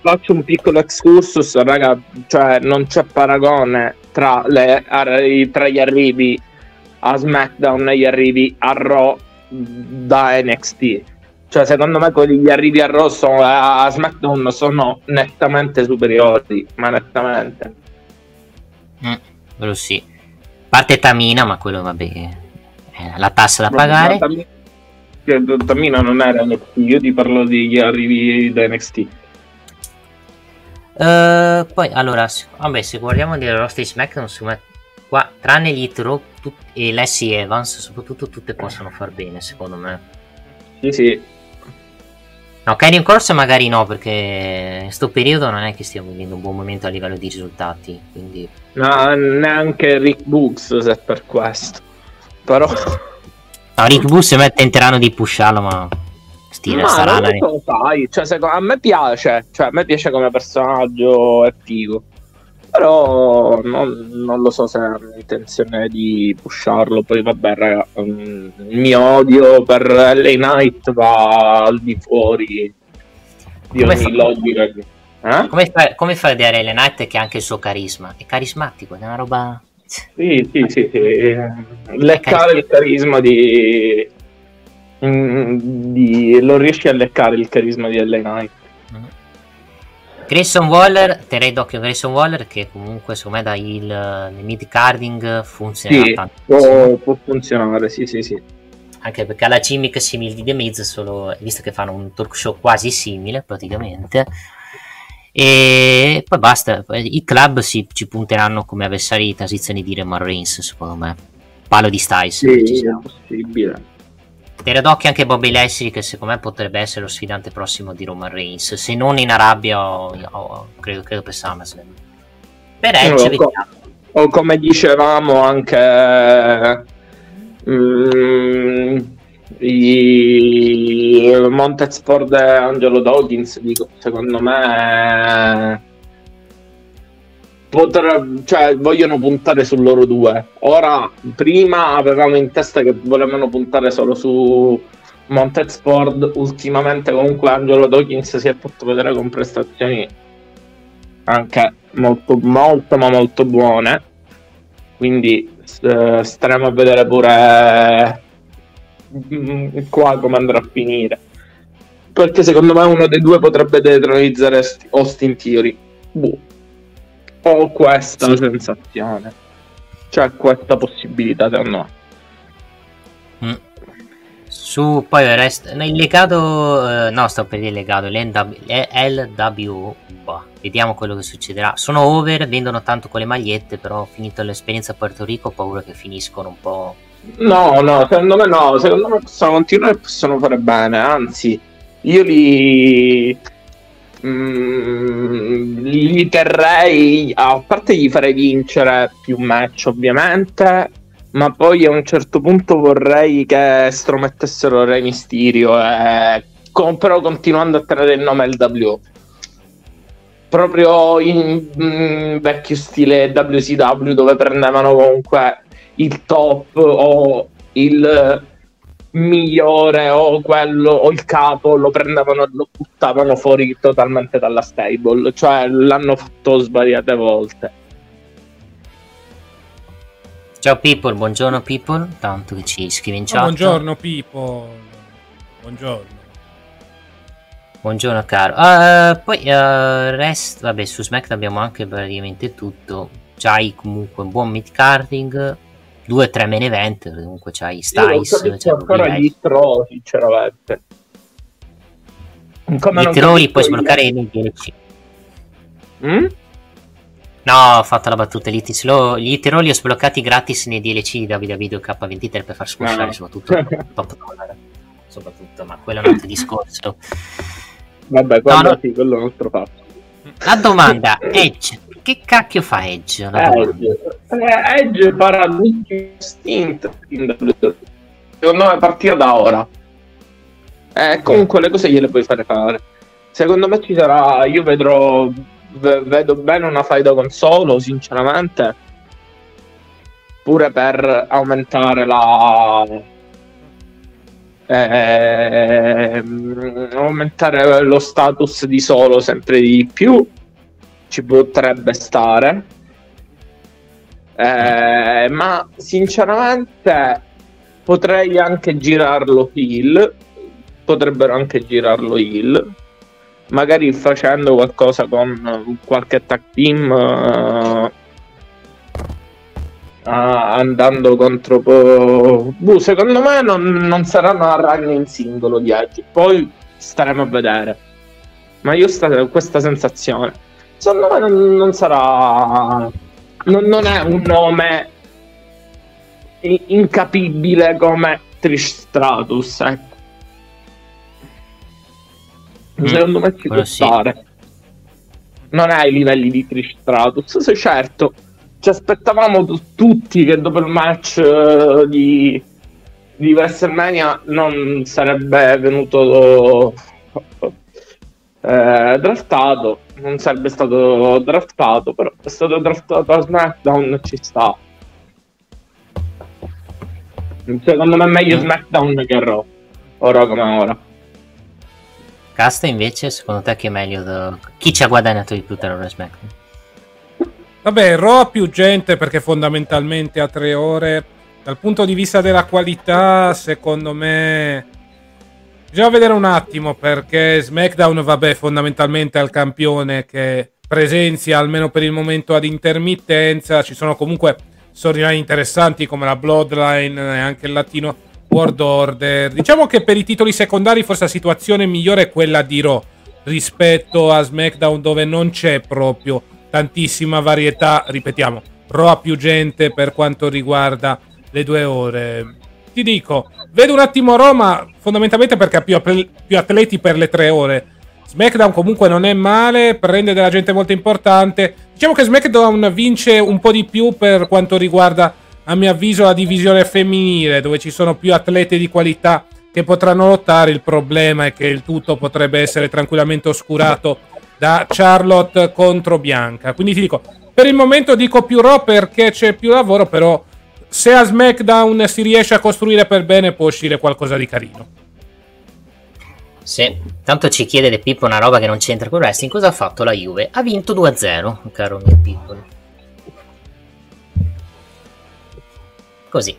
faccio un piccolo excursus, raga, cioè non c'è paragone tra, le, tra gli arrivi a SmackDown e gli arrivi a Raw da NXT. Cioè, secondo me quelli gli arrivi a Rosso a SmackDown sono nettamente superiori, ma nettamente. Mm, quello sì. Parte Tamina, ma quello vabbè, è la tassa da pagare. Tamina, Tamina non era NXT, io ti parlo degli arrivi da NXT. Uh, eh, poi, allora, vabbè, se guardiamo delle roster di SmackDown, secondo me, qua, tranne gli Hero e Leslie Evans, soprattutto tutte possono far bene, secondo me. Sì, sì, No, Canyon Corsa magari no, perché in questo periodo non è che stiamo vivendo un buon momento a livello di risultati. Quindi... No, neanche Rick Books se per questo. Però... [LAUGHS] No, Rick Books tenteranno di pusharlo, ma... Stile, ma non lo sai, cioè, secondo... a me piace, cioè a me piace come personaggio, è figo. Però non, non, lo so se hanno intenzione di pusharlo. Poi vabbè, raga, um, il mio odio per LA Knight va al di fuori di come ogni fa... logica. Eh? Come, fa, come fa a vedere LA Knight che ha anche il suo carisma? È carismatico, è una roba... Sì, sì, sì, sì. Leccare il carisma di... Mm, di... Lo riesci a leccare il carisma di LA Knight. Grayson Waller, terrei d'occhio Grayson Waller che comunque secondo me da il, nel mid carding funziona sì, può, può, funzionare, sì sì sì. Anche perché alla Cimic simile di The Miz, solo, visto che fanno un talk show quasi simile praticamente. E poi basta, i club si, ci punteranno come avversari di transizione di Roman Reigns secondo me. Palo di Styles. Sì, è possibile. Tenere d'occhio anche Bobby Lashley che secondo me potrebbe essere lo sfidante prossimo di Roman Reigns, se non in Arabia o, o credo, credo, per SummerSlam. Per Edge no, o come dicevamo anche mm, i Montez Ford e Angelo Dawkins dico, secondo me potrebbe, cioè, vogliono puntare su loro due. Ora, prima avevamo in testa che volevano puntare solo su Montez Ford. Ultimamente, comunque, Angelo Dawkins si è fatto vedere con prestazioni anche molto, molto, ma molto buone. Quindi, eh, staremo a vedere pure eh, qua come andrà a finire. Perché secondo me uno dei due potrebbe detronizzare Austin Theory. Boh ho questa sì. sensazione. C'è questa possibilità, secondo me. Mm. Su poi il resto, il legato, eh, no, sto per dire legato, LW, boh, vediamo quello che succederà. Sono over, vendono tanto con le magliette, però finito l'esperienza a Porto Rico ho paura che finiscono un po'. No, no, secondo me no, secondo me possono continuare e possono fare bene, anzi, io li mm, li terrei, a parte gli farei vincere più match ovviamente, ma poi a un certo punto vorrei che stromettessero Re Mysterio, e, con, però continuando a tenere il nome LW. Proprio in, in mm, vecchio stile WCW dove prendevano comunque il top o il migliore o quello o il capo lo prendevano e lo buttavano fuori totalmente dalla stable cioè l'hanno fatto svariate volte. Ciao people. Buongiorno people. Tanto che ci scrivi in chat. oh, buongiorno people. Buongiorno. Buongiorno caro. Uh, poi uh, rest vabbè su smackdown abbiamo anche praticamente tutto. C'hai comunque un buon mid carding due o tre main event comunque c'hai Styles c'è ancora gli troll sinceramente Come gli troll li puoi sbloccare nei DLC mm? no ho fatto la battuta gli, slow, gli li ho sbloccati gratis nei DLC di WWE K23 per far squasciare no. soprattutto [LAUGHS] top dollar soprattutto ma quello è un altro [LAUGHS] discorso vabbè quello no, no. quello è un altro fatto la domanda Edge che cacchio fa Edge? Edge, eh, Edge farà l'ultimo stint secondo me partire da ora. Eh, comunque le cose gliele puoi fare fare. Secondo me ci sarà io vedrò vedo bene una faida con solo sinceramente. Pure per aumentare la eh, aumentare lo status di solo sempre di più ci potrebbe stare. Eh, ma sinceramente potrei anche girarlo heel. potrebbero anche girarlo heel, magari facendo qualcosa con qualche tag team. Uh, andando contro uh, secondo me non, non saranno a run in singolo di Edge poi staremo a vedere ma io ho questa sensazione secondo me non, non sarà non, non, è un nome incapibile come Trish Stratus ecco. mm, secondo me ci può sì. stare non è ai livelli di Trish Stratus se certo ci aspettavamo t- tutti che dopo il match uh, di, di WrestleMania non sarebbe venuto eh, draftato, non sarebbe stato draftato, però è stato draftato a SmackDown ci sta. Secondo me è meglio SmackDown che Raw, ora come ora. Casta invece, secondo te chi è meglio? Da... Chi ci ha guadagnato di più tra Raw e SmackDown? Vabbè, Raw ha più gente perché fondamentalmente ha tre ore. Dal punto di vista della qualità, secondo me Bisogna vedere un attimo perché SmackDown, vabbè, fondamentalmente il campione che presenzia almeno per il momento ad intermittenza. Ci sono comunque storyline interessanti come la Bloodline e anche il latino World Order. Diciamo che per i titoli secondari forse la situazione migliore è quella di Raw rispetto a SmackDown dove non c'è proprio tantissima varietà. Ripetiamo, Raw ha più gente per quanto riguarda le due ore ti dico, vedo un attimo Roma fondamentalmente perché ha più, più, atleti per le tre ore. SmackDown comunque non è male, prende della gente molto importante. Diciamo che SmackDown vince un po' di più per quanto riguarda, a mio avviso, la divisione femminile, dove ci sono più atleti di qualità che potranno lottare. Il problema è che il tutto potrebbe essere tranquillamente oscurato da Charlotte contro Bianca. Quindi ti dico, per il momento dico più Raw perché c'è più lavoro, però se a SmackDown si riesce a costruire per bene può uscire qualcosa di carino. Sì, tanto ci chiede De Pippo una roba che non c'entra con il wrestling. Cosa ha fatto la Juve? Ha vinto 2-0, caro mio Pippo. Così.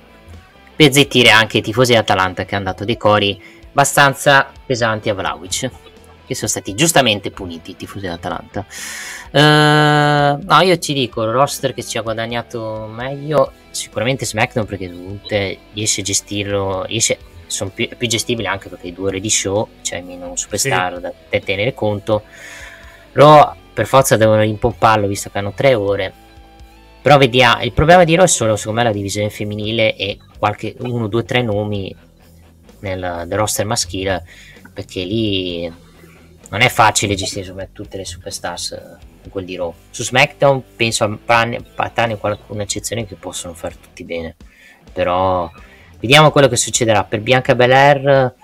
Per zittire anche i tifosi di Atalanta che hanno dato dei cori abbastanza pesanti a Vlaovic. Che sono stati giustamente puniti i tifosi di Atalanta. Uh, no, io ci dico, il roster che ci ha guadagnato meglio sicuramente SmackDown perché comunque riesce a gestirlo, riesce, sono più, più gestibili anche perché due ore di show, cioè meno un superstar sì. da, da tenere conto. Però per forza devono rimpomparlo visto che hanno tre ore. Però vediamo, il problema di Raw è solo secondo me la divisione femminile e qualche uno, due, tre nomi nel, nel roster maschile perché lì non è facile gestire tutte le superstars quel di Raw. Su SmackDown penso a patane qualcuna eccezione che possono fare tutti bene. Però vediamo quello che succederà. Per Bianca Belair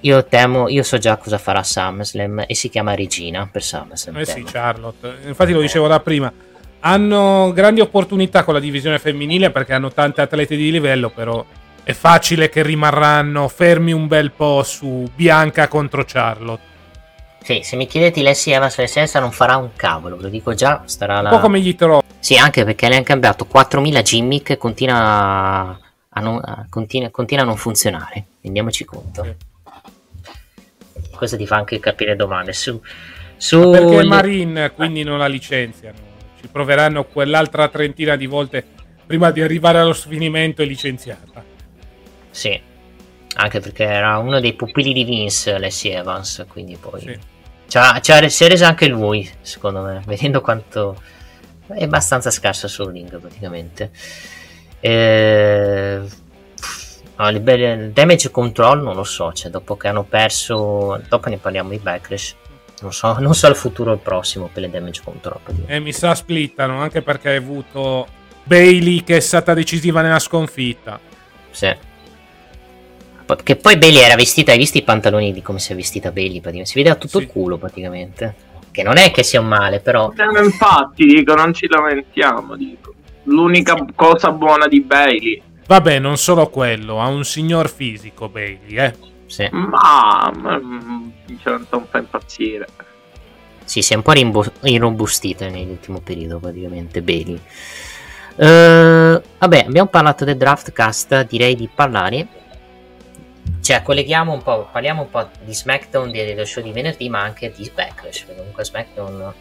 io temo, io so già cosa farà SummerSlam e si chiama Regina per SummerSlam. Eh temo. sì, Charlotte. Infatti lo dicevo da prima. Hanno grandi opportunità con la divisione femminile perché hanno tante atlete di livello, però è facile che rimarranno fermi un bel po' su Bianca contro Charlotte. Sì, se mi chiedete Lessi Evans senza non farà un cavolo, ve lo dico già, starà la... Un po' come gli trovo. Sì, anche perché le hanno cambiato 4000 gimmick e continua a, non, a, continua, continua a non funzionare, rendiamoci conto. Questo ti fa anche capire domande. Su... su perché le... Marine quindi non la licenziano, ci proveranno quell'altra trentina di volte prima di arrivare allo sfinimento e licenziarla. Sì, anche perché era uno dei pupilli di Vince, Lessie Evans, quindi poi... Sì C'ha, c'ha, si è reso anche lui, secondo me, vedendo quanto è abbastanza scarso sul ring praticamente. Eh, no, il damage control non lo so, cioè dopo che hanno perso, dopo ne parliamo di Backlash. Non so, non so il futuro il prossimo per le damage control. E mi sa splittano anche perché hai avuto Bailey che è stata decisiva nella sconfitta. Sì. Che poi Bailey era vestita, hai visto i pantaloni di come si è vestita Bailey? Praticamente? Si vedeva tutto sì. il culo praticamente. Che non è che sia un male, però. Eh, infatti, dico, non ci lamentiamo. Dico. L'unica sì. cosa buona di Bailey. Vabbè, non solo quello, ha un signor fisico Bailey, eh. Sì. Ma, ma sinceramente non fa impazzire. Sì, si è un po' rimbo- irrobustita nell'ultimo periodo, praticamente, Bailey. Uh, vabbè, abbiamo parlato del draft cast, direi di parlare cioè, colleghiamo un po', parliamo un po' di SmackDown dello show di venerdì, ma anche di Backlash, perché comunque SmackDown...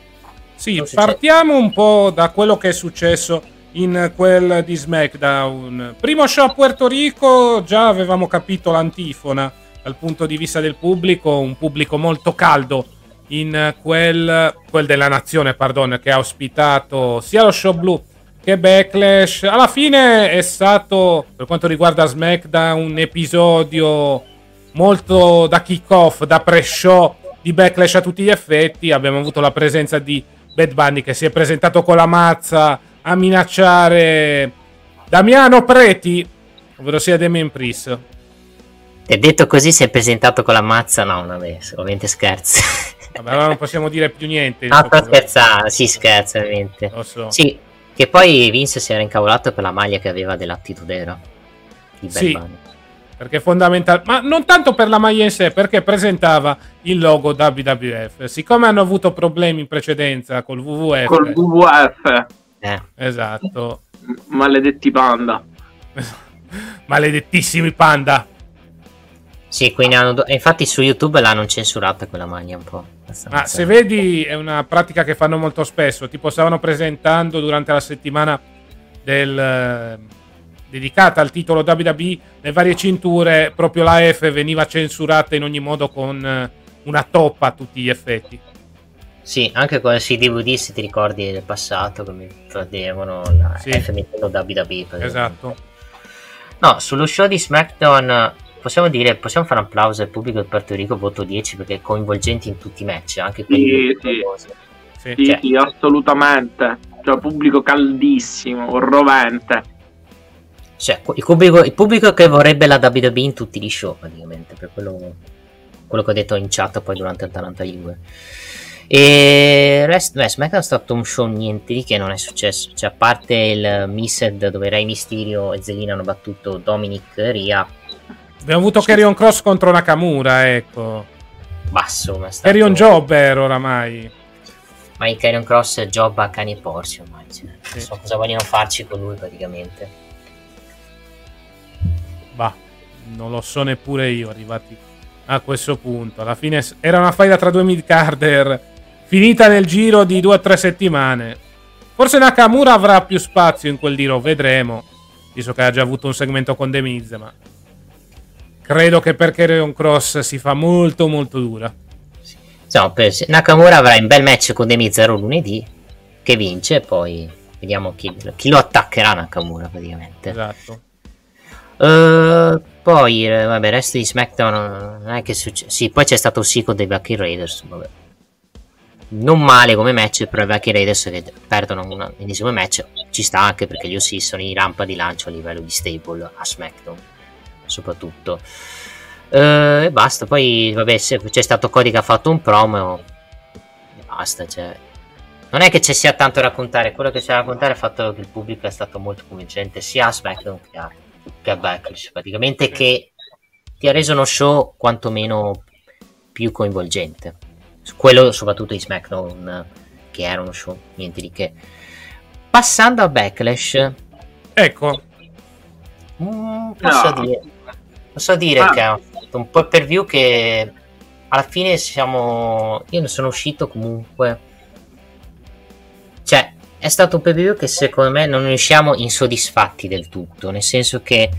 Sì, partiamo un po' da quello che è successo in quel di SmackDown. Primo show a Puerto Rico, già avevamo capito l'antifona dal punto di vista del pubblico, un pubblico molto caldo in quel, quel della nazione, pardon, che ha ospitato sia lo show blu che Backlash. Alla fine è stato, per quanto riguarda SmackDown, un episodio molto da kick-off, da pre-show di Backlash a tutti gli effetti. Abbiamo avuto la presenza di Bad Bunny che si è presentato con la mazza a minacciare Damiano Preti, ovvero sia Damien Priest. E detto così si è presentato con la mazza? No, vabbè, ovviamente scherzo. Vabbè, allora non possiamo dire più niente. Ah, sto scherzando, sì, scherzo, ovviamente. Lo so. Sì, che poi Vince si era incavolato per la maglia che aveva dell'Attitude Era. Di Bad Sì. Bunny. Perché è fondamentale, ma non tanto per la maglia in sé, perché presentava il logo WWF. Siccome hanno avuto problemi in precedenza col WWF, Col WWF, Eh, esatto, maledetti panda. [LAUGHS] maledettissimi panda. Sì, quindi hanno do- infatti su YouTube l'hanno censurata quella maglia un po'. Ma se vedi, è una pratica che fanno molto spesso. Tipo, stavano presentando durante la settimana del, eh, dedicata al titolo WWE le varie cinture. Proprio la F veniva censurata in ogni modo con eh, una toppa a tutti gli effetti. Sì, anche con sui DVD se ti ricordi del passato come tradevano la Sì. F mettendo WWE. Esatto. No, sullo show di SmackDown possiamo dire, possiamo fare un applauso al pubblico del Porto Rico, voto 10 perché è coinvolgenti in tutti i match, anche quelli Sì, sì. Sì. Cioè- sì, assolutamente. Cioè, pubblico caldissimo, rovente. Cioè, il pubblico, il pubblico che vorrebbe la WWE in tutti gli show, praticamente, per quello, quello che ho detto in chat poi durante il Talanta League. E rest, beh, SmackDown è stato un show niente di che non è successo. Cioè, a parte il Missed dove Rey Mysterio e Zelina hanno battuto Dominic Ria, Abbiamo avuto Carrion Cross contro Nakamura, ecco. basso. Ma è stato... Carrion Jobber oramai. Ma in Carrion Cross jobba a cani e porci ormai. Cioè, Sì. Non so cosa vogliono farci con lui praticamente. Bah, non lo so neppure io, arrivati a questo punto. Alla fine era una faida tra due mid-carder, finita nel giro di due o tre settimane. Forse Nakamura avrà più spazio in quel giro, vedremo. Visto che ha già avuto un segmento con The Miz, ma... Credo che per Carrion Cross si fa molto molto dura. Insomma, per- Nakamura avrà un bel match con Demi 0 lunedì che vince e poi vediamo chi, chi lo attaccherà Nakamura praticamente. Esatto. Eh, poi, eh, vabbè, il resto di SmackDown eh, non è che succede. Sì, poi c'è stato il sequel dei Bucky Raiders. Vabbè. Non male come match per i Bucky Raiders che perdono un ennesimo match. Ci sta anche perché gli OC sono in rampa di lancio a livello di stable a SmackDown, soprattutto. Eh, E basta. Poi, vabbè, se- c'è stato Cody che ha fatto un promo. E basta. Cioè. Non è che ci sia tanto da raccontare. Quello che c'è da raccontare è il fatto che il pubblico è stato molto convincente sia a SmackDown che a che a Backlash praticamente che ti ha reso uno show quantomeno più coinvolgente quello soprattutto di SmackDown che era uno show niente di che passando a Backlash Ecco, mm, posso No. dire posso dire Ah. che è un po' per view che alla fine siamo io ne sono uscito comunque cioè è stato un pay per view che secondo me non riusciamo insoddisfatti del tutto nel senso che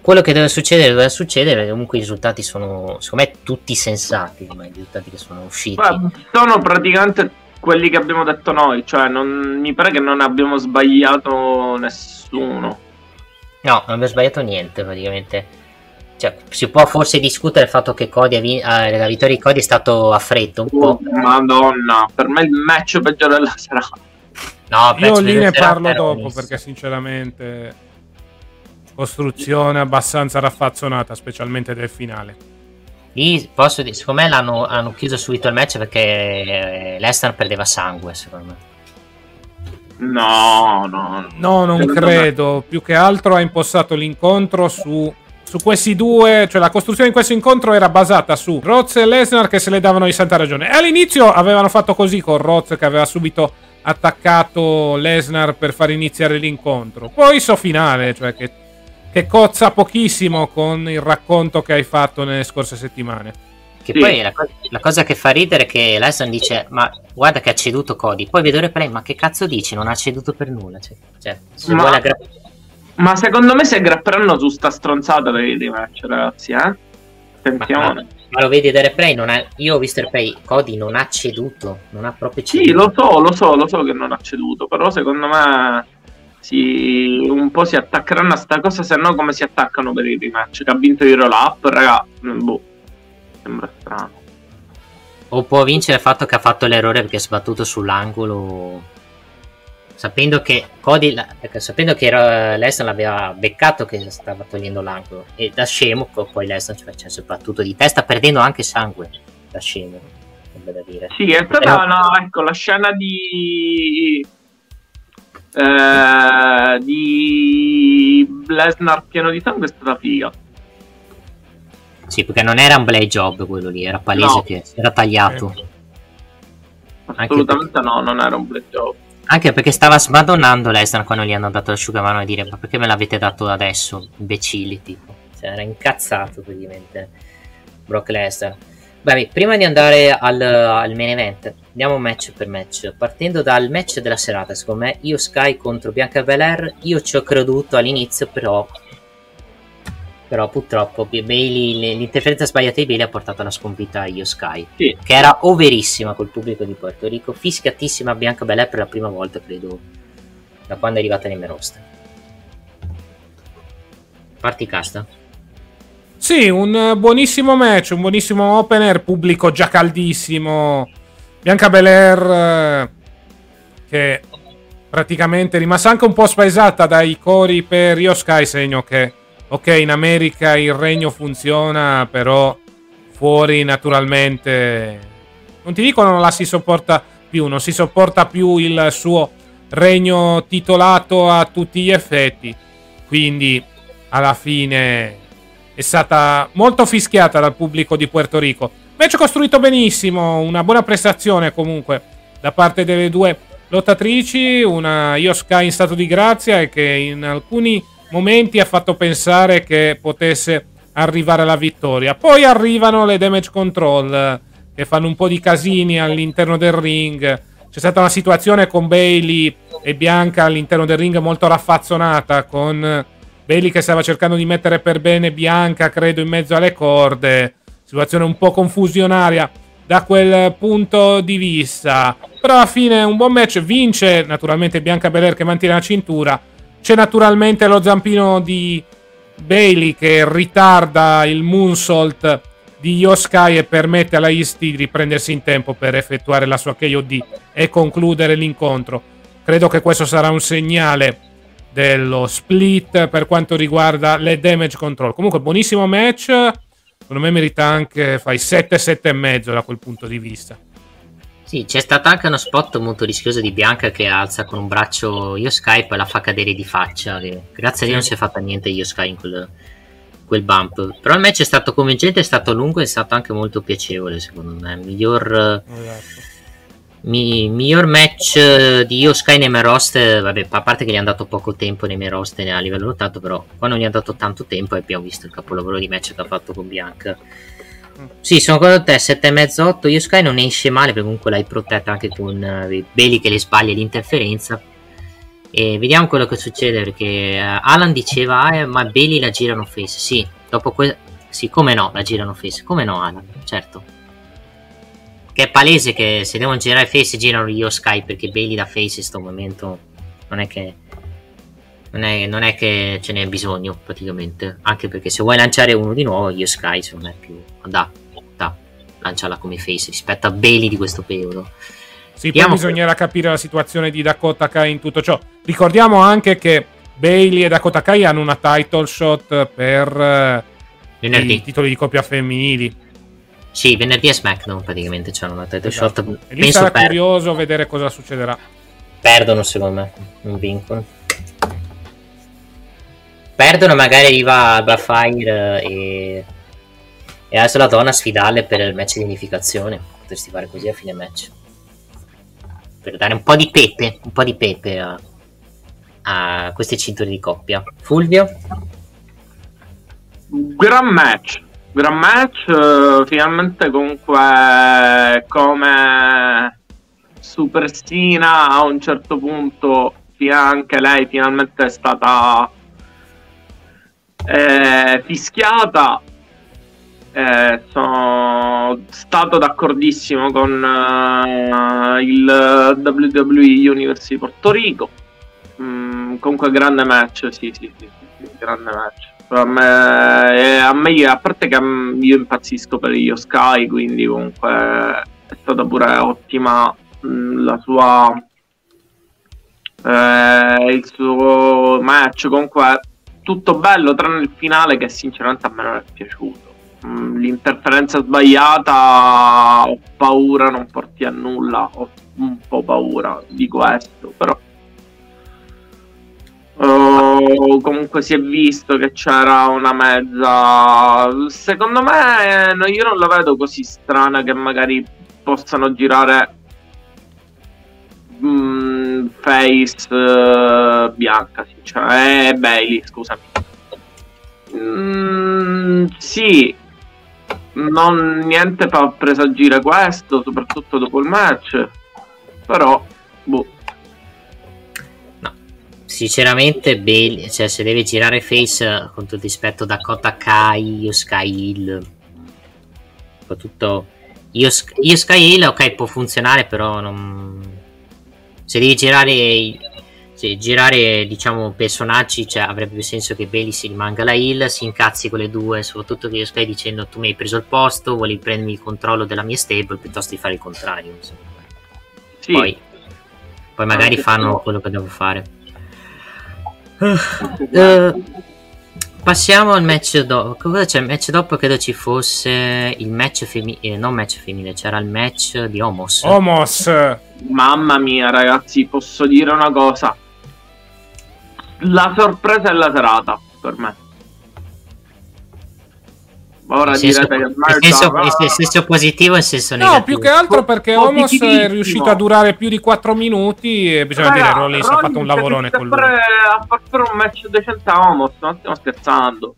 quello che deve succedere deve succedere comunque i risultati sono secondo me tutti sensati ma i risultati che sono usciti sono praticamente quelli che abbiamo detto noi. Cioè, non, mi pare che non abbiamo sbagliato nessuno. No, non abbiamo sbagliato niente praticamente. Cioè, si può forse discutere il fatto che Cody ha vin- eh, la vittoria di Cody è stato a freddo un po'. Oh, Madonna, per me il match peggiore della serata. No, io lì ne parlo dopo perché sinceramente costruzione abbastanza raffazzonata, specialmente del finale. Lì posso dire, secondo me l'hanno hanno chiuso subito il match perché eh, Lesnar perdeva sangue, secondo me. No, no. No, non credo. Più che altro ha impostato l'incontro su, su questi due. Cioè, la costruzione di questo incontro era basata su Roz e Lesnar che se le davano di santa ragione. E all'inizio avevano fatto così con Roz che aveva subito attaccato Lesnar per far iniziare l'incontro. Poi so finale, cioè che, che cozza pochissimo con il racconto che hai fatto nelle scorse settimane. Che Sì. poi la, co- la cosa che fa ridere è che Lesnar dice: Ma guarda che ha ceduto Cody. Poi vedo il replay, ma che cazzo dici? Non ha ceduto per nulla. Cioè, cioè, se Ma- vuole aggra- Ma secondo me si aggrapperanno su sta stronzata per i rematch, ragazzi, eh? ma, Attenzione. ma lo vedi dal replay? Non ha- io ho visto il replay. Cody non ha ceduto. Non ha proprio ceduto. Sì, lo so, lo so, lo so che non ha ceduto, però secondo me si, un po' si attaccheranno a sta cosa, se no come si attaccano per i rematch, che ha vinto il roll up, raga, boh, sembra strano. O può vincere il fatto che ha fatto l'errore perché è sbattuto sull'angolo. Sapendo che Cody, perché sapendo che era- Lesnar l'aveva beccato che stava togliendo l'angolo. E da scemo, poi Lesnar cioè, ci ha sbattuto di testa, perdendo anche sangue. Da scemo, sembra da dire. Sì, è stata, Però- no, ecco, la scena di... eh, di Lesnar pieno di sangue è stata figa. Sì, perché non era un play job quello lì, era palese No. che era tagliato. Assolutamente no, non era un black job. Anche perché stava smadonnando Lesnar quando gli hanno dato l'asciugamano e dire ma perché me l'avete dato adesso, imbecilli tipo. Cioè era incazzato praticamente Brock Lesnar. Beh, prima di andare al, al main event, andiamo match per match. Partendo dal match della serata, secondo me, Io Sky contro Bianca Belair, io ci ho creduto all'inizio, però però purtroppo Bailey, l'interferenza sbagliata di Bailey ha portato alla sconfitta a Io Sky Sì. che era overissima col pubblico di Porto Rico, fischiatissima a Bianca Belair per la prima volta, credo, da quando è arrivata nei roster. Parti casta. Sì, un buonissimo match, un buonissimo opener, pubblico già caldissimo. Bianca Belair eh, che praticamente è rimasta anche un po' spaesata dai cori per Io Sky, segno che ok, in America il regno funziona, però fuori naturalmente non ti dico non la si sopporta più, non si sopporta più il suo regno titolato a tutti gli effetti. Quindi alla fine è stata molto fischiata dal pubblico di Puerto Rico. Match costruito benissimo, una buona prestazione comunque da parte delle due lottatrici, una Io Sky in stato di grazia e che in alcuni momenti ha fatto pensare che potesse arrivare alla vittoria. Poi arrivano le damage control che fanno un po' di casini all'interno del ring. C'è stata una situazione con Bailey e Bianca all'interno del ring molto raffazzonata con Bailey che stava cercando di mettere per bene Bianca, credo, in mezzo alle corde. Situazione un po' confusionaria da quel punto di vista. Però alla fine un buon match. Vince naturalmente Bianca Belair che mantiene la cintura. C'è naturalmente lo zampino di Bailey che ritarda il moonsault di Yoskai e permette alla East di riprendersi in tempo per effettuare la sua KOD e concludere l'incontro. Credo che questo sarà un segnale dello split per quanto riguarda le damage control. Comunque, buonissimo match. Secondo me merita anche, fai 7-7 e mezzo da quel punto di vista. Sì, c'è stato anche uno spot molto rischioso di Bianca che alza con un braccio Io Sky e la fa cadere di faccia. grazie a Dio non si è fatta niente Io Sky in quel, quel bump. Però il match è stato convincente, è stato lungo e è stato anche molto piacevole secondo me. Miglior, mi- miglior match di Io Sky nei main roster, vabbè, a parte che gli hanno dato poco tempo nei main roster a livello lottato, però quando gli hanno dato tanto tempo e abbiamo visto il capolavoro di match che ha fatto con Bianca. Sì, sono con te 7,5 8. Io Sky non esce male perché comunque l'hai protetta anche con eh, Bailey che le sbaglia l'interferenza. E vediamo quello che succede perché eh, Alan diceva "Ah, eh, ma Bailey la girano face. Sì, dopo que- sì, come no, la girano face. Come no, Alan? Certo. Che è palese che se devono girare face girano io Sky perché Bailey da face in questo momento non è che non è, non è che ce n'è bisogno praticamente anche perché se vuoi lanciare uno di nuovo io Sky secondo me è più da, da lanciarla come face rispetto a Bailey di questo periodo Sì, poi bisognerà capire la situazione di Dakota Kai in tutto ciò. Ricordiamo anche che Bailey e Dakota Kai hanno una title shot per eh, i venerdì titoli di coppia femminili. sì venerdì a SmackDown praticamente c'hanno una title shot Esatto. E lì penso sarà per- curioso vedere cosa succederà. perdono secondo me non vincono perdono magari arriva Alba Fire e e adesso la donna a sfidarle per il match di unificazione. Potresti fare così a fine match. Per dare un po' di pepe un po' di pepe a, a queste cinture di coppia. Fulvio? Gran match, gran match, eh, finalmente comunque come Superstina a un certo punto anche lei finalmente è stata eh, fischiata. Eh, sono stato d'accordissimo con uh, il WWE Universe di Porto Rico. Mm, comunque grande match, sì, sì, sì, sì grande match. A me, eh, a me, a parte che io impazzisco per Io Sky, quindi comunque è stata pure ottima mh, mm, la sua eh, il suo match comunque tutto bello tranne il finale che sinceramente a me non è piaciuto mm, l'interferenza sbagliata ho paura non porti a nulla ho un po' paura di questo però Oh, comunque si è visto che c'era una mezza. Secondo me, no, io non la vedo così strana che magari possano girare mm, face uh, bianca, cioè, eh, Bailey, scusami. Mm, sì, non niente fa presagire questo, soprattutto dopo il match. Però, boh. Sinceramente, Bailey, cioè, se deve girare face con tutto rispetto Dakota Kai o Sky Hill, soprattutto io, io Sky Hill, ok, può funzionare, però non se devi girare se girare diciamo personaggi cioè, avrebbe più senso che Bailey si rimanga la heal si incazzi con le due soprattutto che io stai dicendo tu mi hai preso il posto vuoi prendermi il controllo della mia stable piuttosto di fare il contrario sì. poi, poi magari fanno quello che devo fare. Uh, passiamo al match dopo cosa c'è il match dopo credo ci fosse il match femminile eh, non match femminile c'era il match di Homos Homos Mamma mia, ragazzi, posso dire una cosa. La sorpresa è la serata per me. Ora il senso, il senso, il senso positivo e il senso negativo. No, più che altro perché Homos è riuscito a durare più di 4 minuti e bisogna Raga, dire Rollins ha fatto un lavorone con lui. Ha fatto un match decente a Homos, non stiamo scherzando.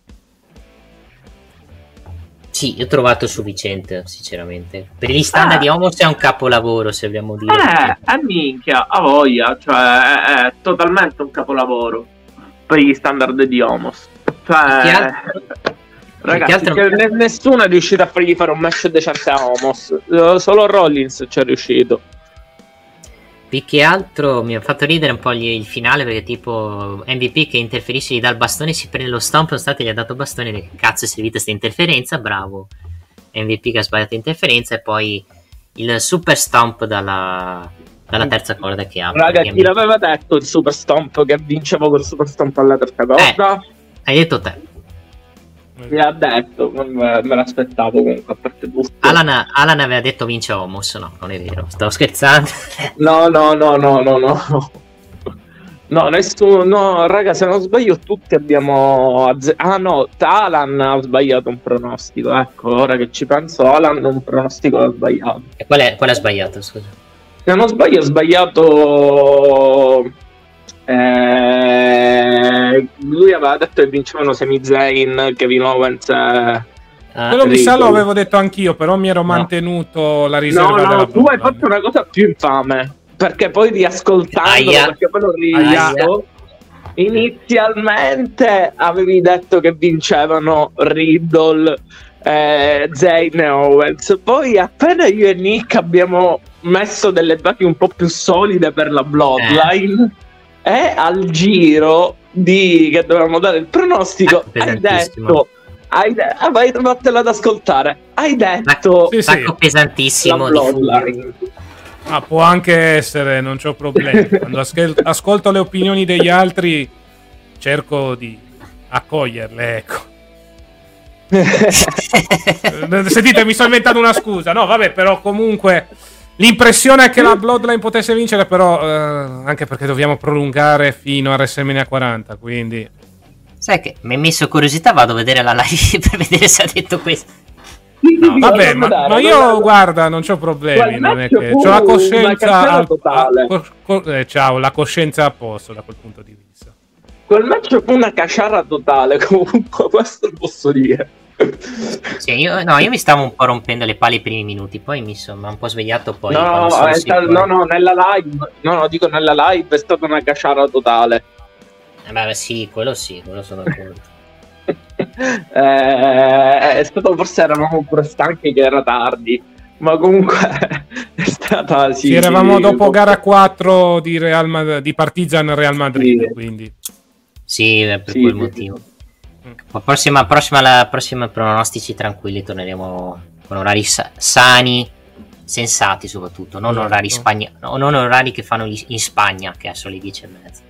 Sì, io ho trovato sufficiente, sinceramente. Per gli standard eh. di Homos è un capolavoro, se vogliamo dire. Eh, è minchia, a voglia, cioè è, è, totalmente un capolavoro per gli standard di Homos. Cioè, ragazzi, altro... cioè, nessuno è riuscito a fargli fare un match decente a Homos, solo Rollins ci è riuscito. Più che altro mi ha fatto ridere un po' gli, il finale perché tipo MVP che interferisce gli dà il bastone si prende lo stomp nonostante gli ha dato bastone che cazzo è servita questa interferenza bravo. MVP che ha sbagliato interferenza e poi il super stomp dalla, dalla terza corda che ha. Raga chi l'aveva detto il super stomp che vincevo col super stomp alla terza corda? eh, hai detto te mi ha detto, me, me l'aspettavo comunque a parte tutto. Alan, Alan aveva detto vince Homos, no, non è vero, stavo scherzando. [LAUGHS] no, no, no, no, no, no. No, nessuno, no, raga, se non sbaglio tutti abbiamo... Azze- ah no, Alan ha sbagliato un pronostico, ecco, ora che ci penso, Alan un pronostico l'ha sbagliato. E qual è, qual è sbagliato, scusa? Se non sbaglio ha sbagliato eh, lui aveva detto che vincevano Sami Zayn, Kevin Owens. Eh, Quello mi sa lo avevo detto anch'io, però mi ero mantenuto no. la riserva. No, no, tu hai fatto una cosa più infame. Perché poi riascoltando, perché poi l'ho rivisto. Inizialmente avevi detto che vincevano Riddle, eh, Zayn e Owens. Poi appena io e Nick abbiamo messo delle basi un po' più solide per la Bloodline. Eh e al giro di che dovevamo dare il pronostico ah, hai detto hai de- ah, vai, vattela ad ascoltare. Hai detto sì, sì. pesantissimo ah, può anche essere non c'ho problemi. [LAUGHS] Quando ascol- ascolto le opinioni degli altri cerco di accoglierle ecco. [LAUGHS] Sentite mi sto inventando una scusa. No vabbè però comunque L'impressione è che la Bloodline potesse vincere, però eh, anche perché dobbiamo prolungare fino a WrestleMania 40, quindi... Sai che mi hai messo curiosità, vado a vedere la live [LAUGHS] per vedere se ha detto questo. No, vabbè, ma, ma, io guarda, non ho problemi. Non è che ho la coscienza. Al, a, co, co, eh, ciao, la coscienza a posto da quel punto di vista. quel match fu una caciara totale, [LAUGHS] comunque questo lo posso dire. [LAUGHS] Sì, io, no, io mi stavo un po' rompendo le palle i primi minuti, poi mi sono un po' svegliato. Poi no, quando no, no, no, nella live, no, no, dico nella live è stata una caciara totale. Eh, beh, sì, quello sì, quello sono d'accordo. [LAUGHS] Eh, è stato forse eravamo pure stanchi che era tardi, ma comunque [LAUGHS] è stata sì. Sì, eravamo sì, dopo gara 4 di, Real di Partizan Real Madrid, Sì. quindi Sì, eh, per Sì, quel sì, motivo. La prossima, prossima, la prossima pronostici tranquilli, torneremo con orari sa- sani, sensati soprattutto, non Esatto. orari, spagna- no, non orari che fanno gli- in Spagna, che è solo le 10 e mezza.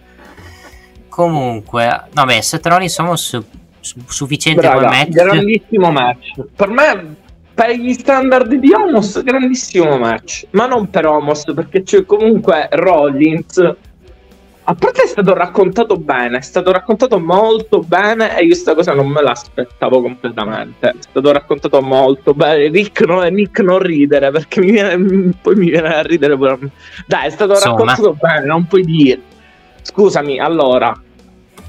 Comunque, no beh, Seth Rollins insomma su- su- sufficiente Braga, come match. grandissimo match. Per me, per gli standard di Homos, grandissimo match. Ma non per Homos, perché c'è comunque Rollins. A parte è stato raccontato bene, è stato raccontato molto bene e io questa cosa non me l'aspettavo completamente. È stato raccontato molto bene. Rick, no, Nick non ridere perché mi viene, poi mi viene a ridere pure me. Dai, è stato Insomma. raccontato bene, non puoi dire. Scusami, allora,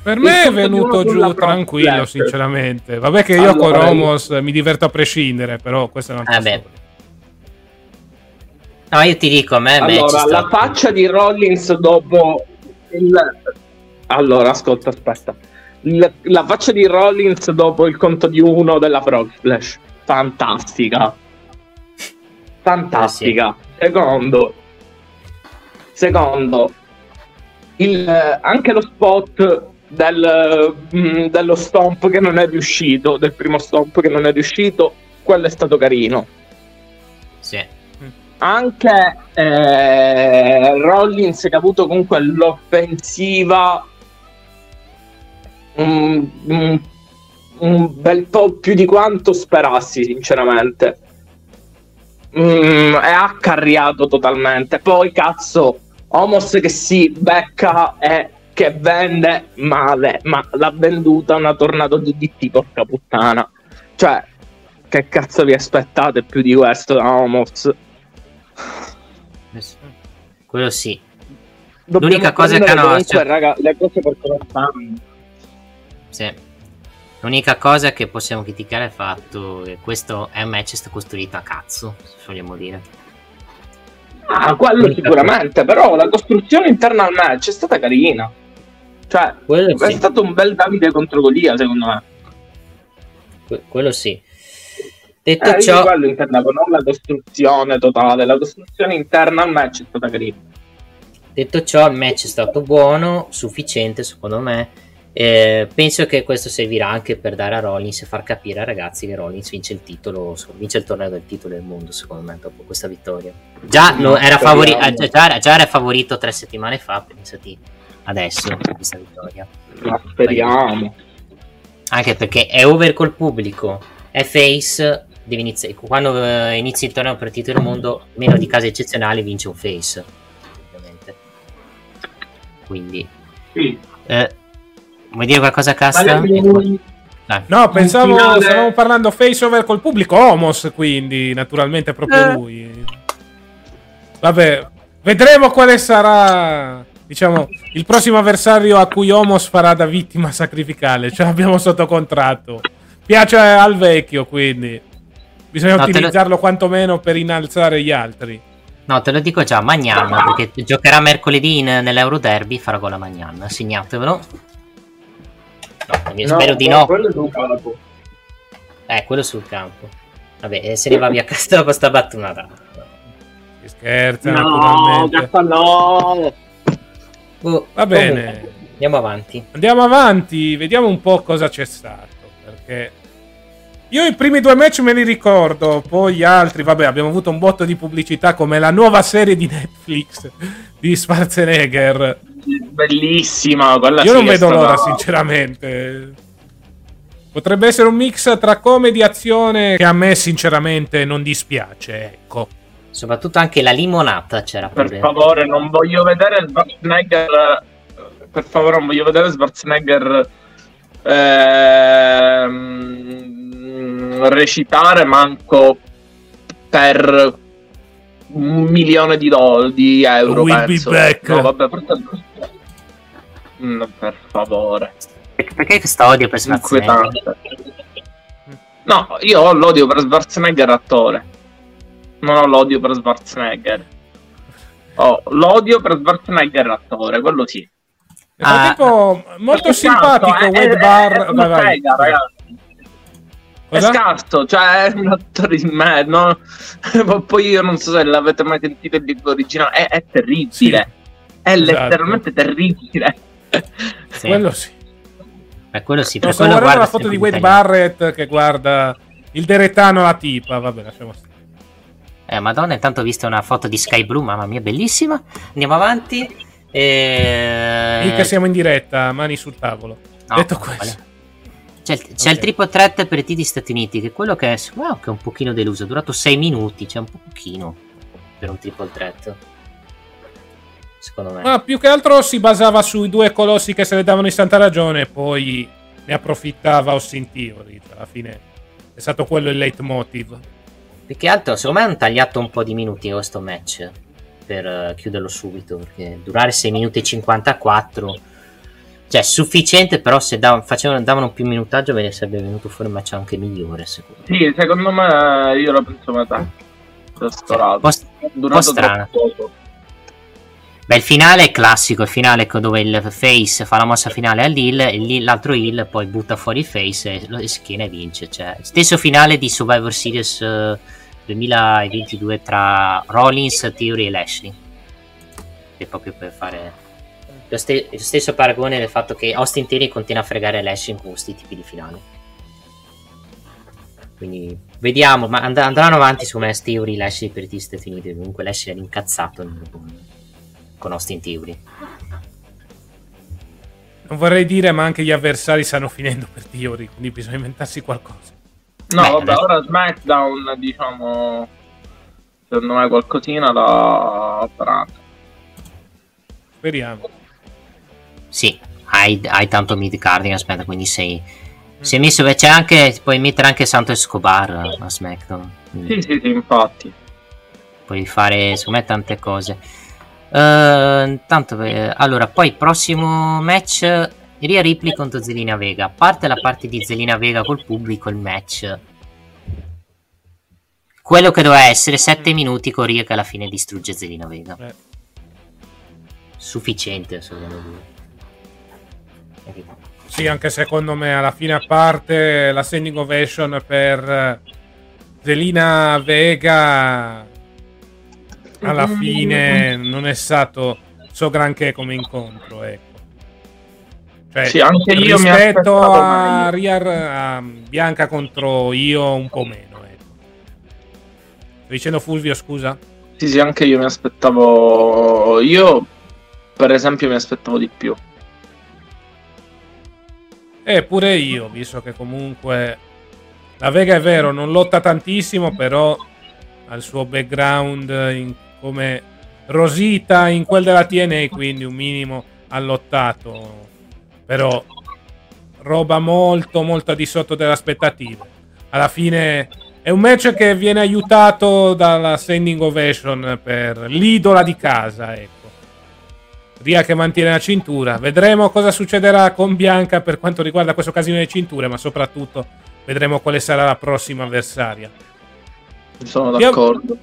per me è venuto giù tranquillo, Flash. sinceramente. Vabbè che io con Allora, io- Romos mi diverto a prescindere, però questo è un altro Eh beh. storia. No, io ti dico, a me Allora, sta- la faccia di Rollins dopo il... Allora, ascolta, aspetta. Il- la faccia di Rollins dopo il conto di uno della Frog Splash. Fantastica. Fantastica. Secondo. Secondo. Il, anche lo spot del, mm, dello stomp che non è riuscito, del primo stomp che non è riuscito, quello è stato carino Sì. Anche eh, Rollins che ha avuto comunque l'offensiva un, un- un bel po' più di quanto sperassi sinceramente. Mm, è accarriato totalmente. Poi cazzo Homos che si becca e che vende male ma l'ha venduta una tornado di DT porca puttana. Cioè che cazzo vi aspettate più di questo da Homos Quello sì. Dobbiamo L'unica cosa che hanno- comunque, cioè- raga, le cose come stanno. Sì. L'unica cosa che possiamo criticare è il fatto che questo è un match sta costruito a cazzo, se vogliamo dire. Ah, quello L'unica sicuramente, però la costruzione interna al match è stata carina. Cioè, Quello è sì. stato un bel Davide contro Golia, secondo me. Que- quello sì. Detto Eh, ciò, quello intendevo, non la costruzione totale, la costruzione interna al match è stata carina. detto ciò, il match è stato buono, sufficiente secondo me. Eh, penso che questo servirà anche per dare a Rollins e far capire ai ragazzi che Rollins vince il titolo, vince il torneo del titolo del mondo, secondo me, dopo questa vittoria. Già, no, era, favori- eh, già- già, era favorito tre settimane fa, pensati adesso questa vittoria. Ma speriamo. Anche perché è over col pubblico, è face, iniziare, quando eh, inizi il torneo per il titolo del mondo, meno di casi eccezionali vince un face, ovviamente. Quindi, Sì. eh, vuoi dire qualcosa a cassa? Magari lui- Dai. No, pensavo finale- stavamo parlando face over col pubblico Homos, quindi naturalmente proprio Eh. lui. Vabbè, vedremo quale sarà, diciamo, il prossimo avversario a cui Homos farà da vittima sacrificale. Ce l'abbiamo sotto contratto. Piace al vecchio, quindi bisogna No, te lo- utilizzarlo quantomeno per innalzare gli altri. No, te lo dico già, Magnan, perché giocherà mercoledì in- nell'Euro Derby, farà gol a Magnan, segnatevelo. No, io spero di no. Quello è sul campo. Eh, quello sul campo. Vabbè, eh, se ne va via Castro con sta battuta. Si scherza, No, cazzo no. Oh, Va bene. comunque, andiamo avanti. Andiamo avanti, vediamo un po' cosa c'è stato. Perché io i primi due match me li ricordo, poi gli altri, vabbè, abbiamo avuto un botto di pubblicità come la nuova serie di Netflix di Schwarzenegger. Bellissima, quella Io non vedo stata- l'ora, sinceramente. Potrebbe essere un mix tra comedy e azione che a me, sinceramente, non dispiace. Ecco. Soprattutto anche la limonata c'era Per pure. favore, non voglio vedere Schwarzenegger. Per favore, non voglio vedere Schwarzenegger ehm, recitare manco per un milione di, dollari, di euro. We'll be penso. back. No, vabbè, Mm, per favore. Perché questo odio per Schwarzenegger? No, io ho l'odio per Schwarzenegger attore. Non ho l'odio per Schwarzenegger. Ho l'odio per Schwarzenegger attore, quello sì. Nel frattempo, molto Perché simpatico scarso, è- Wade una vai, vai. sega, ragazzi. È Cosa? scarso, cioè è un attore di me, no? [LAUGHS] Poi io non so se l'avete mai sentito il libro originale, è, è terribile. Sì. È Esatto. letteralmente terribile. [LAUGHS] Sì. Quello sì. Beh, quello sì, per sto quello guarda la foto di Wade. Barrett che guarda il deretano alla tipa. Vabbè, lasciamo stare. Eh, madonna, intanto ho visto una foto di Sky Blue, mamma mia, bellissima. Andiamo avanti. E... Mica siamo in diretta, mani sul tavolo. No, Detto vale. questo, C'è, il, c'è Ok. il triple threat per i T di Stati Uniti, che è quello che è, wow, che è un pochino deluso. È durato 6 minuti, cioè un pochino per un triple threat. Secondo me. ma più che altro si basava sui due colossi che se ne davano in santa ragione e poi ne approfittava Austin Theory. Alla fine è stato quello il leitmotiv. Più che altro, secondo me hanno tagliato un po' di minuti questo match per eh, chiuderlo subito. Perché durare 6 minuti e 54, cioè sufficiente, però se dav- facevano, davano più minutaggio ve ne sarebbe venuto fuori un match anche migliore. Secondo me. Sì, secondo me io la penso metà. Cioè, un po' durato strano. poco. Beh, il finale è classico, il finale dove il face fa la mossa finale all'Hill, e lì l'altro Hill poi butta fuori il face e lo schiena e vince. Cioè, stesso finale di Survivor Series eh, 2022 tra Rollins, Theory e Lashley. È proprio per fare lo, ste- lo stesso paragone del fatto che Austin Theory continua a fregare Lashley con questi tipi di finali. Quindi vediamo, ma and- andranno avanti secondo me Theory, Lashley per i Stati. Comunque Lashley era incazzato con Austin Theory. Non vorrei dire, ma anche gli avversari stanno finendo per Theory, quindi bisogna inventarsi qualcosa. No, Beh, vabbè, ora SmackDown, diciamo, secondo me qualcosina l'ha faranno. Speriamo. Sì, hai, hai tanto mid carding, aspetta, quindi sei... sei messo, beh, c'è anche, puoi mettere anche Santo Escobar a SmackDown. quindi Sì, sì, sì, infatti. Puoi fare, secondo me, tante cose. Eh, intanto, eh, allora, poi prossimo match, Ria Ripley contro Zelina Vega. A parte la parte di Zelina Vega col pubblico, il match... Quello che doveva essere 7 minuti con Ria che alla fine distrugge Zelina Vega. Eh. Sufficiente, secondo me. Sì, anche secondo me alla fine a parte la standing ovation per eh, Zelina Vega alla fine non è stato so granché come incontro, ecco. Cioè, Sì, anche io rispetto a, meglio. Ria, a Bianca contro io un po' meno, ecco. Sto dicendo Fulvio, scusa? Sì, sì, anche io mi aspettavo. Io, per esempio, mi aspettavo di più. Eh, pure io, visto che comunque la Vega è vero, non lotta tantissimo, però ha il suo background in- come Rosita in quel della TNA, quindi un minimo ha lottato, però roba molto molto di sotto delle aspettative. Alla fine è un match che viene aiutato dalla standing ovation per l'idola di casa, ecco. Ria che mantiene la cintura. Vedremo cosa succederà con Bianca per quanto riguarda questo casino di cinture, ma soprattutto vedremo quale sarà la prossima avversaria. Sono d'accordo.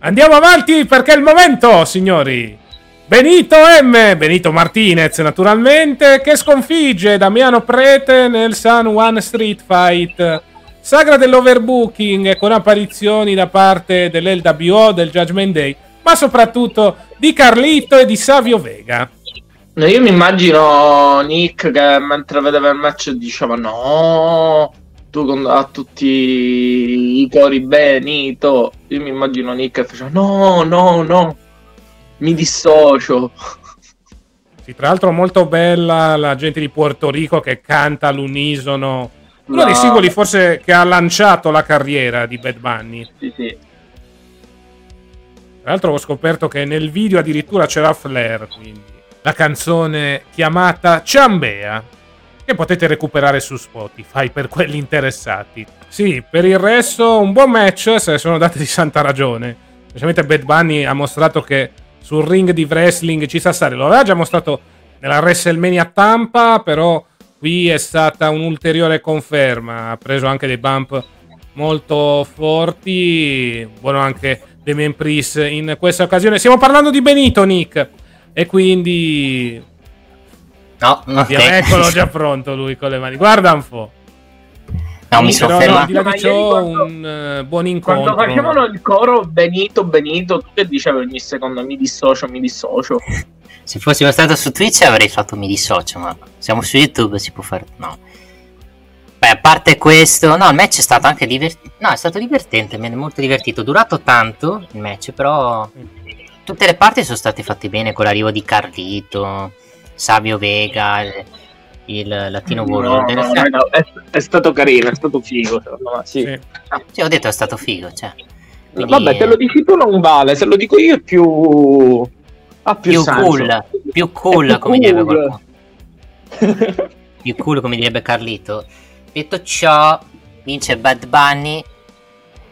Andiamo avanti perché è il momento, signori. Benito M, Benito Martinez naturalmente, che sconfigge Damiano Prete nel San Juan Street Fight. Sagra dell'overbooking con apparizioni da parte dell'LWO, del Judgment Day, ma soprattutto di Carlito e di Savio Vega. No, io mi immagino Nick che mentre vedeva il match diceva no, tu con, a tutti i cori Benito. Io mi immagino Nick che faceva no, no, no, mi dissocio. Sì, tra l'altro molto bella la gente di Puerto Rico che canta all'unisono. Uno No. dei singoli forse che ha lanciato la carriera di Bad Bunny. Sì, sì. Tra l'altro ho scoperto che nel video addirittura c'era Flair, quindi la canzone chiamata Ciambea, che potete recuperare su Spotify per quelli interessati. Sì, per il resto un buon match, se ne sono date di santa ragione. Specialmente Bad Bunny ha mostrato che sul ring di wrestling ci sa stare. Lo aveva già mostrato nella WrestleMania Tampa, però qui è stata un'ulteriore conferma. Ha preso anche dei bump molto forti. Buono anche Demian Priest in questa occasione. Stiamo parlando di Benito, Nick. E quindi. No, ok. Eccolo [LAUGHS] già pronto lui con le mani. Guarda un po'. No, mi Però, soffermo. al di là di Ma ciò, quando- un eh, buon incontro. Quando facevano il coro Benito, Benito, tu che dicevi ogni secondo mi dissocio, mi dissocio. [LAUGHS] Se fossimo stato su Twitch avrei fatto mi dissocio, ma siamo su YouTube si può fare. No. Beh, a parte questo, no, il match è stato anche divertente. No, è stato divertente, mi è molto divertito. È durato tanto il match, però tutte le parti sono state fatte bene con l'arrivo di Carlito, Savio Vega, il, il Latino World No, no, no, no, è, è stato carino, è stato figo, me, sì. Sì. Sì, ho detto è stato figo, cioè. Quindi, Vabbè, te lo dici tu non vale, se lo dico io è più... Ha più, più senso. cool, più cool, più come direbbe cool. qualcuno. [LAUGHS] più cool come direbbe Carlito. Detto ciò, vince Bad Bunny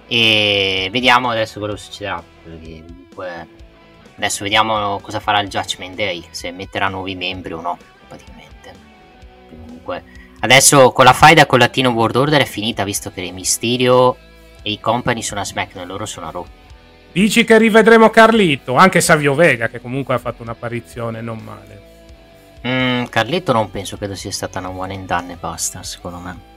e vediamo adesso quello che succederà. perché comunque adesso vediamo cosa farà il Judgment Day, se metterà nuovi membri o no, praticamente. Comunque, adesso con la faida con Latino World Order è finita, visto che i Mysterio e i company sono a SmackDown e loro sono a Raw. Dici che rivedremo Carlito, anche Savio Vega, che comunque ha fatto un'apparizione non male. Mm, Carlito non penso credo sia stata una one and done e basta, secondo me.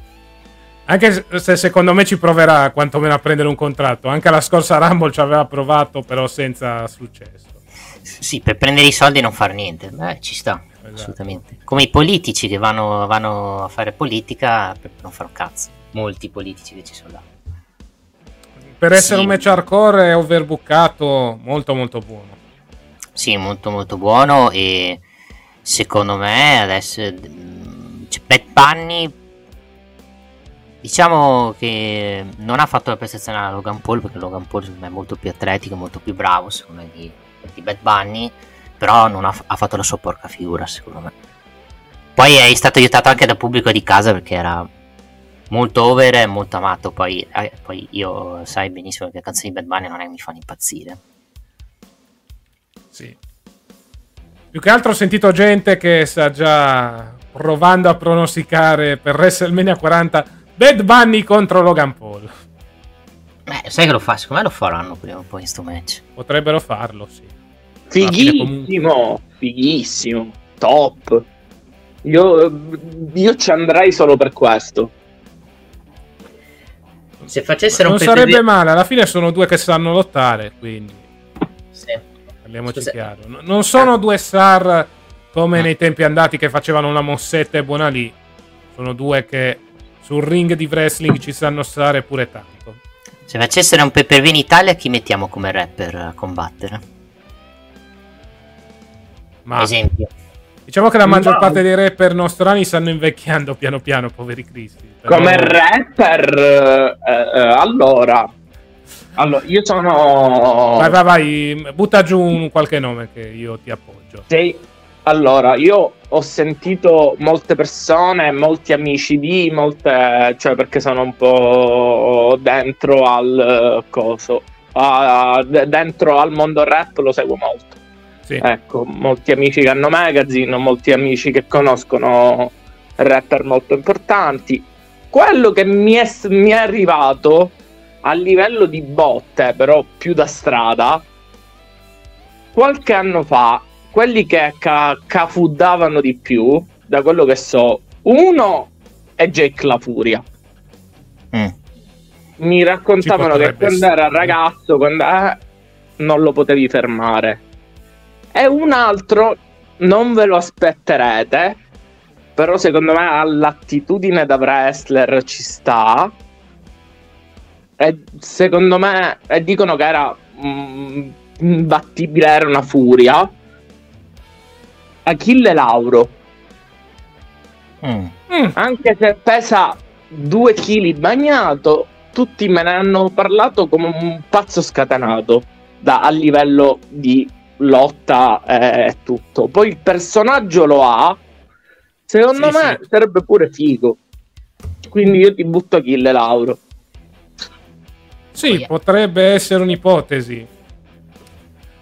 Anche se- se secondo me ci proverà quantomeno a prendere un contratto. Anche la scorsa Rumble ci aveva provato, però senza successo. Sì, per prendere i soldi e non fare niente. Beh, ci sta, Esatto. assolutamente. Come i politici che vanno, vanno a fare politica per non fare un cazzo. Molti politici che ci sono là. Per essere Sì. un match hardcore è overbookato molto molto buono. Sì, molto molto buono e secondo me adesso mm, c'è Bad Bunny diciamo che non ha fatto la prestazione alla Logan Paul perché Logan Paul è molto più atletico, molto più bravo secondo me di, di Bad Bunny però non ha, ha fatto la sua porca figura secondo me poi è stato aiutato anche dal pubblico di casa perché era molto over e molto amato poi, eh, poi io sai benissimo che le canzoni di Bad Bunny non è che mi fanno impazzire Sì. Più che altro ho sentito gente che sta già provando a pronosticare per WrestleMania 40 Bad Bunny contro Logan Paul. Eh, sai che lo fa? Secondo me lo faranno prima o poi in sto match. Potrebbero farlo, sì. Fighissimo, fighissimo, top. Io, io ci andrei solo per questo. Se facessero Non un sarebbe PPV male, alla fine sono due che sanno lottare, quindi Sì. parliamoci Scusa. chiaro. No- Non sono due star come nei tempi andati che facevano una mossetta e buona lì. Sono due che sul ring di wrestling ci sanno stare pure tanto. Se facessero un pay per view in Italia, chi mettiamo come rapper a combattere? Ma Esempio. diciamo che la maggior Ma- parte dei rapper nostrani stanno invecchiando piano piano, poveri cristi. Però- Come rapper, eh, eh, allora, allora, io sono... Vai, vai, vai, butta giù un qualche nome che io ti appoggio. Sì, allora, io ho sentito molte persone, molti amici di, molte, cioè perché sono un po' dentro al coso, a- d- dentro al mondo rap lo seguo molto. Sì. Ecco, molti amici che hanno magazine, molti amici che conoscono rapper molto importanti. Quello che mi è, mi è arrivato a livello di botte, però più da strada, qualche anno fa, quelli che ca- cafuddavano di più, da quello che so, uno è Jake La Furia. Mm. Mi raccontavano che quando essere. era ragazzo, quando eh, non lo potevi fermare. E un altro, non ve lo aspetterete, però secondo me all'attitudine da wrestler ci sta. E secondo me, e dicono che era mm, imbattibile, era una furia. Achille Lauro, Mm. Mm, anche se pesa 2 kg bagnato, tutti me ne hanno parlato come un pazzo scatenato da- a livello di lotta e tutto. Poi il personaggio lo ha, secondo Sì, me sì. sarebbe pure figo. Quindi io ti butto Achille Lauro. sì, Poi- potrebbe essere un'ipotesi.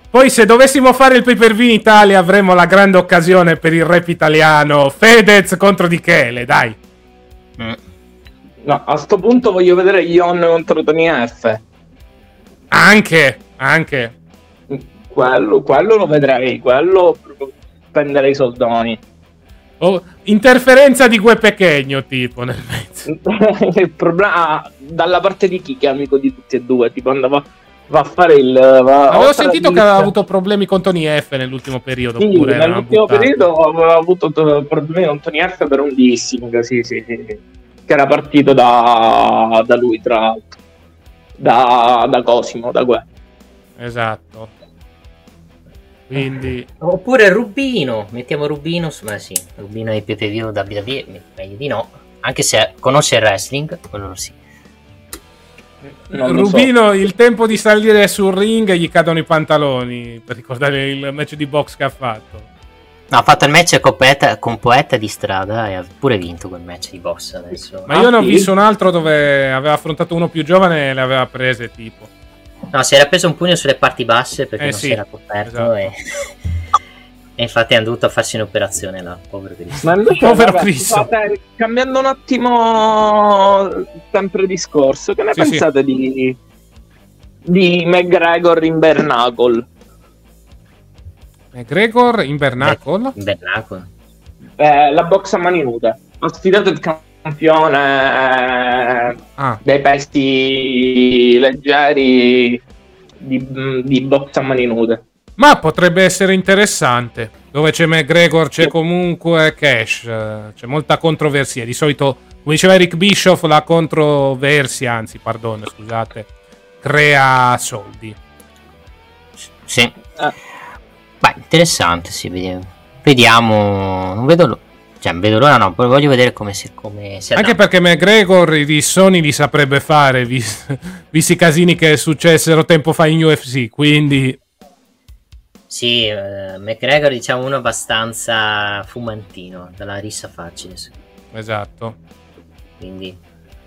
Poi se dovessimo fare il pay per view in Italia avremmo la grande occasione per il rap italiano Fedez contro Di Chele, dai. Mm. No, a sto punto voglio vedere Ion contro Tony F. Anche, anche. Quello, quello lo vedrei, quello spenderei i soldoni. Oh, interferenza di Gue Pechegno, tipo, nel mezzo. [LAUGHS] il problema, dalla parte di chi che è amico di tutti e due, tipo andava va a fare il. Va, Avevo sentito che aveva avuto problemi con Tony F nell'ultimo periodo. Sì, nell'ultimo periodo aveva avuto problemi con Tony F per un dissing, sì, sì, sì, che era partito da, da lui, tra l'altro, da, da Cosimo, da Gue. Esatto. Quindi... Oppure Rubino, mettiamo Rubino, ma sì, Rubino ai PPV WWE, meglio di no, anche se conosce il wrestling, quello sì. Rubino, so. il tempo di salire sul ring gli cadono i pantaloni per ricordare il match di box che ha fatto. No, ha fatto il match con poeta, con poeta, di strada e ha pure vinto quel match di boss adesso. Ma io ne ho visto un altro dove aveva affrontato uno più giovane e le aveva prese tipo. No, si era preso un pugno sulle parti basse perché eh non sì, si era coperto esatto. e... [LAUGHS] e... infatti hanno dovuto farsi un'operazione là, povero Cristo. Ma invece, povero vabbè, Cristo. Vabbè, cambiando un attimo sempre discorso, che ne sì, pensate sì. di di McGregor in Bernacle? McGregor in Bernacle? In Bernacle. Eh, la box a mani nude. Ha sfidato il campo campione ah. dei pesti leggeri di, di box a mani nude. Ma potrebbe essere interessante. Dove c'è McGregor c'è comunque Cash. C'è molta controversia. Di solito, come diceva Eric Bischoff, la controversia, anzi, perdono, scusate, crea soldi. Sì. Eh. Beh, interessante, sì, vediamo. Vediamo. Non vedo l'ora cioè, vedo l'ora, no. Poi voglio vedere come si, come si Anche perché McGregor i Sony li saprebbe fare, visti, [LAUGHS] visti i casini che successero tempo fa in UFC. Quindi. Sì, uh, McGregor diciamo uno abbastanza fumantino, dalla rissa facile. Esatto. Quindi.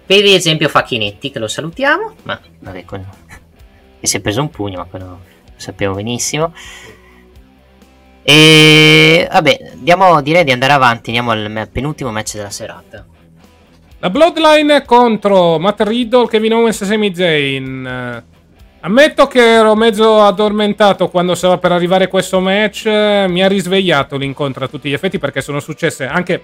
Vedi esempio Facchinetti, che lo salutiamo, ma vabbè, quello... [LAUGHS] che si è preso un pugno, ma quello lo sappiamo benissimo. E vabbè, andiamo, direi di andare avanti. Andiamo al penultimo match della serata. La Bloodline contro Matt Riddle, Kevin Owens e Sami Zayn. Ammetto che ero mezzo addormentato quando stava per arrivare questo match. Mi ha risvegliato l'incontro a tutti gli effetti perché sono successe anche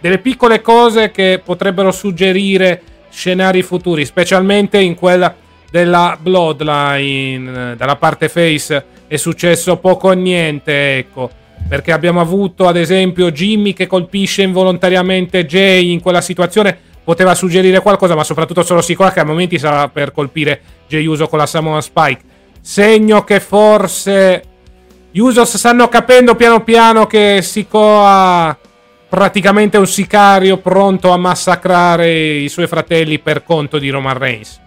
delle piccole cose che potrebbero suggerire scenari futuri, specialmente in quella della Bloodline, dalla parte face è successo poco o niente, ecco. Perché abbiamo avuto, ad esempio, Jimmy che colpisce involontariamente Jay in quella situazione. Poteva suggerire qualcosa, ma soprattutto sono sicuro che a momenti sarà per colpire Jay Uso con la Samoa Spike. Segno che forse gli Usos stanno capendo piano piano che Sikoa praticamente un sicario pronto a massacrare i suoi fratelli per conto di Roman Reigns.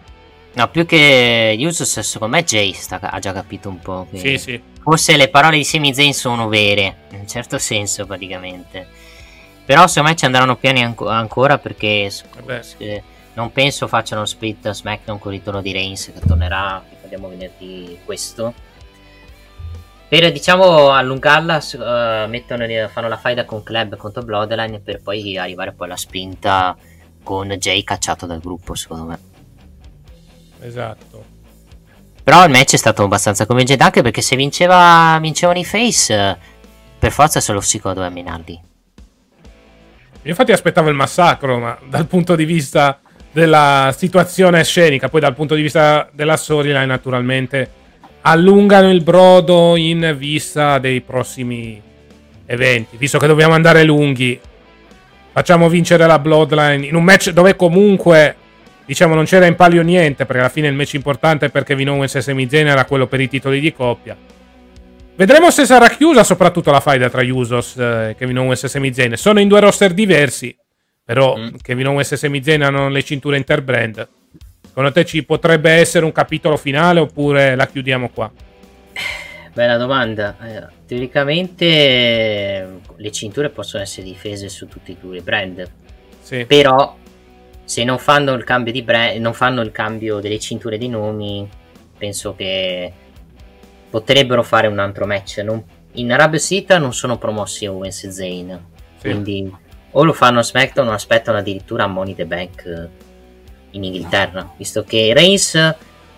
No, più che Usos, secondo me Jay sta, ha già capito un po'. Che sì, sì. Forse le parole di Sami Zayn sono vere, in un certo senso praticamente. Però secondo me ci andranno piani anco- ancora perché eh, non penso facciano split SmackDown con il ritorno di Reigns che tornerà, vediamo venerdì questo. Per diciamo allungarla, uh, mettono, fanno la faida con Club contro Bloodline per poi arrivare poi alla spinta con Jay cacciato dal gruppo, secondo me. Esatto. Però il match è stato abbastanza convincente anche perché se vinceva, vincevano i face, per forza se lo si doveva minarli. Io infatti aspettavo il massacro, ma dal punto di vista della situazione scenica, poi dal punto di vista della storyline naturalmente allungano il brodo in vista dei prossimi eventi. Visto che dobbiamo andare lunghi, facciamo vincere la Bloodline in un match dove comunque diciamo non c'era in palio niente perché alla fine il match importante per Kevin Owens e Sami Zayn era quello per i titoli di coppia vedremo se sarà chiusa soprattutto la faida tra Usos eh, Kevin Owens e Sami Zayn sono in due roster diversi però mm. Kevin Owens e Sami Zayn hanno le cinture interbrand secondo te ci potrebbe essere un capitolo finale oppure la chiudiamo qua? Bella domanda. Teoricamente le cinture possono essere difese su tutti e due i brand. Sì. Però se non fanno il cambio di brand, non fanno il cambio delle cinture dei nomi, penso che potrebbero fare un altro match. Non, in Arabia Saudita non sono promossi Owens e Zayn, Sì. quindi o lo fanno a SmackDown o aspettano addirittura a Money the Bank in Inghilterra, visto che Reigns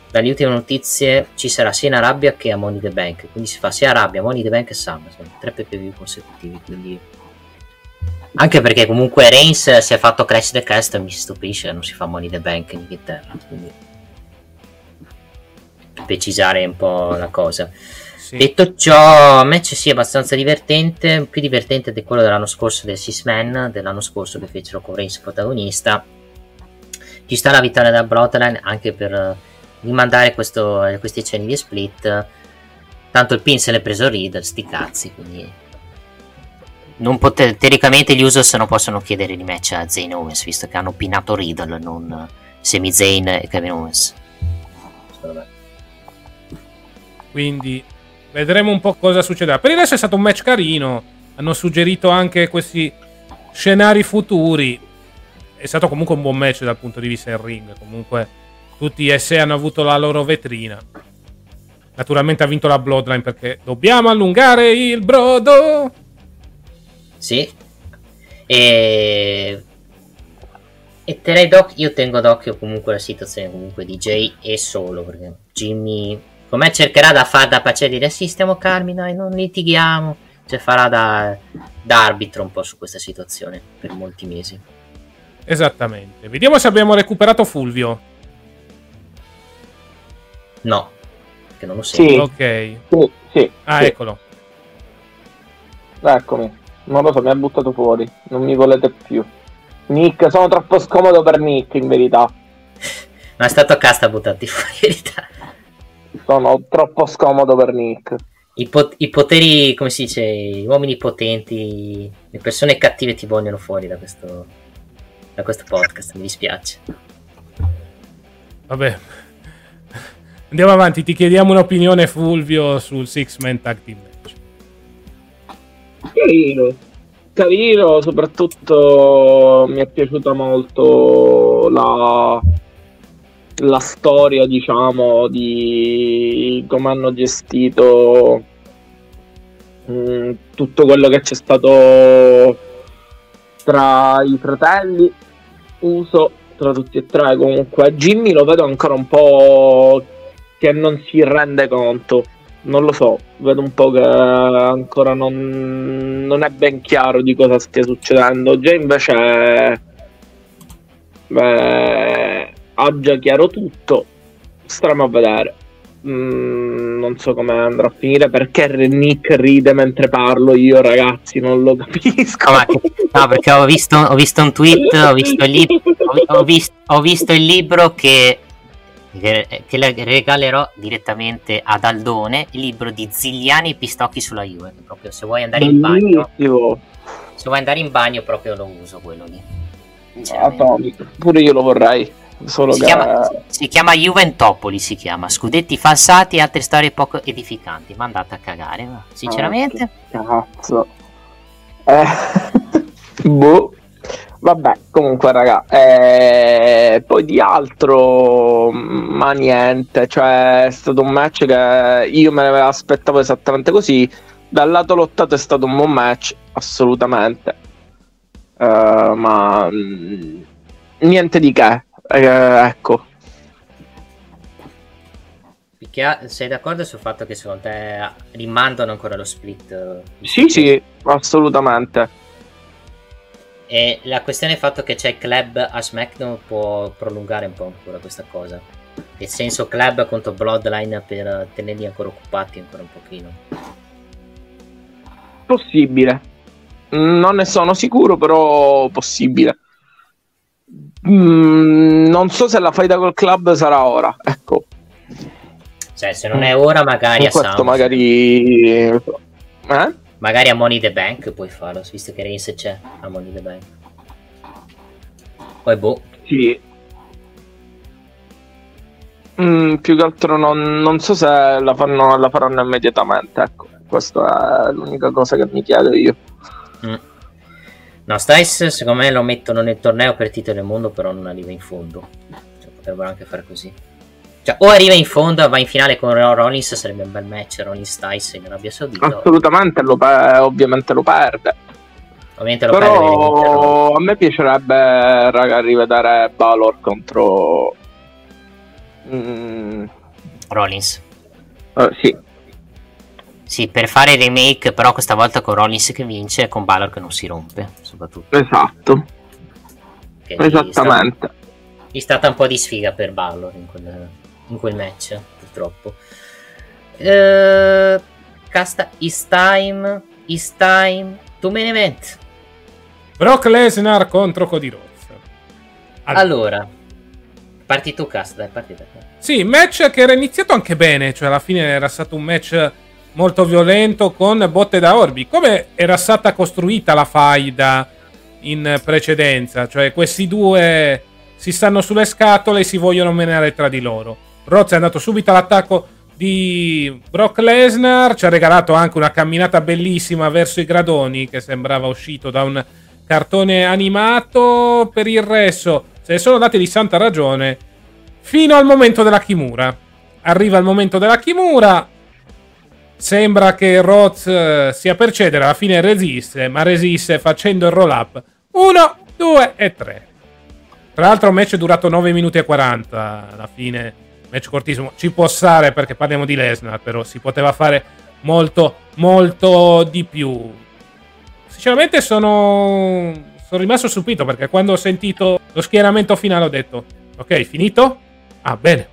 dalle ultime notizie ci sarà sia in Arabia che a Money the Bank, quindi si fa sia Arabia, Money the Bank e SummerSlam, tre PPV consecutivi, quindi anche perché comunque Reigns si è fatto Crash the Cast mi stupisce non si fa Money the Bank in Inghilterra, quindi precisare un po' la cosa. Sì. Detto ciò, match sì abbastanza divertente, più divertente di quello dell'anno scorso del Six Man, dell'anno scorso che fecero con Reigns protagonista. Ci sta la vittoria da Bloodline anche per eh, rimandare questo, eh, questi cenni di split. Tanto il pin se l'è preso Riddle, sti cazzi, quindi... Non pote- teoricamente gli Usos non possono chiedere rematch a Zayn Owens, visto che hanno pinato Riddle, non Sami Zayn e Kevin Owens. Quindi vedremo un po' cosa succederà. Per il resto è stato un match carino. Hanno suggerito anche questi scenari futuri. È stato comunque un buon match dal punto di vista del ring. Comunque tutti gli SE hanno avuto la loro vetrina. Naturalmente ha vinto la Bloodline perché dobbiamo allungare il brodo. Sì. E... E terrei d'occhio, io tengo d'occhio comunque la situazione comunque di Jay e solo perché Jimmy com'è cercherà da far da pace dire sì stiamo calmi dai non litighiamo cioè farà da, da arbitro un po' su questa situazione per molti mesi Esattamente. Vediamo se abbiamo recuperato Fulvio. no che non lo Sì. sento Ok. Sì, sì, Ah, sì. eccolo. Eccomi. Non lo so, mi ha buttato fuori. Non mi volete più. Nick, sono troppo scomodo per Nick, in verità. [LAUGHS] ma è stato casta buttati [LAUGHS] fuori in verità Sono troppo scomodo per Nick. I, pot- i poteri come si dice gli uomini potenti le persone cattive ti vogliono fuori da questo da questo podcast mi dispiace Vabbè. Andiamo avanti, ti chiediamo un'opinione Fulvio sul Six Man Tag Team. Carino. Carino, soprattutto mi è piaciuta molto la, la storia, diciamo, di come hanno gestito mm, tutto quello che c'è stato tra i fratelli Uso, tra tutti e tre comunque. Jimmy lo vedo ancora un po' che non si rende conto non lo so, vedo un po' che ancora non, non è ben chiaro di cosa stia succedendo. Già invece beh, ha già chiaro tutto. Staremo a vedere. Mm, non so come andrà a finire perché Nick ride mentre parlo. Io, ragazzi, non lo capisco. No, perché ho visto, ho visto un tweet ho visto il, lib- [LAUGHS] ho, ho vis- ho visto il libro che che le regalerò direttamente ad Aldone il libro di Zigliani Pistocchi sulla Juve proprio se vuoi andare in bagno se vuoi andare in bagno proprio lo uso quello lì. Atomico. Pure io lo vorrei. Solo si che chiama, si chiama Juventopoli si chiama scudetti falsati e altre storie poco edificanti ma andate a cagare sinceramente Cazzo. Eh, [LAUGHS] boh. Vabbè, comunque, raga. eh, poi di altro, ma niente. Cioè, è stato un match che io me ne aspettavo esattamente così. Dal lato lottato è stato un buon match, assolutamente. Eh, ma mm, niente di che. Eh, ecco. Sei d'accordo sul fatto che secondo te rimandano ancora lo split Sì, sì, assolutamente. E la questione è il fatto che c'è il club a SmackDown può prolungare un po' ancora questa cosa. Nel senso club contro Bloodline per tenerli ancora occupati ancora un pochino. Possibile. Non ne sono sicuro, però possibile. Mm, non so se la faida col club sarà ora. Ecco, Cioè, se non è ora, magari a questo Sound. magari. Eh? Magari a Money the Bank puoi farlo, visto che Reigns c'è a Money the Bank. Poi boh, Sì. Mm, più che altro non, non so se la, fanno, la faranno immediatamente. Ecco, questa è l'unica cosa che mi chiedo io. Mm. No, Styles secondo me lo mettono nel torneo per titolo del mondo, però non arriva in fondo. Cioè, potrebbero anche fare così. Cioè, o arriva in fondo, va in finale con Rollins, sarebbe un bel match. Rollins Tyson in Arabia Saudita. Assolutamente, lo pe- ovviamente lo perde. Ovviamente lo perde. Però a me piacerebbe, raga, rivedere Balor contro... Mm, Rollins. eh, sì, Sì, per fare remake, però questa volta con Rollins che vince e con Balor che non si rompe, soprattutto. esatto, Che esattamente. È stata un po' di sfiga per Balor in quel, in quel match, purtroppo. Eh, casta Is Time, Is Time, to main event. Brock Lesnar contro Cody Rhodes. Allora, parti tu, Casta, dai, parti te. Sì, match che era iniziato anche bene, cioè alla fine era stato un match molto violento con botte da orbi, come era stata costruita la faida in precedenza, cioè questi due si stanno sulle scatole e si vogliono menare tra di loro. Roz è andato subito all'attacco di Brock Lesnar, ci ha regalato anche una camminata bellissima verso i gradoni che sembrava uscito da un cartone animato, per il resto se ne sono date di santa ragione fino al momento della Kimura. Arriva il momento della Kimura. Sembra che Roz eh, sia per cedere, alla fine resiste, ma resiste facendo il roll up. 1, 2 e 3. Tra l'altro match è durato 9 minuti e 40 alla fine. Match cortissimo. Ci può stare perché parliamo di Lesnar, però si poteva fare molto, molto di più. Sinceramente sono, sono rimasto stupito perché quando ho sentito lo schieramento finale ho detto, ok, finito? Ah, bene.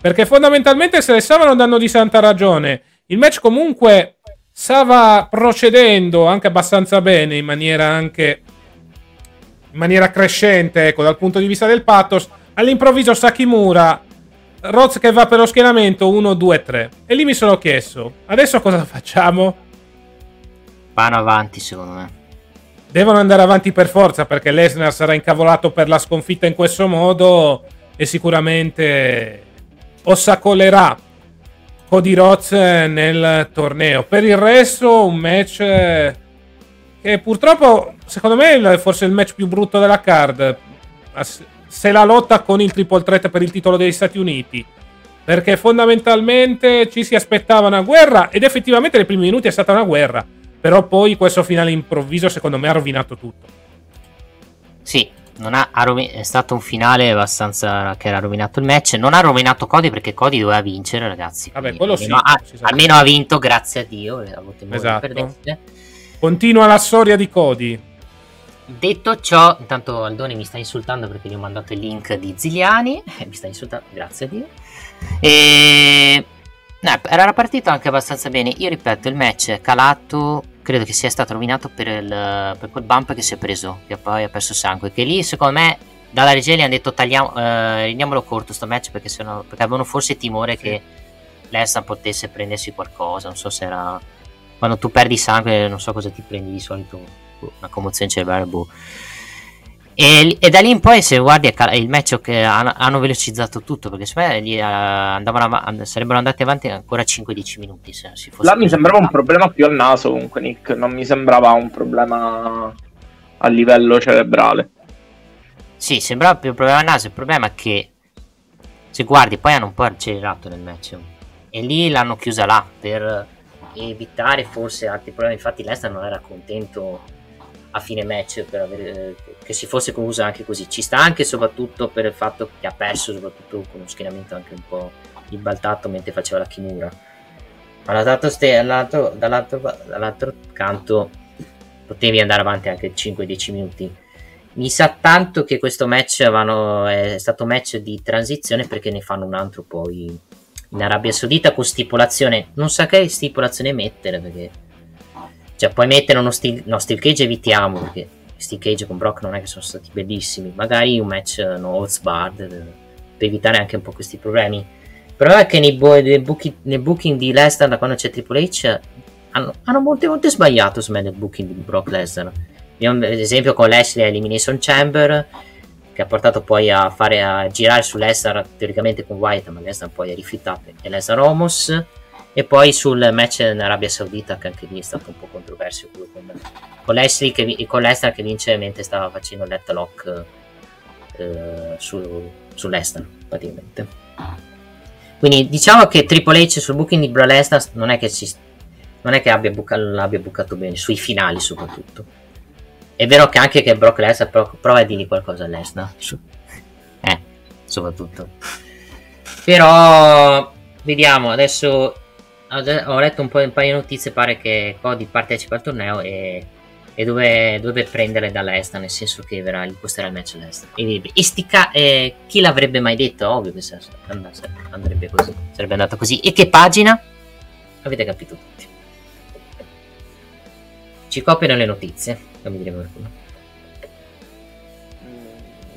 Perché fondamentalmente se ne stavano dando di santa ragione. Il match comunque stava procedendo anche abbastanza bene in maniera anche in maniera crescente, ecco, dal punto di vista del pathos. All'improvviso Sakimura Roz che va per lo schieramento 1 2 3. E lì mi sono chiesto, adesso cosa facciamo? Vanno avanti, secondo me. Devono andare avanti per forza perché Lesnar sarà incavolato per la sconfitta in questo modo e sicuramente ossacolerà Cody Rhodes nel torneo. Per il resto un match che purtroppo secondo me è forse il match più brutto della card. Se la lotta con il triple threat per il titolo degli Stati Uniti. Perché fondamentalmente ci si aspettava una guerra ed effettivamente nei primi minuti è stata una guerra. Però poi questo finale improvviso secondo me ha rovinato tutto. Sì, non ha, ha rovi- è stato un finale abbastanza che era rovinato il match. Non ha rovinato Cody perché Cody doveva vincere, ragazzi. Vabbè, quello almeno, sì, ha, almeno ha vinto, grazie a Dio. A Esatto. Continua la storia di Cody. Detto ciò, intanto Aldone mi sta insultando perché gli ho mandato il link di Ziliani. Eh, mi sta insultando, grazie a Dio. E... no, era la partita anche abbastanza bene. Io ripeto, il match è calato. Credo che sia stato rovinato per, il- per quel bump che si è preso, che poi ha perso sangue. Che lì, secondo me, dalla regia gli hanno detto tagliamo, eh, rendiamolo corto sto match perché, sennò, perché avevano forse timore che Lesnar potesse prendersi qualcosa. Non so se era. Quando tu perdi sangue, non so cosa ti prendi di solito. Una commozione cerebrale, boh. E, e da lì in poi, se guardi, il match che hanno, hanno velocizzato tutto perché secondo me lì, eh, andavano av- and- sarebbero andati avanti ancora 5-10 minuti. Se si fosse Là mi sembrava un problema più al naso comunque Nick, non mi sembrava un problema a livello cerebrale. Sì, sembrava più un problema al naso. Il problema è che se guardi, poi hanno un po' accelerato nel match. E lì l'hanno chiusa là per evitare forse altri problemi. Infatti, Lester non era contento a fine match per avere, che si fosse conclusa anche così. Ci sta anche soprattutto per il fatto che ha perso, soprattutto con uno schieramento anche un po' ribaltato mentre faceva la Kimura. Ma dall'altro, dall'altro, dall'altro canto potevi andare avanti anche 5-10 minuti. Mi sa tanto che questo match vanno- è stato match di transizione perché ne fanno un altro poi in Arabia Saudita con stipulazione. Non sa che stipulazione mettere perché. Cioè, puoi mettere uno steel, no, steel cage evitiamo perché steel cage con Brock non è che sono stati bellissimi. Magari un match eh, no holds barred eh, per evitare anche un po' questi problemi. Problema è che nei, bo- nel, booking, nel booking di Lesnar da quando c'è Triple H hanno, hanno molte volte sbagliato secondo me nel booking di Brock Lesnar. Ad esempio con Lashley Elimination Chamber che ha portato poi a fare a girare su Lesnar teoricamente con Wyatt ma Lesnar poi ha rifiutato e Lesnar Homos e poi sul match in Arabia Saudita che anche lì è stato un po' controverso con, con Lashley che, con vince mentre stava facendo l'head lock eh, su, su praticamente Quindi diciamo che Triple H sul booking di Bra Lesnar non è che, si, non è che abbia, buca, l'abbia bucato bene, sui finali soprattutto. È vero che anche che Brock Lesnar pro- prova a dirgli qualcosa a Lesnar. Eh, soprattutto. Però vediamo, adesso ho letto un po' un paio di notizie, pare che Cody partecipa al torneo e, e dove, dove prendere dall'est, nel senso che verrà imposterà il match all'est. E, e stica, eh, chi l'avrebbe mai detto? Ovvio che andrebbe così, sarebbe andata così. E che pagina? Avete capito tutti. Ci copiano le notizie, fammi dire qualcuno.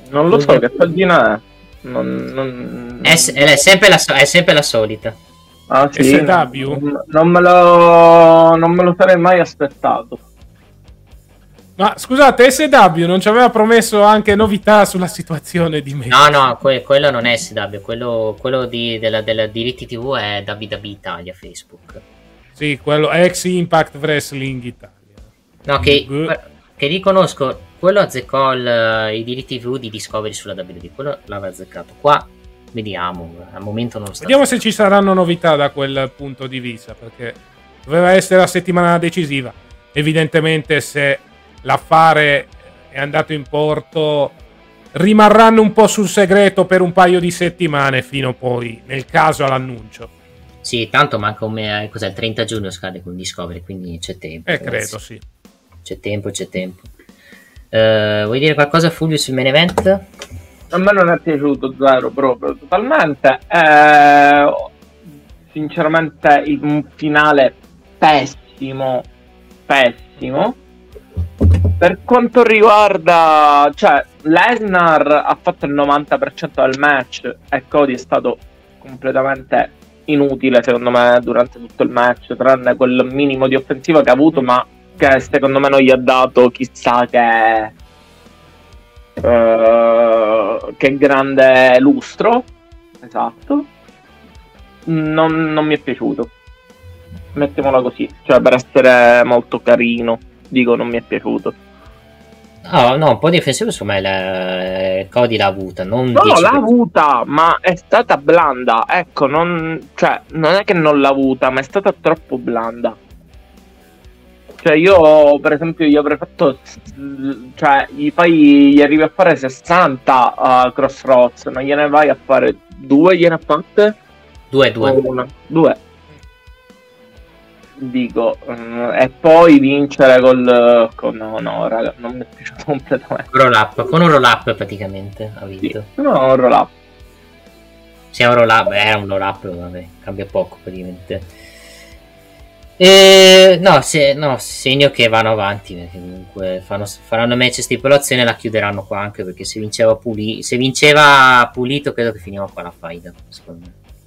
Non lo so, che pagina è? Non, non... È, è, sempre la, è sempre la solita. Ah, sì, SW? Non, non, me lo, non me lo sarei mai aspettato. Ma scusate, SW non ci aveva promesso anche novità sulla situazione di me? No, no, que- quello non è SW, quello, quello di, della, della diritti TV è WWE Italia, Facebook. Sì, quello ex Impact Wrestling Italia. No, che, che riconosco, quello azzeccò il, i diritti TV di Discovery sulla WWE, quello l'aveva azzeccato. Qua Vediamo, al momento non sta. Vediamo se ci saranno novità da quel punto di vista, perché doveva essere la settimana decisiva. Evidentemente, se l'affare è andato in porto, rimarranno un po' sul segreto per un paio di settimane, fino poi, nel caso, all'annuncio. Sì, tanto manca un me- cos'è, il 30 giugno scade con Discovery, quindi c'è tempo. Eh, credo, sì. C'è tempo, c'è tempo. Uh, vuoi dire qualcosa, Fulvio, sul main event? A me non è piaciuto zero proprio totalmente. Eh, sinceramente il, un finale pessimo pessimo. Per quanto riguarda cioè Lesnar ha fatto il 90% del match e Cody è stato completamente inutile secondo me durante tutto il match tranne quel minimo di offensiva che ha avuto ma che secondo me non gli ha dato chissà che Uh, che grande lustro. Esatto. Non, non, mi è piaciuto. Mettiamola così, cioè per essere molto carino, dico non mi è piaciuto. No, no, un po' di offensivo su me la... Cody l'ha avuta. Non no, l'ha avuta, ma è stata blanda. Ecco, non, cioè, non è che non l'ha avuta, ma è stata troppo blanda. Cioè io per esempio gli avrei fatto cioè gli fai gli arrivi a fare 60 a Crossroads, non gliene vai a fare due gliene ha fatte? Due, due. Una. Due. Dico, um, e poi vincere col... Con, no, no, raga, non mi è piaciuto completamente. Roll up, con un roll up praticamente ha vinto. Sì, no, un roll up. Sì, un roll up, era un roll up, vabbè, cambia poco praticamente. E, no, se, no, segno che vanno avanti perché comunque fanno, faranno match stipulazione e la chiuderanno qua anche perché se vinceva, Puli, se vinceva Pulito credo che finiva qua la faida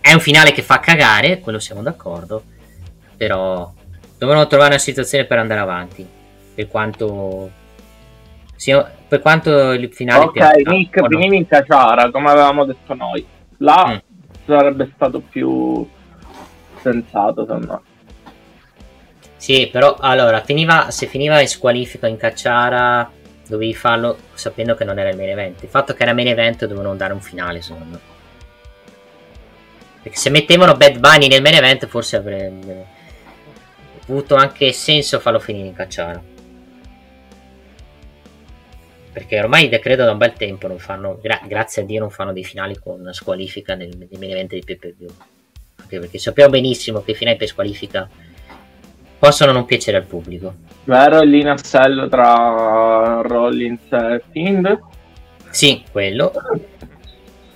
è un finale che fa cagare quello siamo d'accordo però dovevano trovare una situazione per andare avanti per quanto sia, per quanto il finale ok Nick no? finivi in Caciara come avevamo detto noi là mm. sarebbe stato più sensato secondo me sì, però allora, finiva, se finiva in squalifica in cacciara, dovevi farlo sapendo che non era il main event. Il fatto che era main event dovevano dare un finale, secondo me. Perché se mettevano Bad Bunny nel main event, forse avrebbe avuto anche senso farlo finire in cacciara. Perché ormai credo da un bel tempo non fanno, gra- grazie a Dio, non fanno dei finali con squalifica nel, nel main event di view. Anche perché sappiamo benissimo che i finali per squalifica possono non piacere al pubblico. Vero il linassello tra Rollins e Fiend? Sì, quello.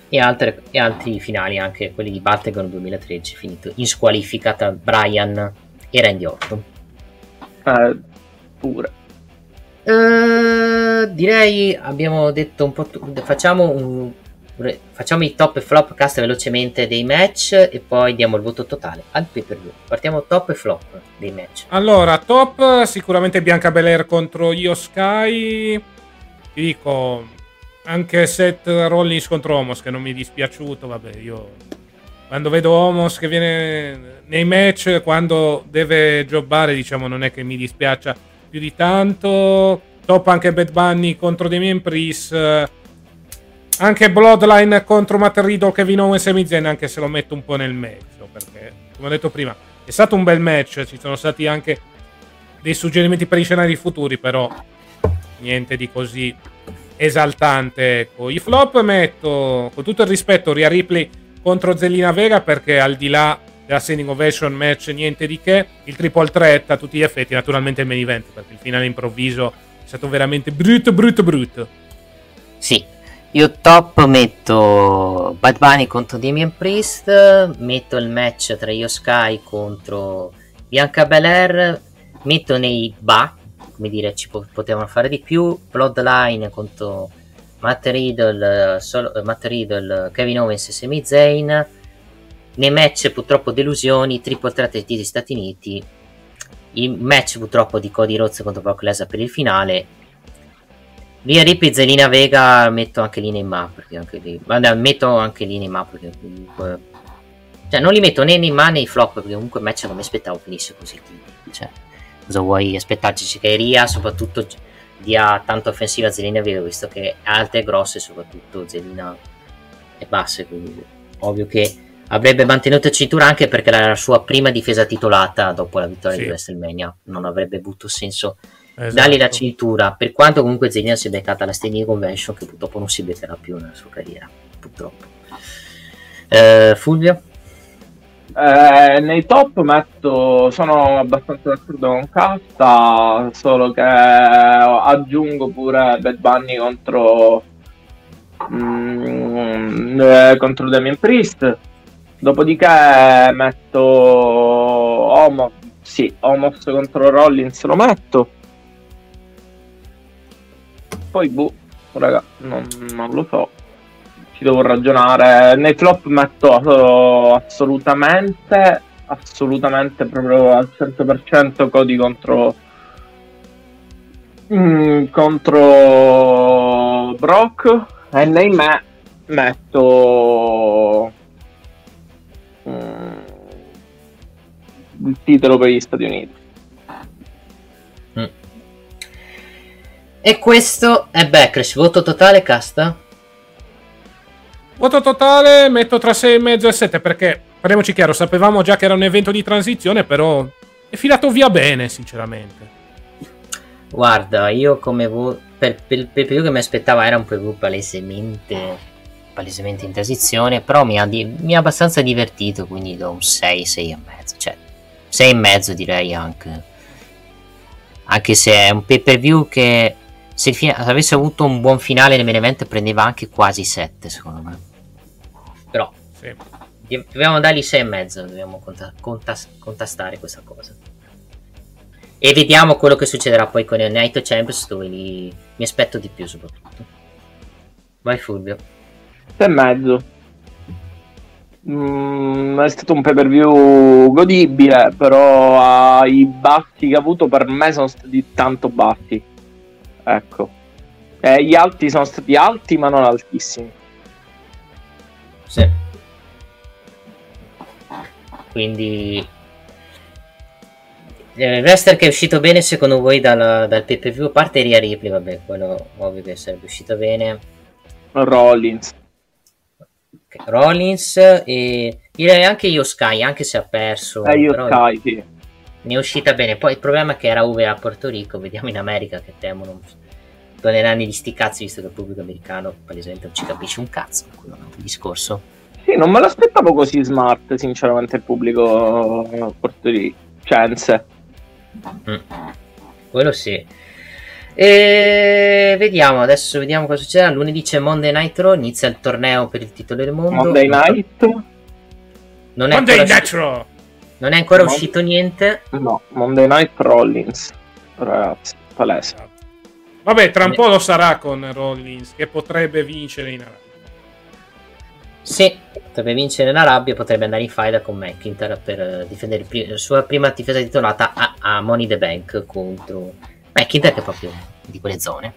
E, altre, e, altri finali, anche quelli di Battleground 2013, finito in squalifica tra Brian e Randy Orton. Eh, pure. Uh, direi abbiamo detto un po' tu- facciamo un facciamo i top e flop cast velocemente dei match e poi diamo il voto totale al pay per view. Partiamo top e flop dei match. Allora, top sicuramente Bianca Belair contro Io Sky. Ti dico anche Seth Rollins contro Homos che non mi è dispiaciuto, vabbè, io quando vedo Homos che viene nei match quando deve jobbare, diciamo, non è che mi dispiaccia più di tanto. Top anche Bad Bunny contro Damien Priest anche Bloodline contro Matt Riddle, Kevin Owens e Mizen, anche se lo metto un po' nel mezzo, perché, come ho detto prima, è stato un bel match, ci sono stati anche dei suggerimenti per i scenari futuri, però niente di così esaltante. Ecco. I flop metto, con tutto il rispetto, Ria Ripley contro Zelina Vega, perché al di là della standing ovation match niente di che, il triple threat a tutti gli effetti, naturalmente il main event, perché il finale improvviso è stato veramente brutto, brutto, brutto. Sì, io top metto Bad Bunny contro Damien Priest, metto il match tra Io Sky contro Bianca Belair, metto nei ba, come dire ci po- potevano fare di più, Bloodline contro Matt Riddle, solo, Matt Riddle Kevin Owens e Sami Zayn, nei match purtroppo delusioni, triple threat degli Stati Uniti, il match purtroppo di Cody Rhodes contro Brock Lesnar per il finale Via Ripley, Zelina Vega metto anche lì nei ma perché anche lì Vabbè, metto anche lì nei ma perché comunque cioè non li metto né nei ma né nei flop perché comunque il match non mi aspettavo finisse così cioè cosa vuoi aspettarci che Ria soprattutto dia tanto offensiva a Zelina Vega visto che è alta e grossa e soprattutto Zelina è bassa quindi ovvio che avrebbe mantenuto il cintura anche perché era la sua prima difesa titolata dopo la vittoria Sì. di WrestleMania non avrebbe avuto senso Esatto. dargli la cintura per quanto comunque Zelina si è beccata la standing convention che purtroppo non si beccherà più nella sua carriera purtroppo Eh, Fulvio Eh, nei top metto, sono abbastanza d'accordo con Casta, solo che aggiungo pure Bad Bunny contro, mm, eh, contro Damien Priest. Dopodiché metto Omos, sì, Omos contro Rollins lo metto. Poi, boh, raga, non, non lo so ci devo ragionare. Nei flop metto assolutamente, assolutamente proprio al 100% Cody contro mm, contro Brock e nei me metto mm, il titolo per gli Stati Uniti. E questo è Backlash voto totale casta Voto totale metto tra 6,5 e 7 perché, parliamoci chiaro, sapevamo già che era un evento di transizione, però è filato via bene, sinceramente. Guarda, io come vo- per, per il preview che mi aspettavo era un preview palesemente, palesemente in transizione, però mi ha, di- mi ha abbastanza divertito, quindi do un 6, 6 e mezzo, cioè 6 e mezzo direi anche. Anche se è un pay per view che se, il fine- se avesse avuto un buon finale nel main event prendeva anche quasi 7 secondo me. Però Sì. dobbiamo dargli 6 e mezzo, dobbiamo conta- contas- contastare questa cosa. E vediamo quello che succederà poi con il Night Champions dove li- mi aspetto di più soprattutto. Vai Fulvio. e mezzo. Mm, è stato un pay per view godibile, però ah, i bassi che ha avuto per me sono stati tanto bassi. Ecco. Eh, gli alti sono stati alti, ma non altissimi. Sì. Quindi eh, il wrestler che è uscito bene secondo voi dal, dal pay per view, a parte Ria Ripley, vabbè, quello ovvio che sarebbe uscito bene. Rollins. Ok, Rollins e direi anche io Sky, anche se ha perso. E io Sky, sì. Ne è uscita bene. Poi il problema è che era UVA a Porto Rico, vediamo in America che temono doneranno gli sti cazzi visto che il pubblico americano palesemente non ci capisce un cazzo, quello è un discorso. Sì, non me l'aspettavo così smart, sinceramente, il pubblico eh, portoricense. Mm. Quello sì. E vediamo adesso, vediamo cosa succederà. Lunedì c'è Monday Night Raw, inizia il torneo per il titolo del mondo. Monday Night? Non è Monday ancora, Night Raw. Non è ancora Mon- uscito niente. No, Monday Night Rollins. Ragazzi, palese. Vabbè, tra un po' lo sarà con Rollins, che potrebbe vincere in Arabia. Sì, potrebbe vincere la rabbia, potrebbe andare in faida con McIntyre per eh, difendere pri- la sua prima difesa titolata a, a Money the Bank contro McIntyre che è proprio di quelle zone.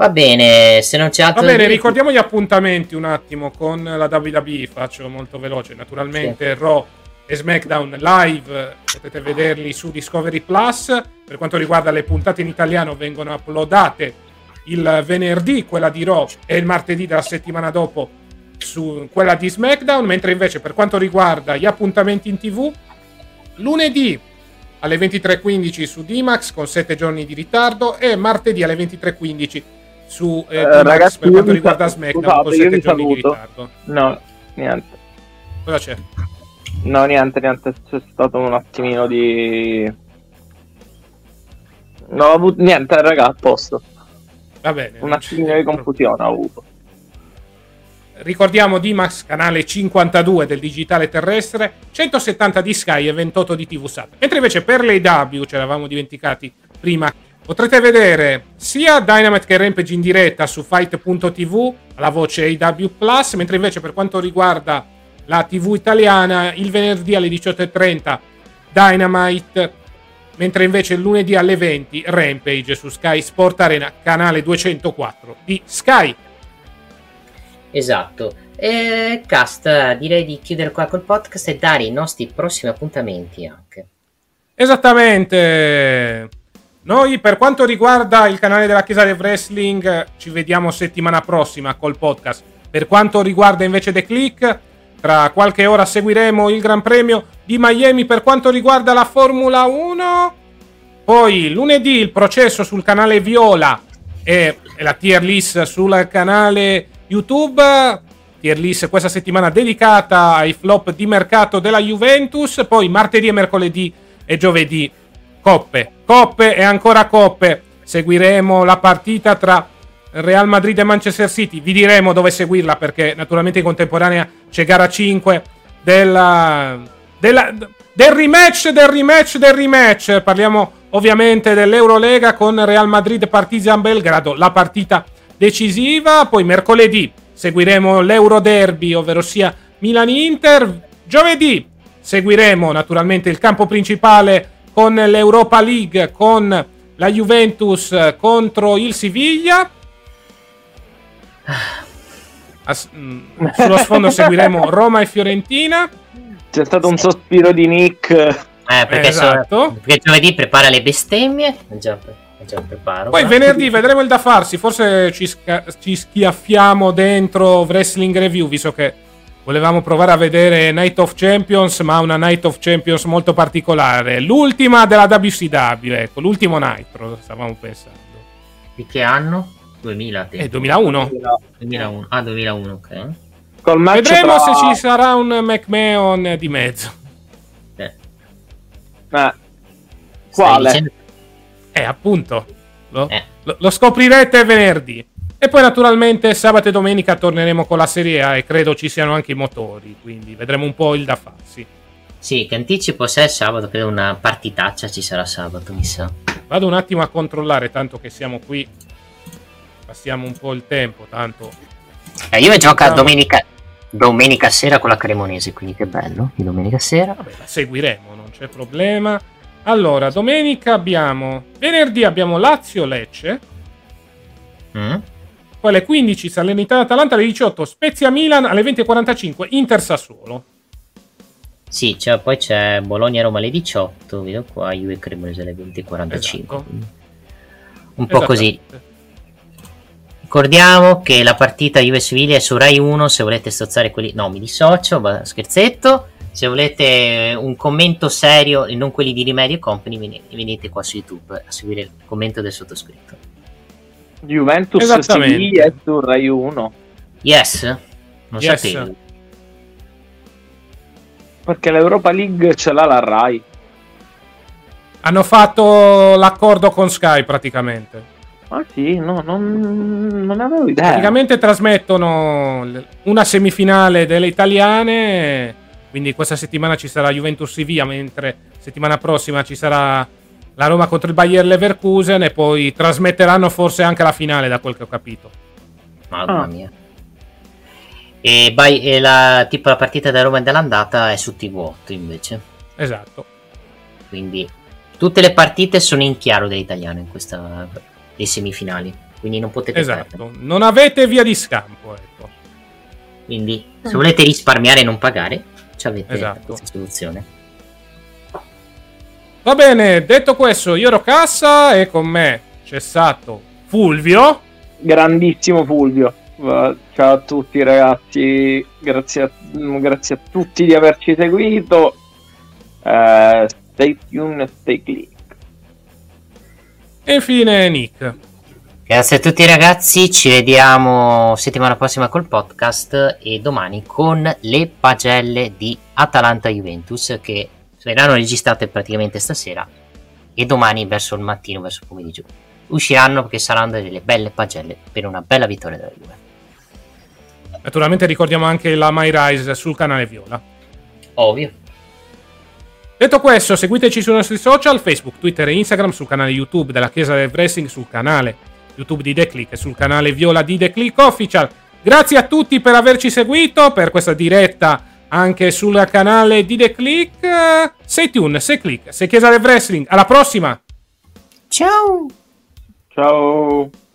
Va bene, se non c'è altro Va bene, ricordiamo gli appuntamenti un attimo con la WWE, faccio molto veloce. Naturalmente Raw e SmackDown live, potete vederli su Discovery Plus. Per quanto riguarda le puntate in italiano vengono uploadate il venerdì quella di Raw e il martedì della settimana dopo su quella di SmackDown, mentre invece per quanto riguarda gli appuntamenti in TV, lunedì alle 23.15 su D-Max con 7 giorni di ritardo e martedì alle 23.15 su eh, Eh, ragazzi, per quanto riguarda SmackDown scusate, con io 7 vi giorni di saluto. ritardo. No, niente. Cosa c'è? No, niente, niente. C'è stato un attimino di. No, ho avuto niente, raga, a posto. Va bene. Un attimino di confusione ho avuto. Ricordiamo D-Max, canale 52 del digitale terrestre, 170 di Sky e 28 di TV Sat. Mentre invece per le W, ce l'avevamo dimenticati prima, potrete vedere sia Dynamite che Rampage in diretta su fight.tv, alla voce AW Plus, mentre invece per quanto riguarda la TV italiana, il venerdì alle 18.30 Dynamite, mentre invece il lunedì alle 20 Rampage su Sky Sport Arena, canale 204 di Sky. Esatto. E cast, direi di chiudere qua col podcast e dare i nostri prossimi appuntamenti anche. Esattamente. Noi per quanto riguarda il canale della Chiesa del Wrestling ci vediamo settimana prossima col podcast. Per quanto riguarda invece The Click, tra qualche ora seguiremo il Gran Premio di Miami per quanto riguarda la Formula 1. Poi lunedì il processo sul canale Viola e la tier list sul canale YouTube. Tier list questa settimana dedicata ai flop di mercato della Juventus. Poi martedì e mercoledì e giovedì coppe, coppe e ancora coppe. Seguiremo la partita tra Real Madrid e Manchester City. Vi diremo dove seguirla perché naturalmente in contemporanea c'è gara 5 della, della- del rematch, del rematch, del rematch. Parliamo ovviamente dell'Eurolega con Real Madrid Partizan Belgrado, la partita decisiva. Poi mercoledì seguiremo l'Euro Derby, ovvero sia Milan-Inter. Giovedì seguiremo naturalmente il campo principale con l'Europa League, con la Juventus eh, contro il Siviglia. As- mm, sullo sfondo [LAUGHS] seguiremo Roma e Fiorentina. C'è stato un sospiro di Nick. Eh, perché, Esatto. so- perché giovedì prepara le bestemmie. Già, già preparo. Poi venerdì vedremo il da farsi. Forse ci, sca- ci schiaffiamo dentro Wrestling Review, visto che volevamo provare a vedere Night of Champions, ma una Night of Champions molto particolare. L'ultima della WCW, ecco, l'ultimo Nitro, stavamo pensando. Di che anno? 2000. È 2001. 2001. Ah, 2001, ok. Col match Vedremo tra- se ci sarà un McMahon di mezzo. Eh. Eh, Stai quale? Eh, appunto. Lo, Eh. lo- lo scoprirete venerdì. E poi naturalmente sabato e domenica torneremo con la Serie A e credo ci siano anche i motori, quindi vedremo un po' il da farsi. Sì, che anticipo se è sabato, credo una partitaccia ci sarà sabato, mi sa. Vado un attimo a controllare, tanto che siamo qui. Passiamo un po' il tempo, tanto... Eh, io gioco Diciamo- domenica, domenica sera con la Cremonese, quindi che bello. Di domenica sera. Vabbè, la seguiremo, non c'è problema. Allora, domenica abbiamo... Venerdì abbiamo Lazio-Lecce. Mm? Poi alle 15 Salernitana Atalanta, alle 18 Spezia Milan, alle 20.45 Inter Sassuolo. Sì, cioè, poi c'è Bologna-Roma alle 18, vedo qua, Juve Cremonese alle 20.45. Esatto. quindi Un po' così. Ricordiamo che la partita Juve Siviglia è su Rai 1, se volete stozzare quelli... No, mi dissocio, scherzetto. Se volete un commento serio e non quelli di Rimedio Company, venite qua su YouTube a seguire il commento del sottoscritto. Juventus. Siviglia è su Rai 1. Yes? Non Yes. sapevo. Perché l'Europa League ce l'ha la Rai. Hanno fatto l'accordo con Sky praticamente. Ah sì, no, non, non avevo idea. Praticamente trasmettono una semifinale delle italiane. Quindi questa settimana ci sarà Juventus Sevilla, mentre settimana prossima ci sarà la Roma contro il Bayer Leverkusen e poi trasmetteranno forse anche la finale, da quel che ho capito. Mamma Ah. mia. E, vai- e la, tipo la partita da Roma e dell'andata è su TV8 invece. Esatto. Quindi tutte le partite sono in chiaro dell'italiano in questa dei semifinali. Quindi non potete perdere. Esatto. Non avete via di scampo, ecco. Quindi se volete risparmiare e non pagare, ci avete Esatto. questa soluzione. Va bene, detto questo, io ero Cassa e con me c'è stato Fulvio. grandissimo Fulvio. Ciao a tutti ragazzi, grazie a, grazie a tutti di averci seguito. Uh, stay tuned, stay click. E infine Nick. Grazie a tutti ragazzi, ci vediamo settimana prossima col podcast e domani con le pagelle di Atalanta Juventus che saranno registrate praticamente stasera e domani verso il mattino, verso il pomeriggio. Usciranno perché saranno delle belle pagelle per una bella vittoria della Juve. Naturalmente ricordiamo anche la My Rise sul canale Viola. Ovvio. Detto questo, seguiteci sui nostri social, Facebook, Twitter e Instagram, sul canale YouTube della Chiesa del Wrestling, sul canale YouTube di The Click e sul canale Viola di The Click Official. Grazie a tutti per averci seguito, per questa diretta anche sul canale di The Click. Sei Tune, sei Click, sei Chiesa del Wrestling. Alla prossima! Ciao! Ciao!